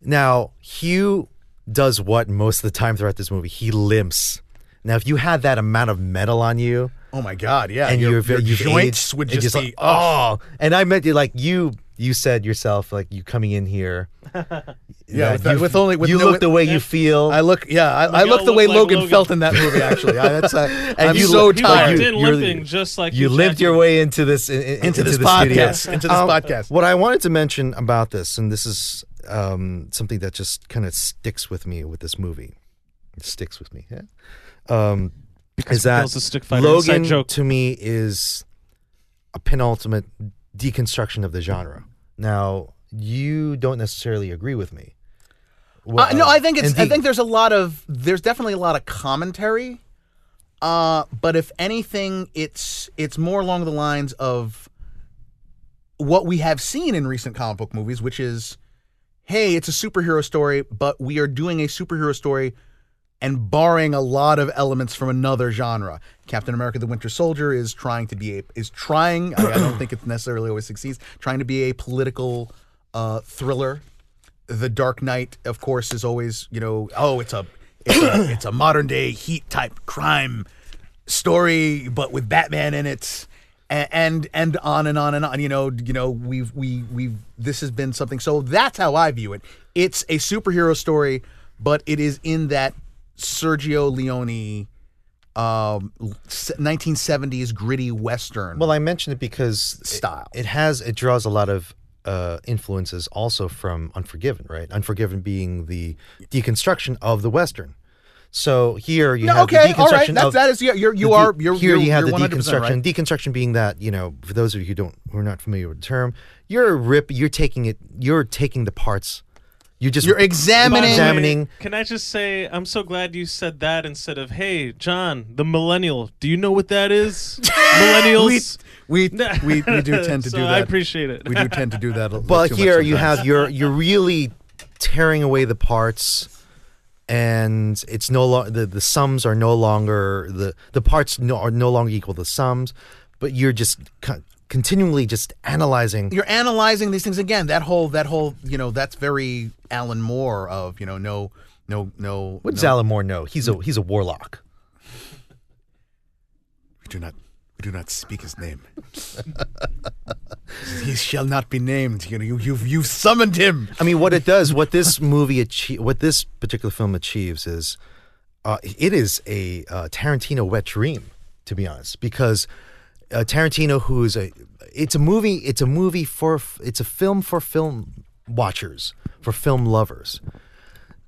Speaker 2: Now, Hugh does what most of the time throughout this movie? He limps. Now, if you had that amount of metal on you
Speaker 1: oh my god, yeah,
Speaker 2: and
Speaker 1: your,
Speaker 2: you're
Speaker 1: your joints
Speaker 2: aged,
Speaker 1: would just be oh,
Speaker 2: oh, and I meant you like you. You said yourself like you coming in here.
Speaker 1: Yeah, with
Speaker 2: you,
Speaker 1: that- with only- with
Speaker 2: you
Speaker 1: no-
Speaker 2: look the way you feel.
Speaker 1: I look, yeah, I, I look the way
Speaker 3: like
Speaker 1: Logan,
Speaker 3: Logan.
Speaker 1: felt in that movie. Actually, I, that's uh, I'm
Speaker 2: you
Speaker 1: so
Speaker 2: look-
Speaker 3: he
Speaker 1: tired.
Speaker 2: you-
Speaker 3: in
Speaker 2: you're-
Speaker 3: limping just like
Speaker 2: you
Speaker 3: Hugh
Speaker 2: limped your way into this in, in-
Speaker 1: into this
Speaker 2: the
Speaker 1: podcast,
Speaker 2: studio.
Speaker 1: into this
Speaker 2: Um,
Speaker 1: podcast.
Speaker 2: What I wanted to mention about this, and this is um, something that just kind of sticks with me with this movie, sticks with me. Yeah. Um,
Speaker 3: Because
Speaker 2: is that
Speaker 3: Miguel's a stick fighter.
Speaker 2: Logan
Speaker 3: joke.
Speaker 2: to me is a penultimate deconstruction of the genre. Now, you don't necessarily agree with me. Well,
Speaker 1: Uh, no, I think it's. I think there's a lot of. There's definitely a lot of commentary. Uh, but if anything, it's it's more along the lines of what we have seen in recent comic book movies, which is, hey, it's a superhero story, but we are doing a superhero story and borrowing a lot of elements from another genre. Captain America: The Winter Soldier is trying to be a is trying. I, I don't think it necessarily always succeeds. Trying to be a political uh, thriller. The Dark Knight, of course, is always you know oh it's a it's a it's a modern day Heat type crime story, but with Batman in it. a- And and on and on and on. You know, you know, we've we we've this has been something. So that's how I view it. It's a superhero story, but it is in that Sergio Leone um 1970s gritty western
Speaker 2: Well, I mentioned it because it-
Speaker 1: Style.
Speaker 2: It, has it draws a lot of uh, influences also from Unforgiven, right? Unforgiven being the deconstruction of the western. So here you
Speaker 1: No,
Speaker 2: have
Speaker 1: okay,
Speaker 2: the
Speaker 1: all
Speaker 2: deconstruction
Speaker 1: right. That's,
Speaker 2: of
Speaker 1: that is yeah, you're you
Speaker 2: the
Speaker 1: are you're
Speaker 2: here
Speaker 1: you're,
Speaker 2: you have
Speaker 1: you're
Speaker 2: the
Speaker 1: 100%
Speaker 2: deconstruction.
Speaker 1: right.
Speaker 2: Deconstruction being that you know, for those of you who don't who are not familiar with the term, you're rip. You're taking it. You're taking the parts. You just
Speaker 1: You're
Speaker 3: By
Speaker 1: examining
Speaker 3: way,
Speaker 2: examining-
Speaker 3: Can I just say, I'm so glad you said that instead of, "Hey, John, the millennial. Do you know what that is? Millennials."
Speaker 1: we, we we do tend to
Speaker 3: So
Speaker 1: do that.
Speaker 3: I appreciate it.
Speaker 1: we do tend to do that. A,
Speaker 2: But
Speaker 1: too much
Speaker 2: here you
Speaker 1: sometimes.
Speaker 2: have you're you're really tearing away the parts, and it's no longer the, the sums are no longer the the parts no, are no longer equal to the sums, but you're just co- continually just analyzing.
Speaker 1: you're analyzing these things again. That whole that whole you know that's very Alan Moore of you know no no no.
Speaker 2: What does
Speaker 1: no,
Speaker 2: Alan Moore know? He's a he's a warlock.
Speaker 1: We do not we do not speak his name. he shall not be named. You know you you've you've summoned him.
Speaker 2: I mean, what it does, what this movie achieve, what this particular film achieves is, uh, it is a uh, Tarantino wet dream, to be honest, because uh, Tarantino, who is a, it's a movie, it's a movie for, it's a film for film watchers, for film lovers.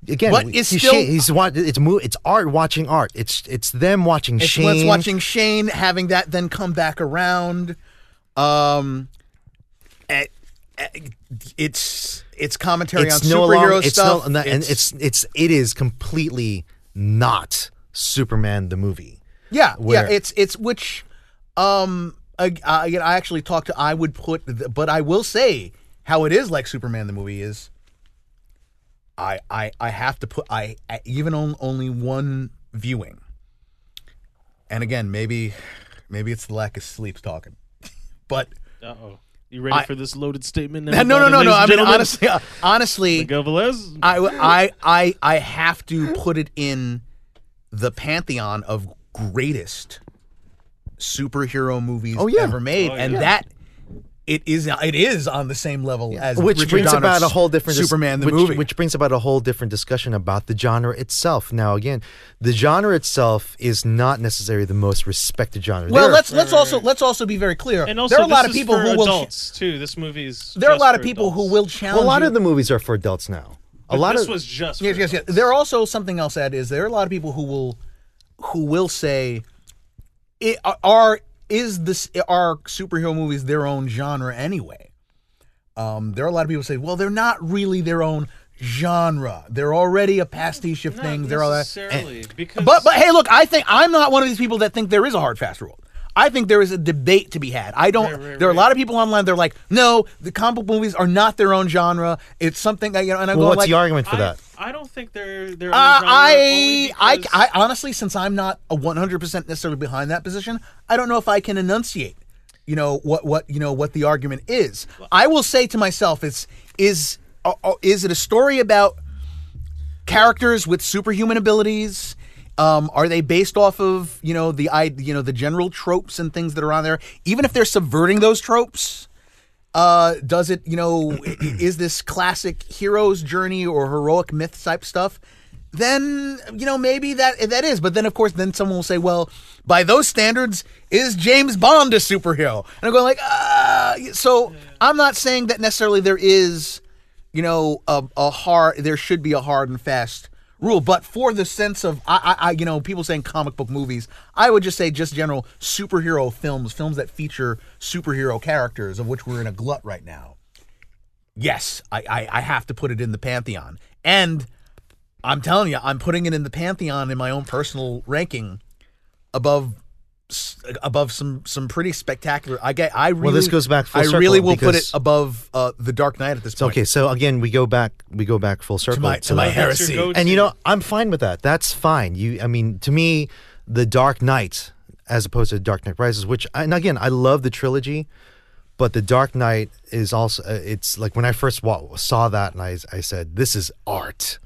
Speaker 2: Again,
Speaker 1: what
Speaker 2: is
Speaker 1: it's
Speaker 2: he's,
Speaker 1: still-
Speaker 2: Shane- he's wa- it's it's art watching art. It's it's them watching
Speaker 1: It's
Speaker 2: Shane.
Speaker 1: let's watching Shane having that then come back around. Um, eh, eh, it's it's commentary on
Speaker 2: it's no
Speaker 1: superhero
Speaker 2: longer, it's
Speaker 1: stuff.
Speaker 2: no, and it's it's it is completely not Superman the movie.
Speaker 1: Yeah,
Speaker 2: Where-
Speaker 1: yeah, it's it's which um I, I, I actually talked to I would put but I will say how it is like Superman the movie is I I I have to put I, I even on only one viewing. And again, maybe maybe it's the lack of sleep talking. But
Speaker 3: Uh oh. You ready
Speaker 1: I-
Speaker 3: for this loaded statement?
Speaker 1: no no no no no I mean honestly uh, honestly
Speaker 3: Velez.
Speaker 1: I, I I I have to put it in the pantheon of greatest superhero movies
Speaker 2: Oh, yeah.
Speaker 1: ever made,
Speaker 3: Oh,
Speaker 1: and
Speaker 3: yeah.
Speaker 1: that it is it is on the same level as
Speaker 2: which
Speaker 1: Richard
Speaker 2: brings
Speaker 1: Donner's
Speaker 2: about a whole different
Speaker 1: Superman the
Speaker 2: which,
Speaker 1: movie.
Speaker 2: which brings about a whole different discussion about the genre itself. Now, again, the genre itself is not necessarily the most respected genre.
Speaker 1: well,
Speaker 2: There
Speaker 1: let's let's
Speaker 3: right,
Speaker 1: also
Speaker 3: right.
Speaker 1: let's also be very clear.
Speaker 3: And also,
Speaker 1: there are a lot of people
Speaker 3: for
Speaker 1: who will.
Speaker 3: adults too. This movie's.
Speaker 1: there are a lot of people who will challenge.
Speaker 2: well, a lot
Speaker 1: you.
Speaker 2: of the movies are for adults now. A lot
Speaker 3: this
Speaker 2: of
Speaker 3: was just.
Speaker 1: Yes,
Speaker 3: for
Speaker 1: yes, yes. There are also something else that is there are a lot of people who will who will say it, are is this are superhero movies their own genre anyway? Um, there are a lot of people who say, well, they're not really their own genre. They're already a pastiche of
Speaker 3: Not
Speaker 1: things. They're all that.
Speaker 3: necessarily because.
Speaker 1: But but hey, look, I think I'm not one of these people that think there is a hard fast rule. I think there is a debate to be had. I don't.
Speaker 3: Right, right,
Speaker 1: there are a lot of people online. They're like, no, the comic book movies are not their own genre. It's something that you know. And I'm
Speaker 2: well,
Speaker 1: going
Speaker 2: what's
Speaker 1: like,
Speaker 2: the argument for
Speaker 3: I,
Speaker 2: that?
Speaker 3: I don't think they're they're.
Speaker 1: uh, I, I, I honestly, since I'm not a 100% necessarily behind that position, I don't know if I can enunciate, you know, what, what, you know, what the argument is. I will say to myself, it's, is, uh, uh, is it a story about characters with superhuman abilities? Um, are they based off of, you know, the, I, you know, the general tropes and things that are on there? Even if they're subverting those tropes, uh, does it, you know, is this classic hero's journey or heroic myth type stuff? Then you know maybe that that is, but then of course then someone will say, well, by those standards, is James Bond a superhero? And I'm going like, ah. So I'm not saying that necessarily there is, you know, a, a hard. There should be a hard and fast rule. But for the sense of I, I, you know, people saying comic book movies, I would just say just general superhero films, films that feature superhero characters, of which we're in a glut right now. Yes, I, I, I have to put it in the pantheon, and I'm telling you, I'm putting it in the pantheon in my own personal ranking above above some some pretty spectacular. I get. I really.
Speaker 2: Well, this goes back full
Speaker 1: I really will put it above uh, the Dark Knight at this point.
Speaker 2: okay, so again, we go back. We go back full circle
Speaker 1: my- to my
Speaker 2: that.
Speaker 1: hair-
Speaker 3: That's
Speaker 1: Heresy.
Speaker 2: And you know, I'm fine with that. That's fine. You, I mean, to me, the Dark Knight, as opposed to Dark Knight Rises, which, and again, I love the trilogy, but the Dark Knight is also. uh, It's like when I first wa- saw that, and I, I said, "This is art."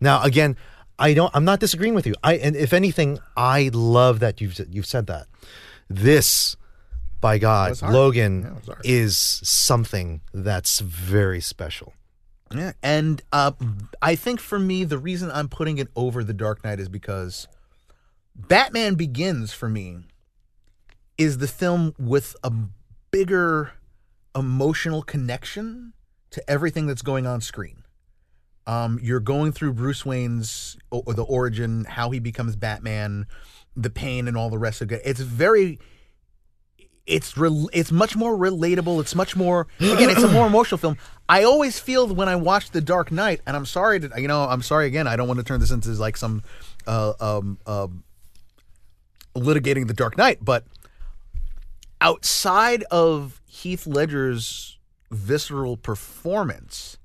Speaker 2: Now, again, I don't. I'm not disagreeing with you. I, and if anything, I love that you've you've said that. This, by God. Logan
Speaker 1: Yeah, it was art.
Speaker 2: is something that's very special.
Speaker 1: Yeah, and uh, I think for me, the reason I'm putting it over The Dark Knight is because Batman Begins for me is the film with a bigger emotional connection to everything that's going on screen. Um, you're going through Bruce Wayne's o- the origin, how he becomes Batman, the pain, and all the rest of it. It's very it's rel- it's much more relatable. It's much more again. It's a more emotional film. I always feel when I watch The Dark Knight, and I'm sorry to you know I'm sorry again. I don't want to turn this into like some uh, um, um, litigating The Dark Knight, but outside of Heath Ledger's visceral performance,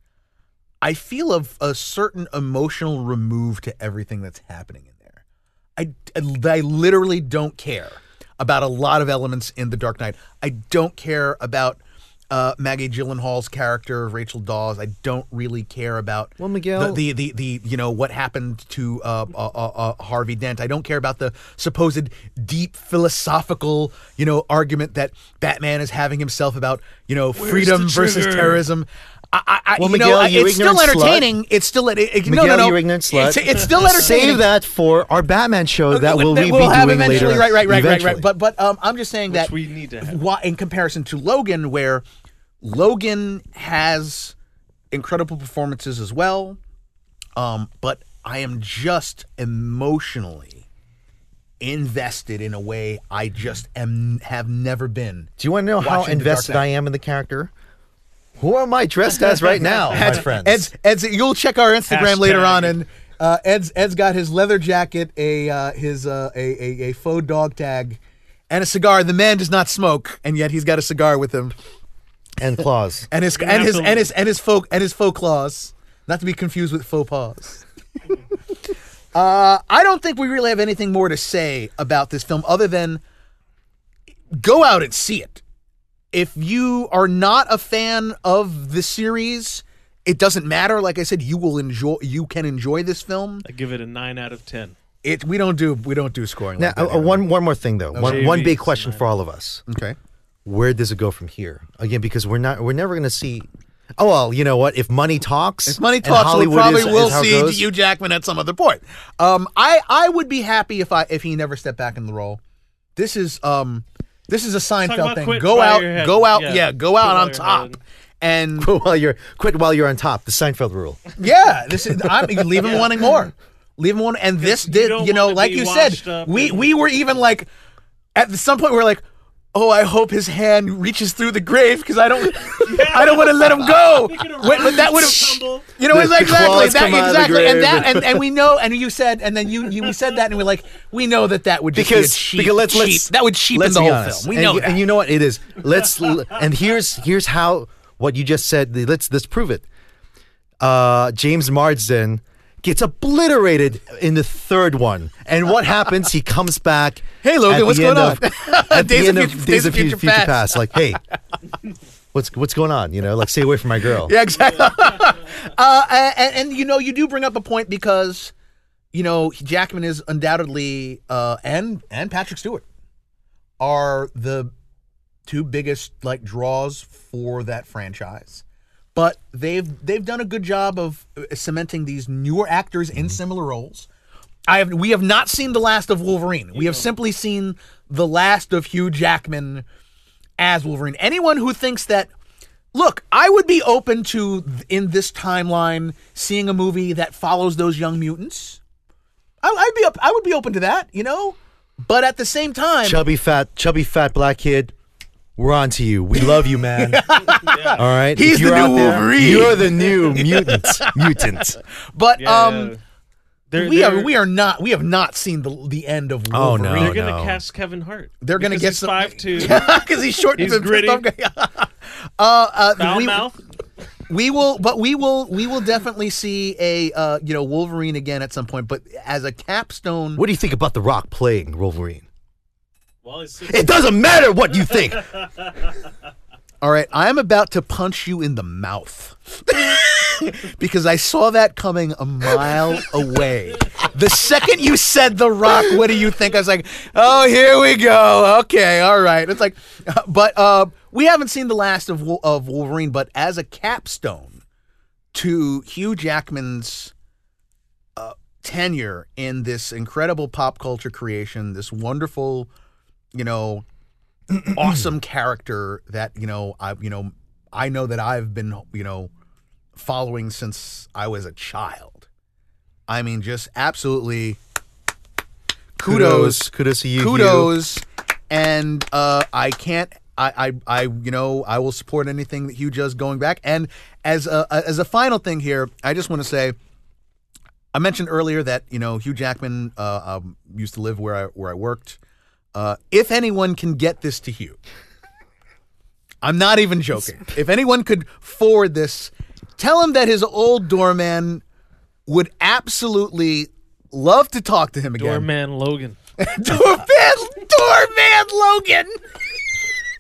Speaker 1: I feel a, a certain emotional remove to everything that's happening in there. I, I literally don't care about a lot of elements in The Dark Knight. I don't care about uh, Maggie Gyllenhaal's character, Rachel Dawes. I don't really care about
Speaker 2: Well, Miguel-
Speaker 1: the, the, the, the you know what happened to uh, uh, uh, uh, Harvey Dent. I don't care about the supposed deep philosophical you know argument that Batman is having himself about you know freedom versus terrorism. I, I, I-
Speaker 2: Well,
Speaker 1: you know,
Speaker 2: Miguel,
Speaker 1: I-
Speaker 2: you
Speaker 1: it's still
Speaker 2: ignorant slut.
Speaker 1: entertaining. It's still it, it-
Speaker 2: Miguel,
Speaker 1: no, no.
Speaker 2: you ignorant slut.
Speaker 1: It's, it's still entertaining.
Speaker 2: Save that for our Batman show that will we be
Speaker 1: we'll have
Speaker 2: doing
Speaker 1: eventually.
Speaker 2: later.
Speaker 1: Right, right, right,
Speaker 2: eventually.
Speaker 1: right, right. But but um, I'm just saying
Speaker 3: Which
Speaker 1: that
Speaker 3: we need to have.
Speaker 1: why- in comparison to Logan, where Logan has incredible performances as well, um, but I am just emotionally invested in a way I just am have never been.
Speaker 2: Do you want to know how
Speaker 1: watching The Dark
Speaker 2: invested I am in the character? Who am I dressed as right now, my friends?
Speaker 1: Ed's, Ed's, you'll check our Instagram later on, and uh, Ed's Ed's got his leather jacket, a uh, his uh, a, a a faux dog tag, and a cigar. The man does not smoke, and yet he's got a cigar with him,
Speaker 2: and claws.
Speaker 1: and his and his and his and his faux and his faux claws, not to be confused with faux paws. uh, I don't think we really have anything more to say about this film other than go out and see it. If you are not a fan of the series, it doesn't matter. Like I said, you will enjoy. You can enjoy this film.
Speaker 3: I give it a nine out of ten.
Speaker 1: It. We don't do. We don't do scoring.
Speaker 2: Now,
Speaker 1: like that
Speaker 2: uh, uh, one one more thing though. One, one big question for all of us.
Speaker 1: Okay.
Speaker 2: Where does it go from here? Again, because we're not we're never going to see. Oh well, you know what? If money talks,
Speaker 1: If money talks, we
Speaker 2: Hollywood
Speaker 1: probably
Speaker 2: is- is
Speaker 1: will
Speaker 2: how it
Speaker 1: see
Speaker 2: goes,
Speaker 1: Hugh Jackman at some other point. Um, I I would be happy if I if he never stepped back in the role. This is um, this is a Seinfeld thing. Go out, go out, yeah,
Speaker 3: Yeah.
Speaker 1: go out
Speaker 3: while
Speaker 1: on top.
Speaker 3: ahead.
Speaker 1: And
Speaker 2: while you're quit while you're on top. The Seinfeld rule.
Speaker 1: yeah, this is I'm leave him wanting more. Leave him wanting, and this
Speaker 3: you
Speaker 1: did,
Speaker 3: don't
Speaker 1: you know, like you said, we
Speaker 3: and-
Speaker 1: we were even like at some point we are like, oh, I hope his hand reaches through the grave because I don't, I don't want to let him go. Wait, but that would have, you know,
Speaker 2: The-
Speaker 1: it's
Speaker 2: the
Speaker 1: exactly
Speaker 2: claws
Speaker 1: that,
Speaker 2: come out of the
Speaker 1: exactly, and that, and, and we know, and you said, and then you, you we said that, and we're like, we know that that would just be a
Speaker 2: because
Speaker 1: cheap,
Speaker 2: because let's
Speaker 1: cheap-
Speaker 2: let's
Speaker 1: that would cheapen
Speaker 2: let's
Speaker 1: the whole
Speaker 2: honest.
Speaker 1: film. We
Speaker 2: and
Speaker 1: know
Speaker 2: you,
Speaker 1: that.
Speaker 2: and you know what it is. Let's and here's here's how what you just said. Let's let's prove it. Uh, James Marsden gets obliterated in the third one, and what happens? He comes back.
Speaker 1: Hey, Logan,
Speaker 2: at
Speaker 1: what's going
Speaker 2: of-
Speaker 1: on?
Speaker 2: at
Speaker 1: Days
Speaker 2: the
Speaker 1: of
Speaker 2: end of
Speaker 1: Future-
Speaker 2: Days of Future, Future Past. Like, hey, what's what's going on? You know, like stay away from my girl.
Speaker 1: Yeah, exactly. uh, and, and you know, you do bring up a point because you know Jackman is undoubtedly uh, and and Patrick Stewart are the two biggest like draws for that franchise. But they've they've done a good job of uh, cementing these newer actors in similar roles. I have we have not seen the last of Wolverine. We have simply seen the last of Hugh Jackman as Wolverine. Anyone who thinks that look, I would be open to in this timeline seeing a movie that follows those young mutants. I, I'd be up. I would be open to that, you know. But at the same time,
Speaker 2: chubby fat, chubby fat black kid. We're on to you. We love you, man. All right,
Speaker 1: He's
Speaker 2: If
Speaker 1: the
Speaker 2: out
Speaker 1: new
Speaker 2: there,
Speaker 1: Wolverine.
Speaker 2: You're the new mutant. mutant.
Speaker 1: but
Speaker 3: Yeah,
Speaker 1: um,
Speaker 3: they're,
Speaker 1: we
Speaker 3: they're,
Speaker 1: are we are not we have not seen the the end of
Speaker 2: Oh, no.
Speaker 1: Wolverine.
Speaker 3: They're gonna
Speaker 2: no.
Speaker 3: cast Kevin Hart.
Speaker 1: They're gonna get
Speaker 3: he's
Speaker 1: some
Speaker 3: five two
Speaker 1: because he's short
Speaker 3: He's
Speaker 1: and
Speaker 3: gritty.
Speaker 1: uh, uh,
Speaker 3: foul
Speaker 1: we,
Speaker 3: mouth.
Speaker 1: we will, but we will we will definitely see a uh, you know Wolverine again at some point. But as a capstone,
Speaker 2: What do you think about The Rock playing Wolverine? It doesn't matter what you think.
Speaker 1: All right, I am about to punch you in the mouth because I saw that coming a mile away. The second you said The Rock, what do you think? I was like, oh, here we go. Okay, all right. It's like, but uh, we haven't seen the last of of Wolverine, but as a capstone to Hugh Jackman's uh, tenure in this incredible pop culture creation, this wonderful, you know, awesome character that you know I you know I know that I've been you know following since I was a child. I mean, just absolutely kudos,
Speaker 2: kudos to you. Hugh.
Speaker 1: kudos, and uh, I can't. I, I, I, you know, I will support anything that Hugh does going back. And as a, as a final thing here, I just want to say, I mentioned earlier that you know Hugh Jackman uh, um, used to live where I where I worked. Uh, if anyone can get this to Hugh, I'm not even joking. If anyone could forward this, tell him that his old doorman would absolutely love to talk to him again.
Speaker 3: Doorman Logan.
Speaker 1: Doorman, Doorman Logan.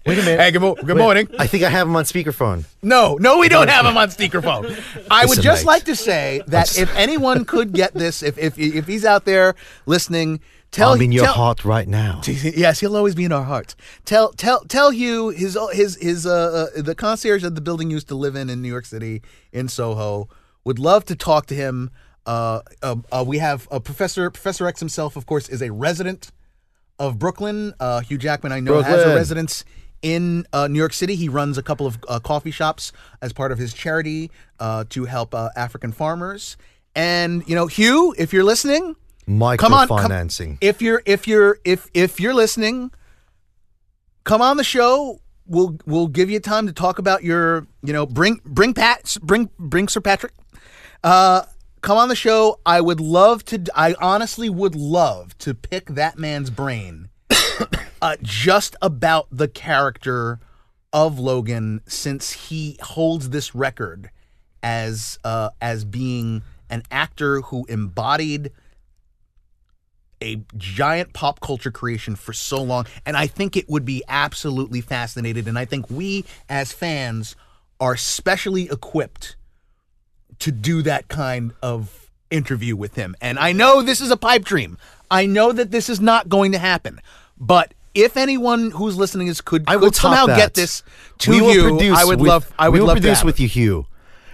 Speaker 2: Wait a minute.
Speaker 1: Hey, good, mo- good morning.
Speaker 2: I think I have him on speakerphone.
Speaker 1: No, no, we don't have him on speakerphone. I would
Speaker 2: Listen,
Speaker 1: just
Speaker 2: mate.
Speaker 1: like to say that if anyone could get this, if if if he's out there listening, tell
Speaker 2: I'm in your
Speaker 1: tell,
Speaker 2: heart right now.
Speaker 1: Yes, he'll always be in our hearts. Tell tell tell Hugh his his his uh, uh the concierge that the building used to live in in New York City in Soho would love to talk to him. Uh, uh, uh we have uh, Professor Professor X himself, of course, is a resident of Brooklyn. Uh, Hugh Jackman, I know, has a residence in uh, New York City. He runs a couple of uh, coffee shops as part of his charity uh, to help uh, African farmers. And you know, Hugh, if you're listening, come on, come-
Speaker 2: Microfinancing.
Speaker 1: if you're if you're if if you're listening, come on the show. We'll we'll give you time to talk about your you know bring bring Pat bring bring Sir Patrick. Uh, come on the show. I would love to. I honestly would love to pick that man's brain, uh, just about the character of Logan, since he holds this record as uh, as being an actor who embodied a giant pop culture creation for so long and i think it would be absolutely fascinated and i think we as fans are specially equipped to do that kind of interview with him. And i know this is a pipe dream. I know that this is not going to happen but if anyone who's listening is could,
Speaker 2: I will
Speaker 1: could somehow
Speaker 2: that.
Speaker 1: get this to
Speaker 2: we
Speaker 1: you
Speaker 2: produce
Speaker 1: i would
Speaker 2: with,
Speaker 1: love i would love to
Speaker 2: produce with you, Hugh,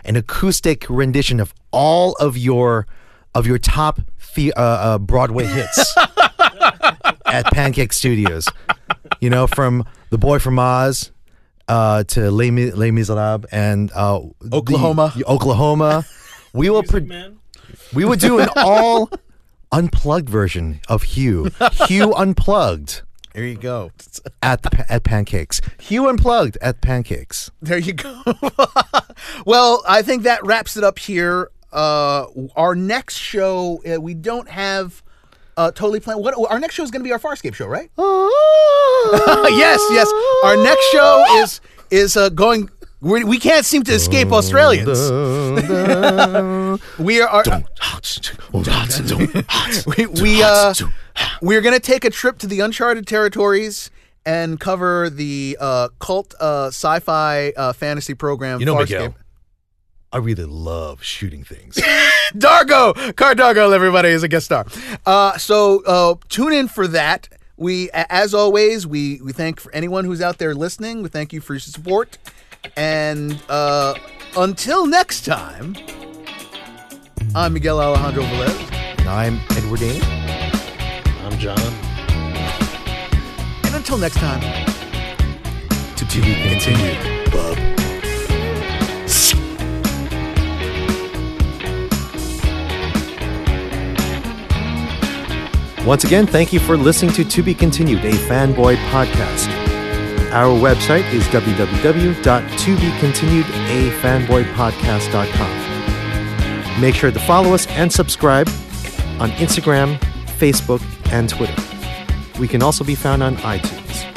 Speaker 2: an acoustic rendition of all of your of your top the, uh, uh, Broadway hits at Pancake Studios. You know, from The Boy from Oz uh, to Les, Mi- Les Miserables and uh, the-
Speaker 1: Oklahoma.
Speaker 2: Oklahoma. We will pro- we would do an all unplugged version of Hugh. Hugh unplugged
Speaker 1: there you go
Speaker 2: at the, at Pancakes. Hugh unplugged at Pancakes.
Speaker 1: There you go. well, I think that wraps it up here. Uh, our next show, uh, we don't have uh, totally planned. What our next show is going to be our Farscape show, right? yes, yes. Our next show is is uh, going. We're, we can't seem to escape Australians. We are. we we uh we're gonna take a trip to the uncharted territories and cover the uh, cult uh, sci-fi uh, fantasy program.
Speaker 2: You know,
Speaker 1: Farscape.
Speaker 2: Miguel, I really love shooting things.
Speaker 1: Dargo, Car Dargo, everybody is a guest star. Uh, so uh, tune in for that. We, as always, we we thank for anyone who's out there listening. We thank you for your support, and uh, until next time, I'm Miguel Alejandro Velez,
Speaker 2: and I'm Edward Dane.
Speaker 3: I'm John.
Speaker 1: and until next time.
Speaker 2: To be continued, bub. Once again, thank you for listening to To Be Continued, a fanboy podcast. Our website is www.tobecontinuedafanboypodcast.com. Make sure to follow us and subscribe on Instagram, Facebook, and Twitter. We can also be found on iTunes.